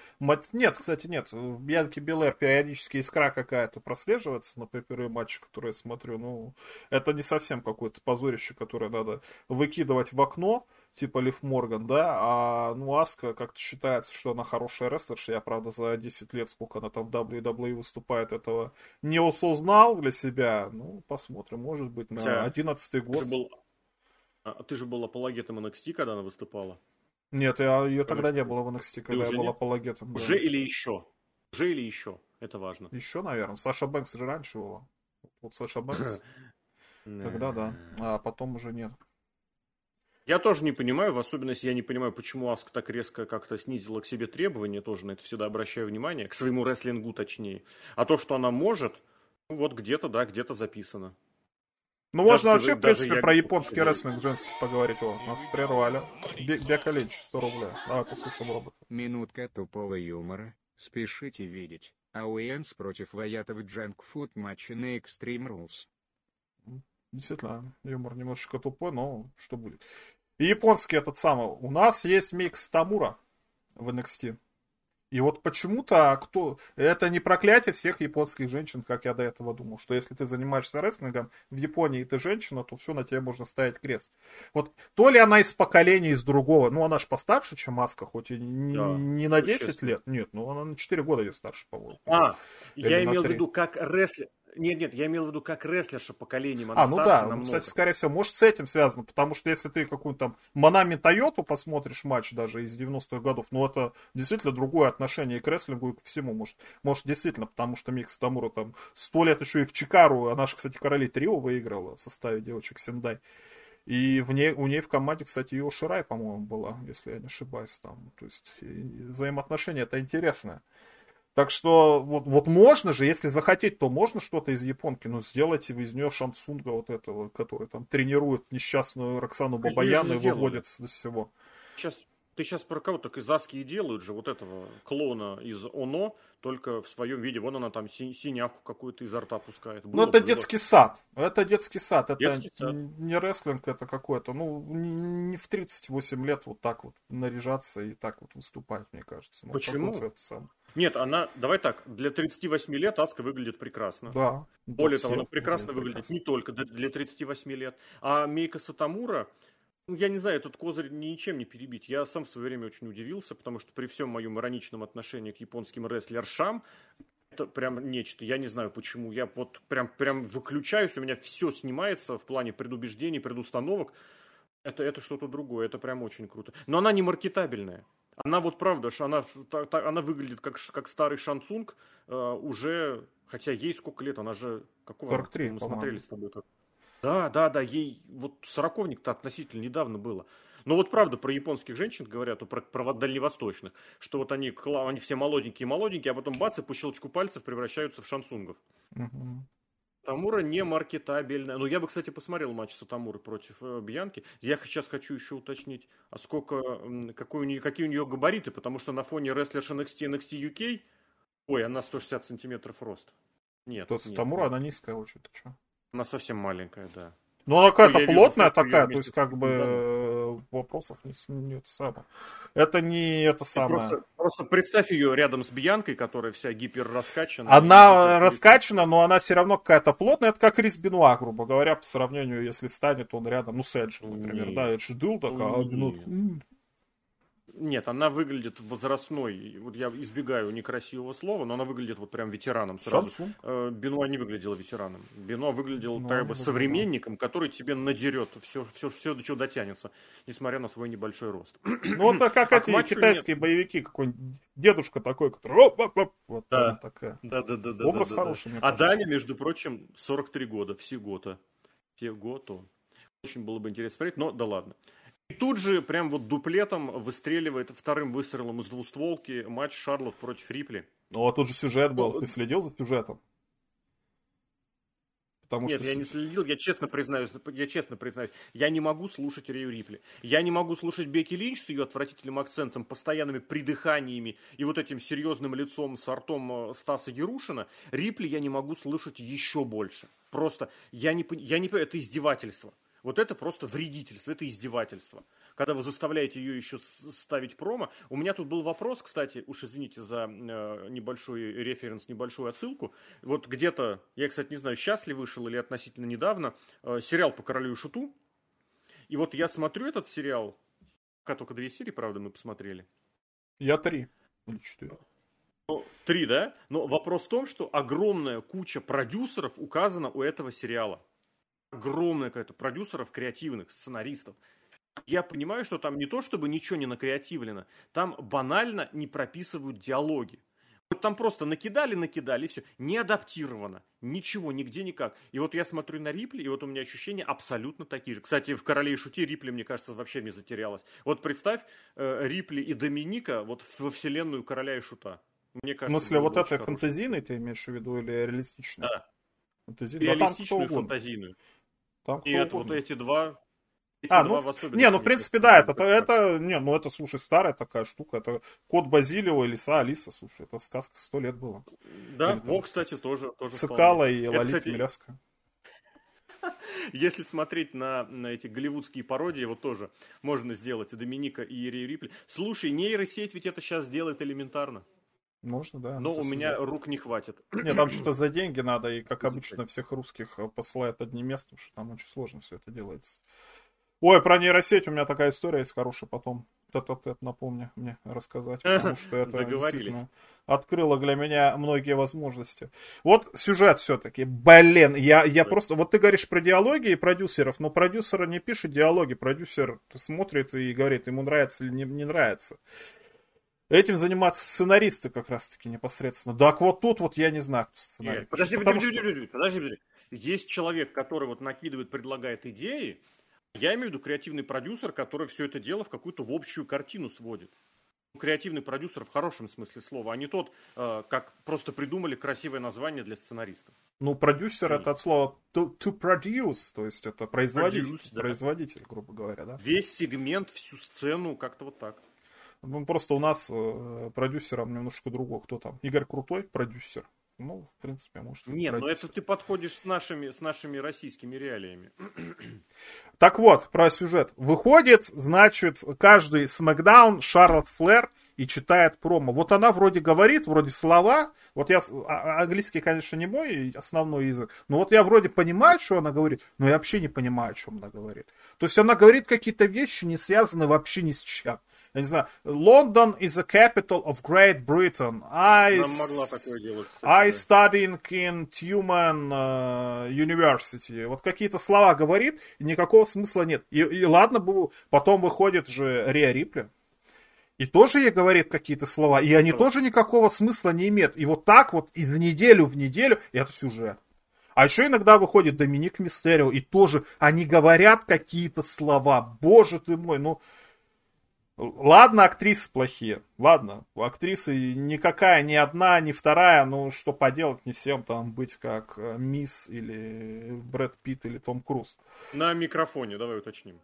нет, кстати, нет. В Бьянке Белэр периодически искра какая-то прослеживается на первые матчи, которые я смотрю. Ну, это не совсем какое-то позорище, которое надо выкидывать в окно типа Лив Морган, да, а ну Аска как-то считается, что она хорошая рестлерша, я, правда, за 10 лет, сколько она там в WWE выступает, этого не осознал для себя, ну, посмотрим, может быть, на 11 год. Ты же был, а, ты же был апологетом NXT, когда она выступала? Нет, я, ее тогда не было в NXT, когда я был нет? апологетом. Уже да. или еще? Уже или еще? Это важно. Еще, наверное. Саша Бэнкс же раньше была. Вот Саша Бэнкс. [LAUGHS] Тогда да. А потом уже нет. Я тоже не понимаю, в особенности я не понимаю, почему Аск так резко как-то снизила к себе требования, тоже на это всегда обращаю внимание, к своему рестлингу точнее. А то, что она может, ну вот где-то, да, где-то записано. Ну, даже можно вообще, в принципе, я... про японский рестлинг женский поговорить. О, нас прервали. Бека Линч, 100 рублей. Давай послушаем робота. Минутка тупого юмора. Спешите видеть. Ауэнс против Ваятов Джанкфуд матча на Extreme Rules. Действительно, юмор немножечко тупой, но что будет. И японский этот самый. У нас есть микс Тамура в NXT. И вот почему-то кто... Это не проклятие всех японских женщин, как я до этого думал, что если ты занимаешься рестлингом в Японии, и ты женщина, то все, на тебе можно ставить крест. Вот то ли она из поколения, из другого, ну она же постарше, чем Аска, хоть и не, да, не на 10 лет, нет, ну она на 4 года ее старше, по-моему. А, я имел в виду, как рестлер, нет, нет, я имел в виду как рестлерша поколением. Она а, ну да, намного. кстати, скорее всего, может с этим связано, потому что если ты какую-то там Манами Тойоту посмотришь матч даже из 90-х годов, ну это действительно другое отношение и к рестлингу, и к всему. Может, может действительно, потому что Мейко Сатомура там сто лет еще и в Чикару, она же, кстати, Короли Трио выиграла в составе девочек Сендай. И в ней, у ней в команде, кстати, ее Ширай, по-моему, была, если я не ошибаюсь. Там. То есть взаимоотношения это интересное. Так что вот, вот можно же, если захотеть, то можно что-то из японки, но сделать из нее Шансунга вот этого, который там тренирует несчастную Роксану Бабаяну и выводит до всего. Сейчас ты сейчас про кого так из Аски и делают же вот этого клоуна из ОНО, только в своем виде. Вон она там си- синявку какую-то изо рта пускает. ну, это было. детский сад. Это детский сад. Это детский сад. не рестлинг, это какой-то. Ну, не в 38 лет вот так вот наряжаться и так вот выступать, мне кажется. Ну, Почему? Нет, она, давай так, для 38 лет Аска выглядит прекрасно. Да. Более того, она прекрасно выглядит прекрасно. не только для 38 лет. А Мейка Сатамура, ну, я не знаю, этот козырь ничем не перебить. Я сам в свое время очень удивился, потому что при всем моем ироничном отношении к японским рестлершам, это прям нечто. Я не знаю почему. Я вот прям, прям выключаюсь, у меня все снимается в плане предубеждений, предустановок. Это, это что-то другое, это прям очень круто. Но она не маркетабельная. Она вот правда, она, она выглядит как, как старый Шансунг, э, уже, хотя ей сколько лет, она же, какого 43, мы смотрели с тобой, как, да, да, да, ей вот сороковник-то относительно недавно было. Но вот правда про японских женщин говорят, про, про дальневосточных, что вот они, они все молоденькие-молоденькие, а потом бац, и по щелчку пальцев превращаются в шансунгов. Угу. Тамура не маркетабельная. Ну, я бы, кстати, посмотрел матч Сатамуры против э, Бьянки. Я сейчас хочу еще уточнить, а сколько, какой у нее, какие у нее габариты, потому что на фоне рестлерши NXT, NXT UK, ой, она 160 сантиметров рост. Нет. То Сатамура, она низкая очень, ты что? Она совсем маленькая, да. Ну, она какая-то ну, плотная такая, то есть, как бы, да. вопросов не, не это самое. Это не это самое. Просто, просто представь ее рядом с Бьянкой, которая вся гиперраскачана. Она гипер... раскачана, но она все равно какая-то плотная. Это как Рис Бенуа, грубо говоря, по сравнению, если встанет он рядом, ну, с Эджи, например, нет. да, Эдж Дыл такая, ну, нет, она выглядит возрастной. Вот я избегаю некрасивого слова, но она выглядит вот прям ветераном сразу. Шансу. Э, Бенуа не выглядела ветераном. Бенуа выглядел Ну, как бы современником, который тебе надерет все, все, все, до чего дотянется, несмотря на свой небольшой рост. [CLEARS THROAT] [CLEARS THROAT] Ну, это как А эти китайские боевики, какой-нибудь дедушка такой, который... Вот Да. такая. Да, да, да, Образ хороший, мне А. Даня, между прочим, 43 года, всего-то. Всего-то. Очень было бы интересно смотреть, но да ладно. И тут же прям вот дуплетом выстреливает вторым выстрелом из двустволки матч Шарлот против Рипли. Ну, а тут же сюжет был. Ну, Ты следил за сюжетом? Потому Нет, что... я не следил, я честно признаюсь, я честно признаюсь, я не могу слушать Рею Рипли. Я не могу слушать Бекки Линч с ее отвратительным акцентом, постоянными придыханиями и вот этим серьезным лицом с ртом э, Стаса Ярушина. Рипли я не могу слушать еще больше. Просто я не, я не это издевательство. Вот это просто вредительство, это издевательство. Когда вы заставляете ее еще ставить промо. У меня тут был вопрос, кстати, уж извините за э, небольшой референс, небольшую отсылку. Вот где-то, я, кстати, не знаю, сейчас ли вышел или относительно недавно, э, сериал по королю и шуту. И вот я смотрю этот сериал, пока только две серии, правда, мы посмотрели. Я три. Или четыре. Ну, Три, да? Но вопрос в том, что огромная куча продюсеров указана у этого сериала. Огромная какая-то продюсеров, креативных, сценаристов. Я понимаю, что там не то, чтобы ничего не накреативлено, там банально не прописывают диалоги. Вот там просто накидали, накидали, и все. Не адаптировано. Ничего, нигде никак. И вот я смотрю на Рипли, и вот у меня ощущения абсолютно такие же. Кстати, в «Короле и шуте» Рипли, мне кажется, вообще не затерялась. Вот представь э, Рипли и Доминика вот во вселенную «Короля и шута». Мне В кажется, смысле, было вот это фантазийный ты имеешь в виду или реалистичный? Да. Фантазийный. Реалистичную, фантазийную. Там И это вот угодно. эти два... эти А, ну, не, ну, в принципе, да, это, как- это, не, ну, это, слушай, старая такая штука, это Кот Базилио и Лиса Алиса, слушай, это сказка сто лет было. Да, или там во, кстати, тоже, тоже Цикала вполне. и Это, Лолита кстати, Милявская. [LAUGHS] Если смотреть на, на эти голливудские пародии, вот тоже можно сделать и Доминика, и Ирею Рипли. Слушай, нейросеть ведь это сейчас делает элементарно. Можно, да. Но у меня создать. рук не хватит. [CLEARS THROAT] Не, там что-то за деньги надо, и как обычно всех русских э, посылают одним местом, что там очень сложно все это делается. Ой, про нейросеть у меня такая история есть хорошая потом. Тет-а-тет, напомни мне рассказать, потому [LAUGHS] что это действительно открыло для меня многие возможности. Вот сюжет все-таки. Блин, я, я просто... Вот ты говоришь про диалоги и продюсеров, но продюсер не пишет диалоги, продюсер смотрит и говорит, ему нравится или не, не нравится. Этим занимаются сценаристы как раз-таки непосредственно. Так вот тут вот я не знаю, кто сценарий. Нет, подожди, подожди, что- подожди, подожди, подожди. Есть человек, который вот накидывает, предлагает идеи. Я имею в виду креативный продюсер, который все это дело в какую-то в общую картину сводит. Креативный продюсер в хорошем смысле слова, а не тот, э, как просто придумали красивое название для сценаристов. Ну, продюсер это от слова to, to produce, то есть это производитель, Produce, да. производитель, грубо говоря, да. Весь сегмент, всю сцену, как-то вот так. Ну, просто у нас э, продюсером немножко другого. Кто там? Игорь Крутой, продюсер. Ну, в принципе, может. Нет, но продюсер. это ты подходишь с нашими, с нашими российскими реалиями. [CLEARS THROAT] Так вот, про сюжет. Выходит, значит, каждый Смакдаун Шарлотт Флэр и читает промо. Вот она вроде говорит, вроде слова. Вот я... а- а- Английский, конечно, не мой основной язык. Но вот я вроде понимаю, что она говорит, но я вообще не понимаю, о чем она говорит. То есть она говорит какие-то вещи, не связанные вообще ни с чем. Я не знаю. London is the capital of Great Britain. I, Нам могла такое делать. I studying in Tumen э, University. Вот какие-то слова говорит, и никакого смысла нет. И, и ладно потом выходит же Риа Рипли. И тоже ей говорит какие-то слова, и они тоже никакого смысла не имеют. И вот так вот из неделю в неделю это сюжет. А еще иногда выходит Доминик Мистерио, и тоже они говорят какие-то слова. Боже ты мой, ну... Ладно, актрисы плохие. Ладно, у актрисы никакая, ни одна, ни вторая, ну что поделать, не всем там быть как э, Мисс или Брэд Питт или Том Круз. На микрофоне, давай уточним.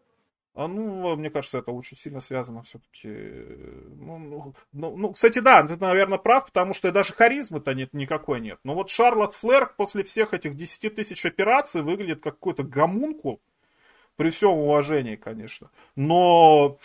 А, ну, мне кажется, это очень сильно связано все-таки. Ну, ну, ну, ну, кстати, да, ты, наверное, прав, потому что даже харизмы-то нет, никакой нет. Но вот Шарлотт Флэр после всех этих 10 тысяч операций выглядит как какой-то гомункул. При всем уважении, конечно. Но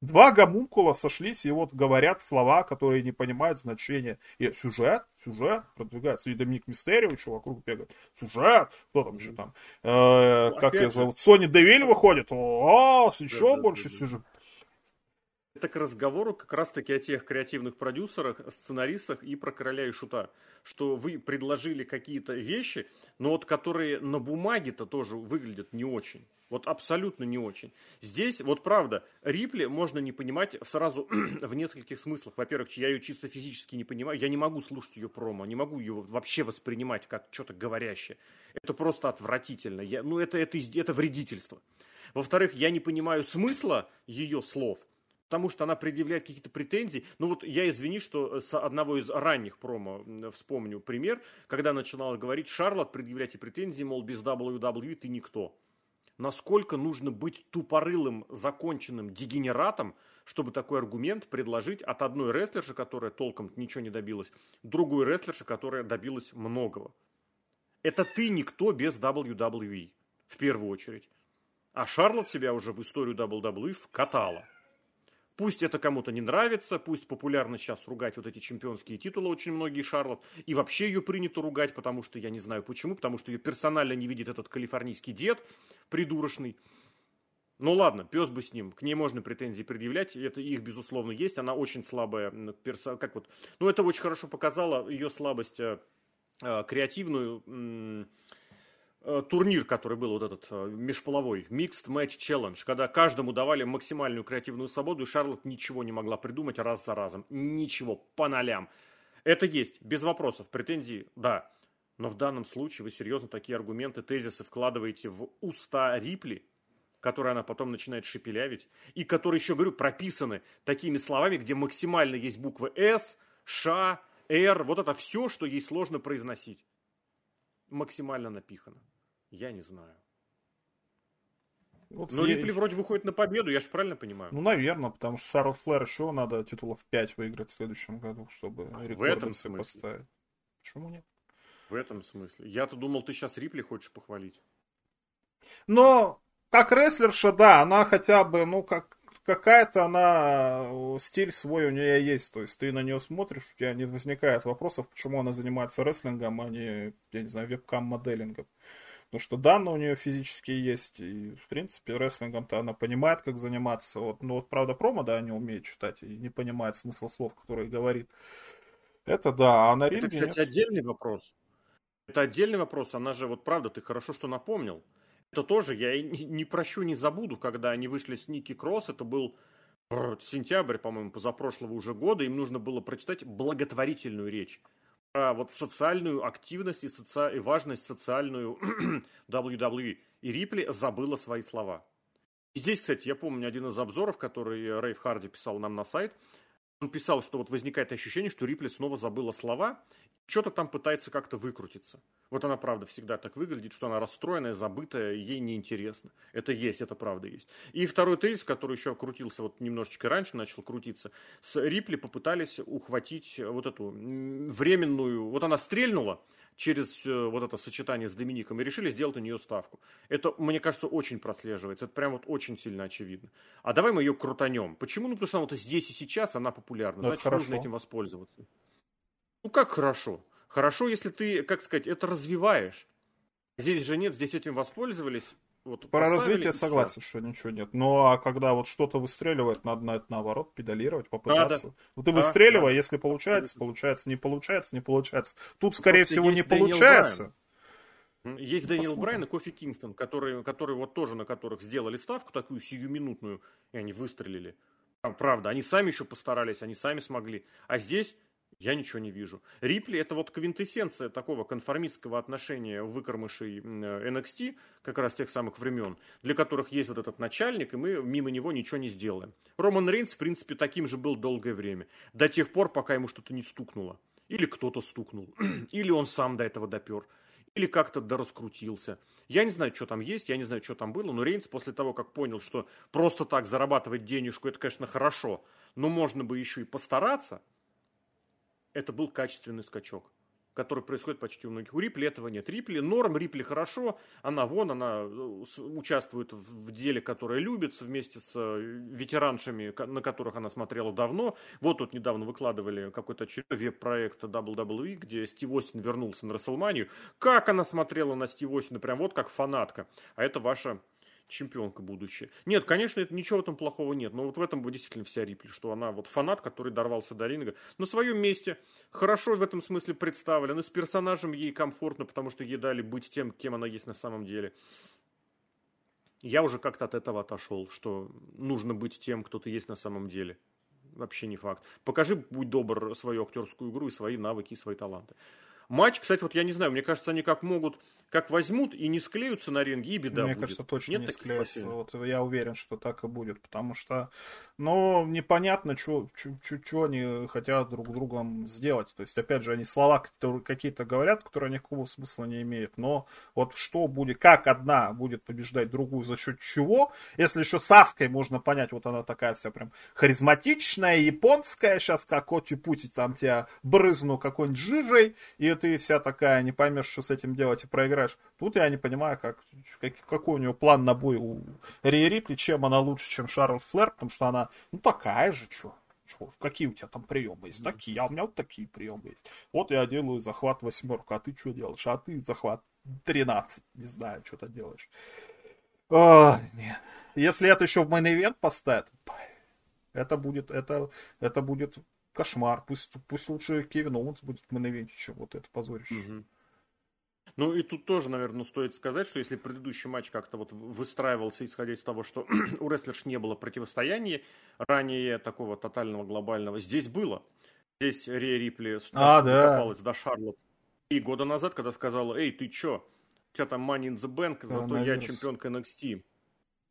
два гомункула сошлись и вот говорят слова, которые не понимают значения. И сюжет, сюжет продвигается. И Доминик Мистерио еще вокруг бегает. Сюжет, кто там еще там? Э, Ну, как же. зовут? Сони Девиль выходит. О, еще больше сюжет. Это к разговору как раз-таки о тех креативных продюсерах, сценаристах и про короля и шута. Что вы предложили какие-то вещи, но вот которые на бумаге-то тоже выглядят не очень. Вот абсолютно не очень. Здесь, вот правда, Рипли можно не понимать сразу [CLEARS THROAT] в нескольких смыслах. Во-первых, я ее чисто физически не понимаю. Я не могу слушать ее промо, не могу ее вообще воспринимать как что-то говорящее. Это просто отвратительно. Я, ну, это, это, это вредительство. Во-вторых, я не понимаю смысла ее слов потому что она предъявляет какие-то претензии. Ну вот я извини, что с одного из ранних промо вспомню пример, когда начинала говорить Шарлот, предъявляйте претензии, мол, без WWE ты никто насколько нужно быть тупорылым, законченным дегенератом, чтобы такой аргумент предложить от одной рестлерши, которая толком ничего не добилась, другой рестлерши, которая добилась многого. Это ты никто без WWE, в первую очередь. А Шарлот себя уже в историю WWE вкатала. Пусть это кому-то не нравится, пусть популярно сейчас ругать вот эти чемпионские титулы очень многие Шарлот, и вообще ее принято ругать, потому что я не знаю почему, потому что ее персонально не видит этот калифорнийский дед придурочный. Ну ладно, пес бы с ним, к ней можно претензии предъявлять, это их, безусловно, есть, она очень слабая, перса... как вот, ну это очень хорошо показало ее слабость э, э креативную, турнир, который был вот этот э, межполовой, Mixed Match Challenge, когда каждому давали максимальную креативную свободу, и Шарлот ничего не могла придумать раз за разом. Ничего, по нолям. Это есть, без вопросов, претензии, да. Но в данном случае вы серьезно такие аргументы, тезисы вкладываете в уста Рипли, которые она потом начинает шепелявить, и которые, еще говорю, прописаны такими словами, где максимально есть буквы S, Ш, R, вот это все, что ей сложно произносить максимально напихано. Я не знаю. Вот Но я... Рипли вроде выходит на победу, я же правильно понимаю? Ну, наверное, потому что Шарлот Флэр еще надо титулов 5 выиграть в следующем году, чтобы в этом смысле. поставить. Почему нет? В этом смысле. Я-то думал, ты сейчас Рипли хочешь похвалить. Но как рестлерша, да, она хотя бы, ну, как какая-то она, э, стиль свой у нее есть. То есть ты на нее смотришь, у тебя не возникает вопросов, почему она занимается рестлингом, а не, я не знаю, вебкам-моделингом. Потому что данные у нее физические есть, и, в принципе, рестлингом-то она понимает, как заниматься. Вот, ну, вот, правда, промо, да, не умеет читать и не понимает смысл слов, которые говорит. Это да, а на ринге... Это, кстати, нет. отдельный вопрос. Это отдельный вопрос. Она же, вот правда, ты хорошо, что напомнил. Это тоже я не прощу, не забуду, когда они вышли с Ники Кросс, это был сентябрь, по-моему, позапрошлого уже года, им нужно было прочитать благотворительную речь про вот социальную активность и, соци... и важность социальную [CLEARS THROAT] WWE. И Рипли забыла свои слова. И здесь, кстати, я помню один из обзоров, который Рейв Харди писал нам на сайт, он писал, что вот возникает ощущение, что Рипли снова забыла слова, что-то там пытается как-то выкрутиться. Вот она, правда, всегда так выглядит, что она расстроенная, забытая, ей неинтересно. Это есть, это правда есть. И второй тезис, который еще крутился вот немножечко раньше, начал крутиться, с Рипли попытались ухватить вот эту временную... Вот она стрельнула через э, вот это сочетание с Домиником и решили сделать у нее ставку. Это, мне кажется, очень прослеживается. Это прям вот очень сильно очевидно. А давай мы ее крутанем. Почему? Ну, потому что она вот здесь и сейчас она популярна. Значит, нужно этим воспользоваться. Ну как хорошо? Хорошо, если ты, как сказать, это развиваешь. Здесь же нет, здесь этим воспользовались. Вот, Про развитие согласен, что ничего нет. Но а когда вот что-то выстреливает, надо на это наоборот педалировать, попытаться. Да, да. Вот ты выстреливай, да. если получается, получается, не получается, не получается. Тут, скорее Просто всего, не получается. Есть ну, Дэниел Брайан и Кофи Кингстон, которые, которые вот тоже на которых сделали ставку такую сиюминутную, и они выстрелили. Правда, они сами еще постарались, они сами смогли. А здесь я ничего не вижу. Рипли это вот квинтэссенция такого конформистского отношения выкормышей NXT, как раз тех самых времен, для которых есть вот этот начальник, и мы мимо него ничего не сделаем. Роман Рейнс, в принципе, таким же был долгое время. До тех пор, пока ему что-то не стукнуло. Или кто-то стукнул. [CLEARS THROAT] Или он сам до этого допер. Или как-то дораскрутился. Я не знаю, что там есть, я не знаю, что там было, но Рейнс после того, как понял, что просто так зарабатывать денежку, это, конечно, хорошо, но можно бы еще и постараться – это был качественный скачок который происходит почти у многих. У Рипли этого нет. Рипли, норм, Рипли хорошо, она вон, она э, участвует в деле, которое любит, вместе с э, ветераншами, на которых она смотрела давно. Вот тут недавно выкладывали какой-то очередной веб-проект WWE, где Стив Остин вернулся на Расселманию. Как она смотрела на Стив Остина, прям вот как фанатка. А это ваша чемпионка будущая. Нет, конечно, это, ничего в этом плохого нет, но вот в этом действительно вся Рипли, что она вот фанат, который дорвался до ринга, на своем месте, хорошо в этом смысле представлена, с персонажем ей комфортно, потому что ей дали быть тем, кем она есть на самом деле. Я уже как-то от этого отошел, что нужно быть тем, кто ты есть на самом деле. Вообще не факт. Покажи, будь добр, свою актерскую игру и свои навыки, и свои таланты. Матч, кстати, вот я не знаю, мне кажется, они как могут, как возьмут и не склеются на ринге, и беда Мне будет. кажется, точно Нет не склеятся. Вот я уверен, что так и будет, потому что, ну, непонятно, что они хотят друг другом сделать. То есть, опять же, они слова какие-то говорят, которые никакого смысла не имеют. Но вот что будет, как одна будет побеждать другую, за счет чего, если еще с Аской можно понять, вот она такая вся прям харизматичная, японская, сейчас как Оти-Пути там тебя брызну какой-нибудь жижей, и ты вся такая, не поймешь, что с этим делать, и проиграешь. Тут я не понимаю, как, как, какой у нее план на бой у Рии Рипли, чем она лучше, чем Шарлотт Флэр, потому что она, ну, такая же, что. Чё, какие у тебя там приемы есть? Такие, а у меня вот такие приемы есть. Вот я делаю захват восьмерку, а ты что делаешь? А ты захват 13, не знаю, что ты делаешь. О, нет. Если это еще в main поставят, это будет, это, это будет кошмар. Пусть, пусть лучше Кевин Оуэнс будет в main чем вот это позорище. Мгм. Ну и тут тоже, наверное, стоит сказать, что если предыдущий матч как-то вот выстраивался, исходя из того, что [CLEARS THROAT] у рестлерш не было противостояния ранее такого тотального глобального, здесь было. Здесь Рия Рипли А, да. докопалась до Шарлотт и года назад, когда сказала, эй, ты чё, у тебя там Money in the Bank, зато я чемпионка NXT,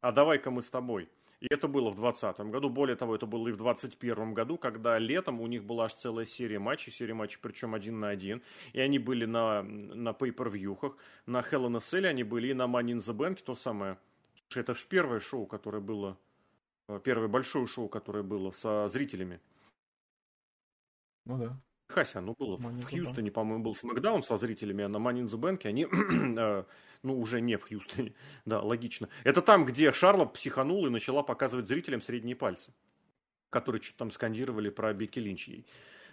а давай-ка мы с тобой. И это было в 2020 году. Более того, это было и в 2021 году, когда летом у них была аж целая серия матчей, серия матчей причем один на один. И они были на, на pay-per-вьюхах. На Hell in a Cell они были и на Money in the Bank, то самое. Слушай, это же первое шоу, которое было, э, первое большое шоу, которое было со зрителями. Ну да. Хася, ну было Money в Хьюстоне, по-моему, был Смакдаун со зрителями, а на Money in the Bank они, [CLEARS THROAT] э, ну, уже не в Хьюстоне, [LAUGHS] да, логично. Это там, где Шарлот психанула и начала показывать зрителям средние пальцы, которые что-то там скандировали про Бекки Линч ей.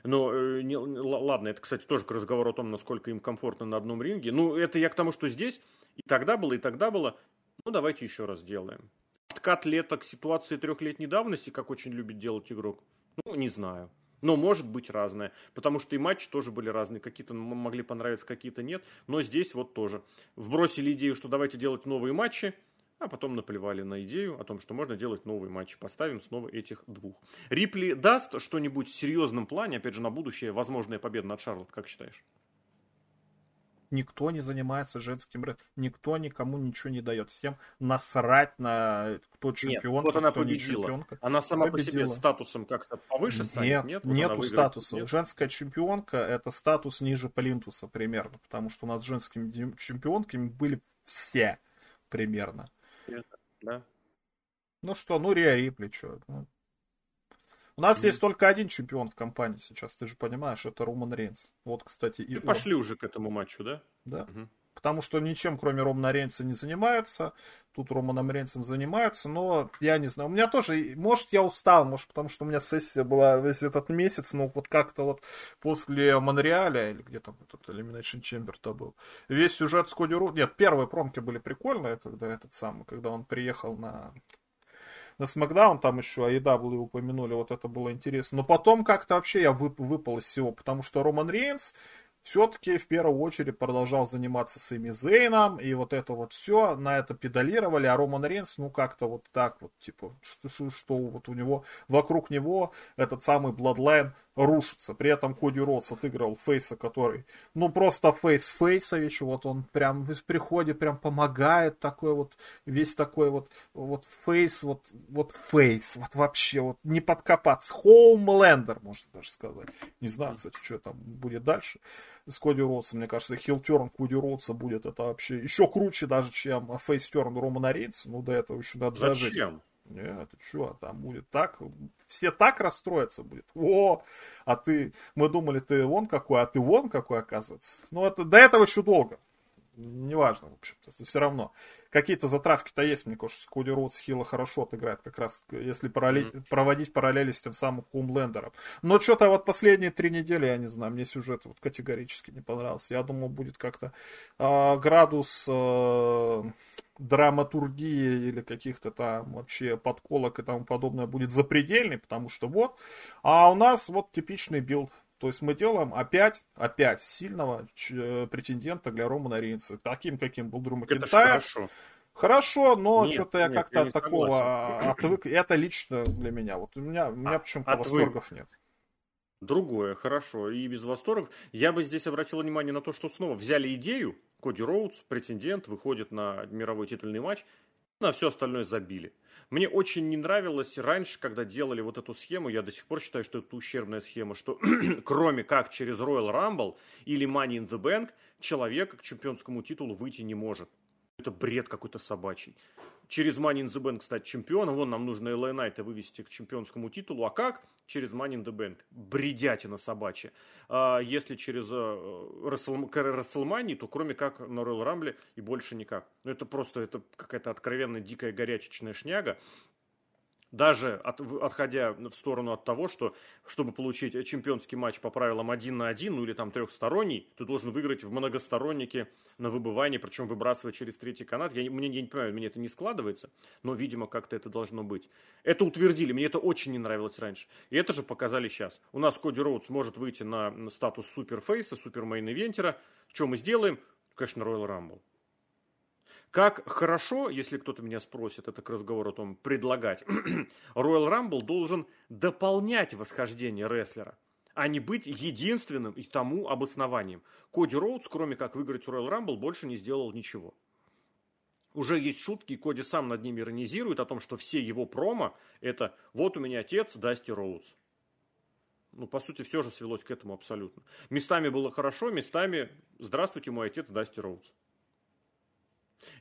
Но, э, не- ладно, это, кстати, тоже к разговору о том, насколько им комфортно на одном ринге. Ну, это я к тому, что здесь и тогда было, и тогда было. Ну, давайте еще раз сделаем. Откат лета к ситуации трехлетней давности, как очень любит делать игрок, ну, не знаю. Но может быть разное, потому что и матчи тоже были разные, какие-то могли понравиться, какие-то нет, но здесь вот тоже. Вбросили идею, что давайте делать новые матчи, а потом наплевали на идею о том, что можно делать новые матчи. Поставим снова этих двух. Рипли даст что-нибудь в серьезном плане, опять же, на будущее, возможная победа над Шарлот, как считаешь? Никто не занимается женским рестлингом, никто никому ничего не дает. Всем насрать на кто чемпион, вот она кто не победила. чемпионка. Она сама по себе Победила. статусом как-то повыше станет? Нет, Нет, Вот нету статуса. Нет? Женская чемпионка это статус ниже Плинтуса примерно, потому что у нас женскими чемпионками были все примерно. Да. Ну что, ну Риа Рипли, что? У нас Мгм. есть только один чемпион в компании сейчас, ты же понимаешь, это Роман Рейнс. Вот, кстати, и И он. пошли уже к этому матчу, да? Да. Мгм. Потому что ничем, кроме Романа Рейнса, не занимаются. Тут Романом Рейнсом занимаются, но я не знаю. У меня тоже, может, я устал, может, потому что у меня сессия была весь этот месяц, но вот как-то вот после Монреаля, или где там этот Elimination Chamber-то был, весь сюжет с Коди Ру... Нет, первые промки были прикольные, когда этот самый, когда он приехал на на Смакдаун, там еще AEW упомянули, вот это было интересно. Но потом как-то вообще я вып- выпал из всего, потому что Роман Рейнс все-таки в первую очередь продолжал заниматься Сами Зейном, и вот это вот все, на это педалировали, а Роман Рейнс, ну, как-то вот так вот, типа, что, что, что вот у него, вокруг него этот самый Bloodline рушится. При этом Коди Роудс отыгрывал Фейса, который, ну, просто Фейс Фейсович, вот он прям в приходе прям помогает, такой вот, весь такой вот, вот face, вот, вот face, вот вообще, вот не подкопаться. Хоумлендер, можно даже сказать. Не знаю, кстати, что там будет дальше с Коди Роудсом. Мне кажется, heel turn Коди Роудса будет это вообще еще круче даже, чем face turn Романа Рейнса. Ну, до этого еще надо дожить. Нет, ты что, там будет так, все так расстроятся будет. О, а ты, мы думали, ты вон какой, а ты вон какой, оказывается. Ну, это до этого еще долго. Неважно, в общем-то, все равно. Какие-то затравки-то есть, мне кажется, Коди Роудс Хилла хорошо отыграет, как раз, если параллель, Мгм. проводить параллели с тем самым Хумлендером. Но что-то вот последние три недели, я не знаю, мне сюжет вот категорически не понравился. Я думал, будет как-то а, градус а, драматургии или каких-то там вообще подколок и тому подобное будет запредельный, потому что вот. А у нас вот типичный build. То есть мы делаем опять, опять сильного э, претендента для Романа Рейнса. Таким, каким был Дру Макентайр. Это хорошо. Хорошо, но что-то я как-то от такого согласен. отвык. Это лично для меня. Вот у меня, у меня а, почему-то отвык. восторгов нет. Другое, хорошо, и без восторгов. Я бы здесь обратил внимание на то, что снова взяли идею, Коди Роудс, претендент, выходит на мировой титульный матч, на все остальное забили. Мне очень не нравилось раньше, когда делали вот эту схему, я до сих пор считаю, что это ущербная схема, что [CLEARS THROAT] кроме как через Royal Rumble или Money in the Bank, человек к чемпионскому титулу выйти не может. Это бред какой-то собачий через Money in the Bank стать чемпионом. Вон нам нужно LA Knight вывести к чемпионскому титулу. А как? Через Money in the Bank. Бредятина собачья. А если через WrestleMania, то кроме как на Royal Rumble и больше никак. Ну, это просто это какая-то откровенно дикая горячечная шняга даже от, отходя в сторону от того, что чтобы получить чемпионский матч по правилам один на один, ну или там трехсторонний, ты должен выиграть в многостороннике на выбывание, причем выбрасывая через третий канат. Я, мне, я не понимаю, мне это не складывается, но, видимо, как-то это должно быть. Это утвердили, мне это очень не нравилось раньше. И это же показали сейчас. У нас Коди Роудс может выйти на, статус суперфейса, супермейн-ивентера. Что мы сделаем? Конечно, Royal Rumble. Как хорошо, если кто-то меня спросит, это к разговору о том, предлагать, [CLEARS THROAT] Royal Rumble должен дополнять восхождение рестлера, а не быть единственным и тому обоснованием. Коди Роудс, кроме как выиграть Royal Rumble, больше не сделал ничего. Уже есть шутки, и Коди сам над ними иронизирует о том, что все его промо – это «вот у меня отец Дасти Роудс». Ну, по сути, все же свелось к этому абсолютно. Местами было хорошо, местами «здравствуйте, мой отец Дасти Роудс».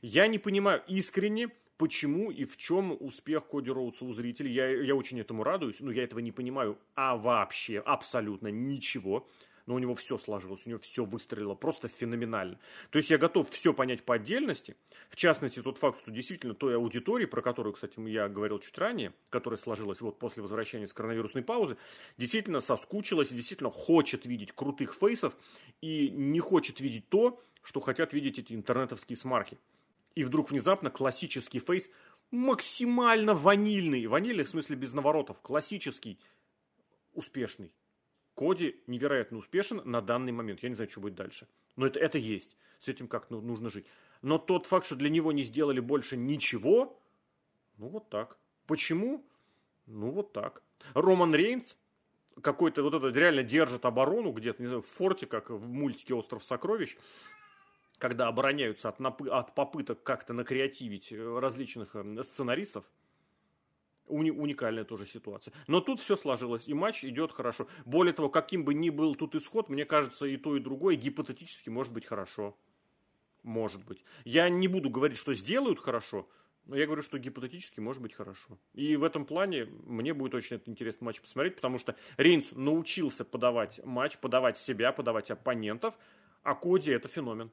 Я не понимаю искренне, почему и в чем успех Коди Роудса у зрителей. Я, я очень этому радуюсь, но я этого не понимаю. А вообще, абсолютно ничего. Но у него все сложилось, у него все выстрелило просто феноменально. То есть я готов все понять по отдельности. В частности, тот факт, что действительно той аудитории, про которую, кстати, я говорил чуть ранее, которая сложилась вот после возвращения с коронавирусной паузы, действительно соскучилась и действительно хочет видеть крутых фейсов и не хочет видеть то, что хотят видеть эти интернетовские смарки. И вдруг внезапно классический фейс максимально ванильный. Ванильный в смысле без наворотов. Классический, успешный. Коди невероятно успешен на данный момент. Я не знаю, что будет дальше. Но это, это есть. С этим как ну, нужно жить. Но тот факт, что для него не сделали больше ничего, ну вот так. Почему? Ну вот так. Роман Рейнс какой-то вот это реально держит оборону где-то, не знаю, в форте, как в мультике «Остров сокровищ», когда обороняются от, напы- от попыток как-то накреативить э, различных э, сценаристов, Уни- уникальная тоже ситуация. Но тут все сложилось, и матч идет хорошо. Более того, каким бы ни был тут исход, мне кажется, и то, и другое гипотетически может быть хорошо. Может быть. Я не буду говорить, что сделают хорошо, но я говорю, что гипотетически может быть хорошо. И в этом плане мне будет очень интересный матч посмотреть, потому что Рейнс научился подавать матч, подавать себя, подавать оппонентов, а Коди это феномен.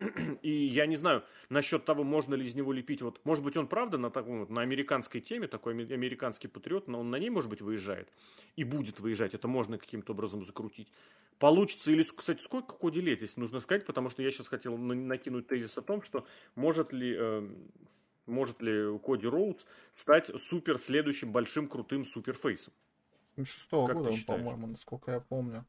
[CLEARS THROAT] И я не знаю насчет того, можно ли из него лепить. Вот, может быть, он правда на таком вот, на американской теме, такой американский патриот, но он на ней, может быть, выезжает. И будет выезжать. Это можно каким-то образом закрутить. Получится или, кстати, сколько Коди лет здесь нужно сказать, потому что я сейчас хотел накинуть тезис о том, что может ли, э, может ли Коди Роудс стать супер следующим большим крутым суперфейсом. Шестого года, по-моему, насколько я помню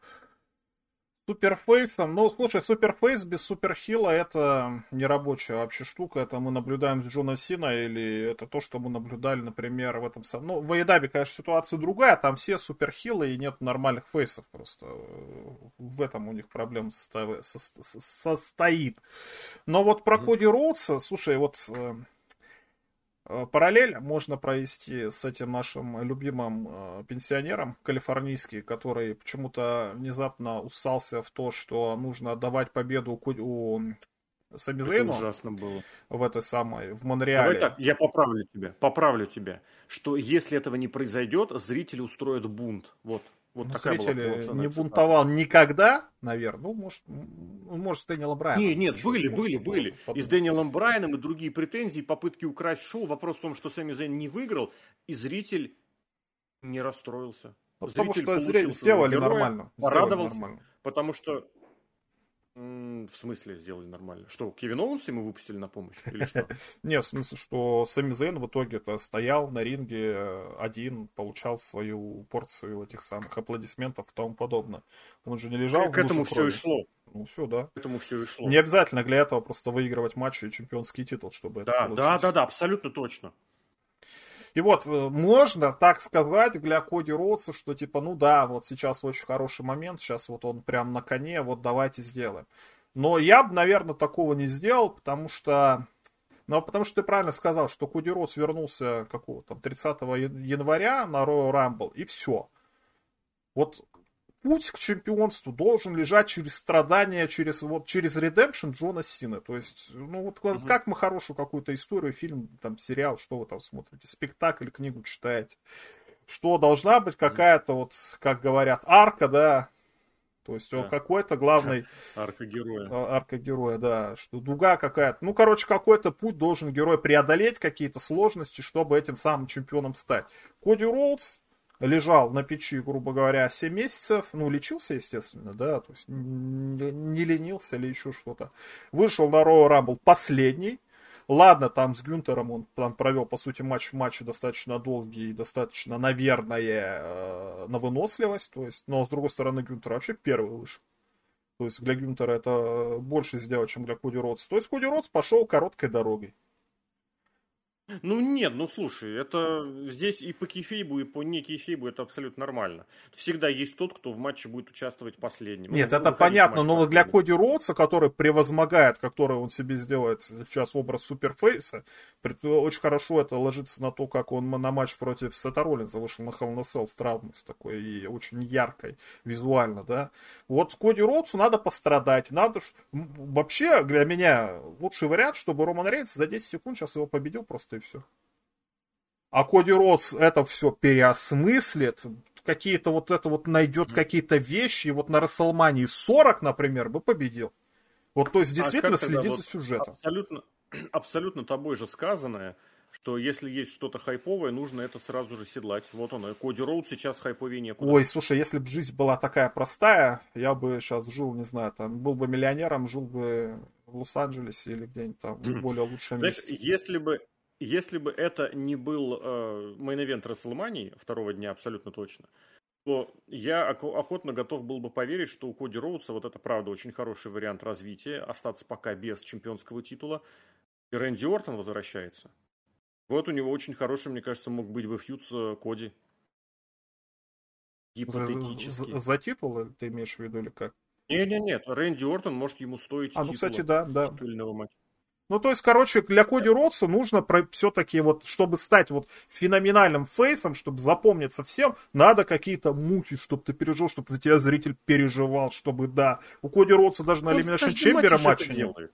суперфейсом. Ну, слушай, суперфейс без суперхила это не рабочая вообще штука. Это мы наблюдаем с Джона Сина или это то, что мы наблюдали, например, в этом самом... Ну, в Айдабе, конечно, ситуация другая. Там все суперхилы и нет нормальных фейсов просто. В этом у них проблема состоит. Но вот про Коди Роудса, слушай, вот Э, параллель можно провести с этим нашим любимым э, пенсионером калифорнийский, который почему-то внезапно усался в то, что нужно отдавать победу у Сами Зейну ужасно было. в этой самой, в Монреале. Давай так, я поправлю тебя, поправлю тебя, что если этого не произойдет, зрители устроят бунт. Вот. Вот ну, такая зрители была не бунтовал никогда, наверное. Ну, может, ну, может, с Дэниелом Брайаном. Нет, нет, были, может, были, были. Подумать. И с Дэниелом Брайаном, и другие претензии, попытки украсть шоу. Вопрос в том, что Сами Зейн не выиграл, и зритель не расстроился. Ну, потому что зритель сделали героя, нормально. Порадовался, нормально. потому что В смысле сделали нормально? Что, Кевин Оуэнс ему выпустили на помощь? Или что? [LAUGHS] Нет, в смысле, что Сами Зейн в итоге-то стоял на ринге э, один, получал свою порцию этих самых аплодисментов и тому подобное. Он же не лежал К этому все и шло. Ну, все, да. К этому все и шло. Не обязательно для этого просто выигрывать матчи и чемпионский титул, чтобы да, это получить. Да, да, да, абсолютно точно. И вот, э, можно так сказать для Коди Роудса, что типа, ну да, вот сейчас очень хороший момент, сейчас вот он прям на коне, вот давайте сделаем. Но я бы, наверное, такого не сделал, потому что... Ну, потому что ты правильно сказал, что Коди Роудс вернулся какого там 30 января на Royal Rumble, и все. Вот путь к чемпионству должен лежать через страдания, через, вот, через редемпшн Джона Сина. То есть, ну вот угу. как мы хорошую какую-то историю, фильм, там, сериал, что вы там смотрите, спектакль, книгу читаете. Что должна быть какая-то вот, как говорят, арка, да, то есть он да. какой-то главный... [LAUGHS] Арка героя. А, арка героя, да. Что дуга какая-то. Ну, короче, какой-то путь должен герой преодолеть, какие-то сложности, чтобы этим самым чемпионом стать. Коди Роудс лежал на печи, грубо говоря, 7 месяцев, ну, лечился, естественно, да, то есть не ленился или еще что-то. Вышел на Royal Rumble последний, Ладно, там с Гюнтером он там провел, по сути, матч в матче достаточно долгий и достаточно, наверное, э, на выносливость. То есть, но с другой стороны, Гюнтер вообще первый вышел. То есть для Гюнтера это больше сделать, чем для Коди Ротс. То есть Коди Ротс пошел короткой дорогой. Ну нет, ну слушай, это здесь и по кейфейбу, и по не кейфейбу это абсолютно нормально. Всегда есть тот, кто в матче будет участвовать последним. Нет, это понятно, но вот для Коди Роудса, который превозмогает, который он себе сделает сейчас образ суперфейса, очень хорошо это ложится на то, как он на матч против Сета Роллинза вышел на Hell Cell с травмой, с такой и очень яркой визуально, да. Вот с Коди Роудсу надо пострадать, надо... Вообще, для меня лучший вариант, чтобы Роман Рейнс за 10 секунд сейчас его победил просто и все. А Коди Ротс это все переосмыслит, какие-то вот это вот найдет mm-hmm. какие-то вещи, и вот на Расселмании 40, например, бы победил. Вот, то есть, а действительно а следит вот за сюжетом. Абсолютно, [CLEARS THROAT] абсолютно тобой же сказанное, что если есть что-то хайповое, нужно это сразу же седлать. Вот он, Коди Роуд сейчас хайповее некуда. Ой, слушай, если бы жизнь была такая простая, я бы сейчас жил, не знаю, там, был бы миллионером, жил бы в Лос-Анджелесе или где-нибудь там, в более лучшем Знаешь, месте. если бы, если бы это не был э, main event Рестлмании второго дня абсолютно точно, то я охотно готов был бы поверить, что у Коди Роудса вот это правда очень хороший вариант развития, остаться пока без чемпионского титула. И Рэнди Ортон возвращается. Вот у него очень хороший, мне кажется, мог быть бы feud с э, Коди. Гипотетически. За, за, за титул ты имеешь в виду или как? Не-не-нет, Рэнди Ортон может ему стоить а, ну, кстати, да, да. титульного матча. Ну, то есть, короче, для Коди Ротса нужно про, все-таки вот, чтобы стать вот феноменальным фейсом, чтобы запомниться всем, надо какие-то муки, чтобы ты пережил, чтобы за тебя зритель переживал, чтобы, да. У Коди Ротса даже на Elimination Chamber матча нет.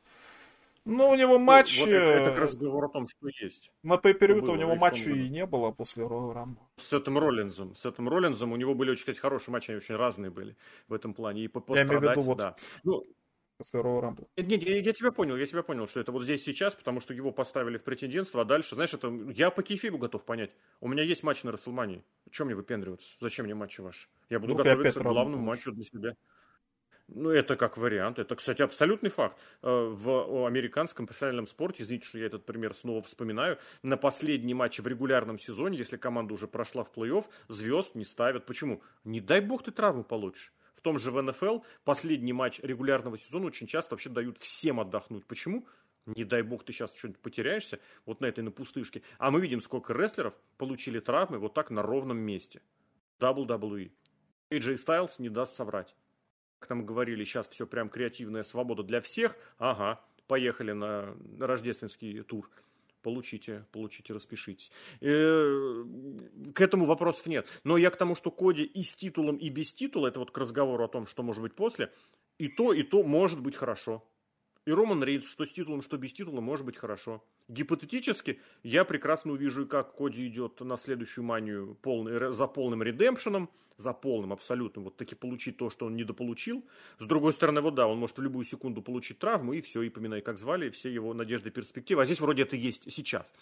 Ну, у него матч... Ну, вот это, это как разговор о том, что есть. На pay у него матча и не было после Royal Rumble. С этим Роллинзом. С этим Роллинзом у него были очень, кстати, хорошие матчи, они очень разные были в этом плане. И по Я имею в виду вот да. Ну, после Royal Rumble. Нет, я, я тебя понял, я тебя понял, что это вот здесь сейчас, потому что его поставили в претендентство, а дальше, знаешь, это я по кейфибу готов понять. У меня есть матч на Расселмании. Чем мне выпендриваться? Зачем мне матчи ваши? Я буду ну, готовиться к главному матчу для себя. Ну, это как вариант. Это, кстати, абсолютный факт. Э, в американском профессиональном спорте, извините, что я этот пример снова вспоминаю, на последний матч в регулярном сезоне, если команда уже прошла в плей-офф, звезд не ставят. Почему? Не дай бог ты травму получишь. В том же в НФЛ последний матч регулярного сезона очень часто вообще дают всем отдохнуть. Почему? Не дай бог ты сейчас что-нибудь потеряешься вот на этой на пустышке. А мы видим, сколько рестлеров получили травмы вот так на ровном месте. WWE. AJ Styles не даст соврать. Как там говорили, сейчас все прям креативная свобода для всех. Ага, поехали на рождественский тур получите, получите, распишитесь. Э, к этому вопросов нет. Но я к тому, что Коди и с титулом, и без титула, это вот к разговору о том, что может быть после, и то, и то может быть хорошо. И Роман Рейнс, что с титулом, что без титула, может быть хорошо. Гипотетически, я прекрасно увижу, как Коди идет на следующую манию полный, за полным редемпшеном, за полным абсолютным, вот таки получить то, что он недополучил. С другой стороны, вот да, он может в любую секунду получить травму, и все, и поминай, как звали, все его надежды и перспективы. А здесь вроде это есть сейчас.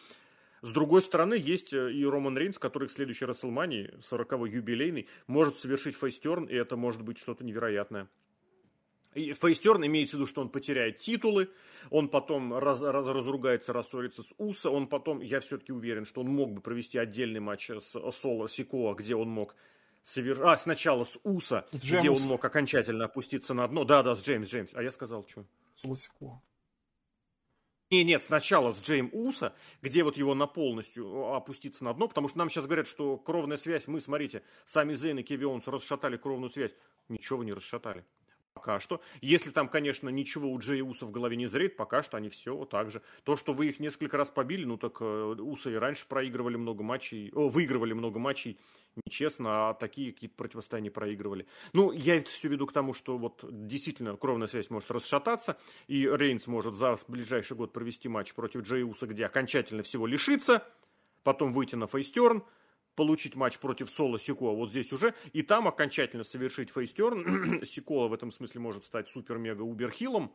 С другой стороны, есть э, и Роман Рейнс, который к следующей Расселмании, 40-й юбилейный, может совершить фейстерн, и это может быть что-то невероятное. Фейстерн имеется в виду, что он потеряет титулы, он потом раз, раз, разругается, рассорится с Уса, он потом, я все-таки уверен, что он мог бы провести отдельный матч с Соло Сикоа, где он мог совершить... А, сначала с Уса, Джеймс. где он мог окончательно опуститься на дно. Да, да, с Джеймс, Джеймс. А я сказал, что? Соло Сикоа. Не, нет, сначала с Джейм Уса, где вот его на полностью опуститься на дно, потому что нам сейчас говорят, что кровная связь, мы, смотрите, сами Зейн и Кеви расшатали кровную связь. Ничего вы не расшатали. Пока что. Если там, конечно, ничего у Джей Уса в голове не зреет, пока что они все так же. То, что вы их несколько раз побили, ну так э, Уса и раньше проигрывали много матчей, о, выигрывали много матчей нечестно, а такие какие-то противостояния проигрывали. Ну, я это все веду к тому, что вот действительно кровная связь может расшататься, и Рейнс может за ближайший год провести матч против Джей Уса, где окончательно всего лишится, потом выйти на face turn, получить матч против Соло Сикоа вот здесь уже, и там окончательно совершить face turn. [CLEARS THROAT] Сикоа в этом смысле может стать супер-мега-убер- heel ом,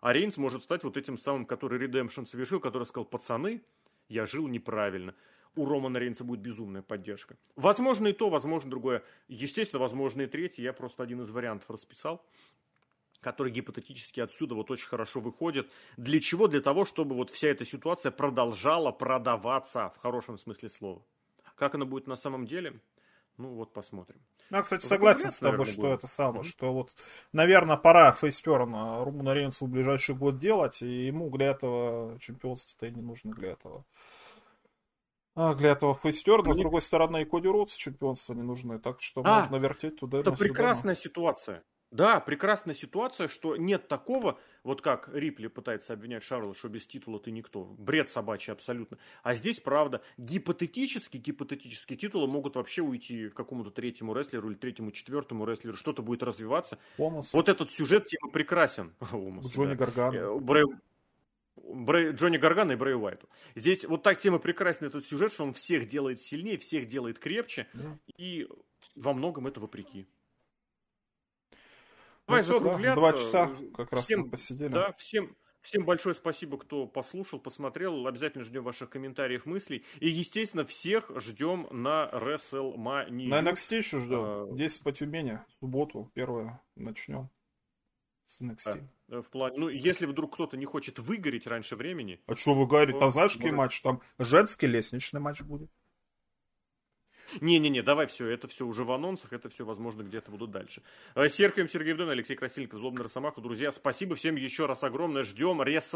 а Рейнс может стать вот этим самым, который redemption совершил, который сказал, пацаны, я жил неправильно. У Романа Рейнса будет безумная поддержка. Возможно и то, возможно другое. Естественно, возможно и третье. Я просто один из вариантов расписал который гипотетически отсюда вот очень хорошо выходит. Для чего? Для того, чтобы вот вся эта ситуация продолжала продаваться в хорошем смысле слова. Как оно будет на самом деле, ну вот посмотрим. Ну, я, кстати, согласен с тобой, что будет. это самое, mm-hmm. что вот, наверное, пора фейстерн Румуна Рейнсу в ближайший год делать, и ему для этого чемпионство-то и не нужно для этого. А, для этого фейстерна, ну, с другой стороны, и Коди Роудс чемпионства не нужны, так что а, можно вертеть туда. Это прекрасная ситуация. Да, прекрасная ситуация, что нет такого, вот как Рипли пытается обвинять Шарла, что без титула ты никто. Бред собачий абсолютно. А здесь, правда, гипотетически, гипотетически титулы могут вообще уйти в какому-то третьему рестлеру или третьему, четвертому рестлеру. Что-то будет развиваться. Омас. Вот этот сюжет тема прекрасен. [LAUGHS] Омас, Джонни да. Гаргана. Э, Брэй... Брэй... Джонни Гаргана и Брэй Уайту. Здесь вот так тема прекрасен этот сюжет, что он всех делает сильнее, всех делает крепче. Да. И во многом это вопреки. Давай ну, закругляться. Да, два часа как раз всем, посидели. Да, всем, всем большое спасибо, кто послушал, посмотрел. Обязательно ждем ваших комментариев, мыслей. И, естественно, всех ждем на WrestleMania. На NXT еще ждем. А... 10 по Тюмени. В субботу первое начнем с NXT. Да, в плане, ну, если вдруг кто-то не хочет выгореть раньше времени. А что вы говорите? Там знаешь, какие матчи? Там женский лестничный матч будет. Не-не-не, давай все, это все уже в анонсах, это все, возможно, где-то будут дальше. Э, Серхием Сергей Вдон, Алексей Красильников, Злобный Росомаха. Друзья, спасибо всем еще раз огромное. Ждем Ресл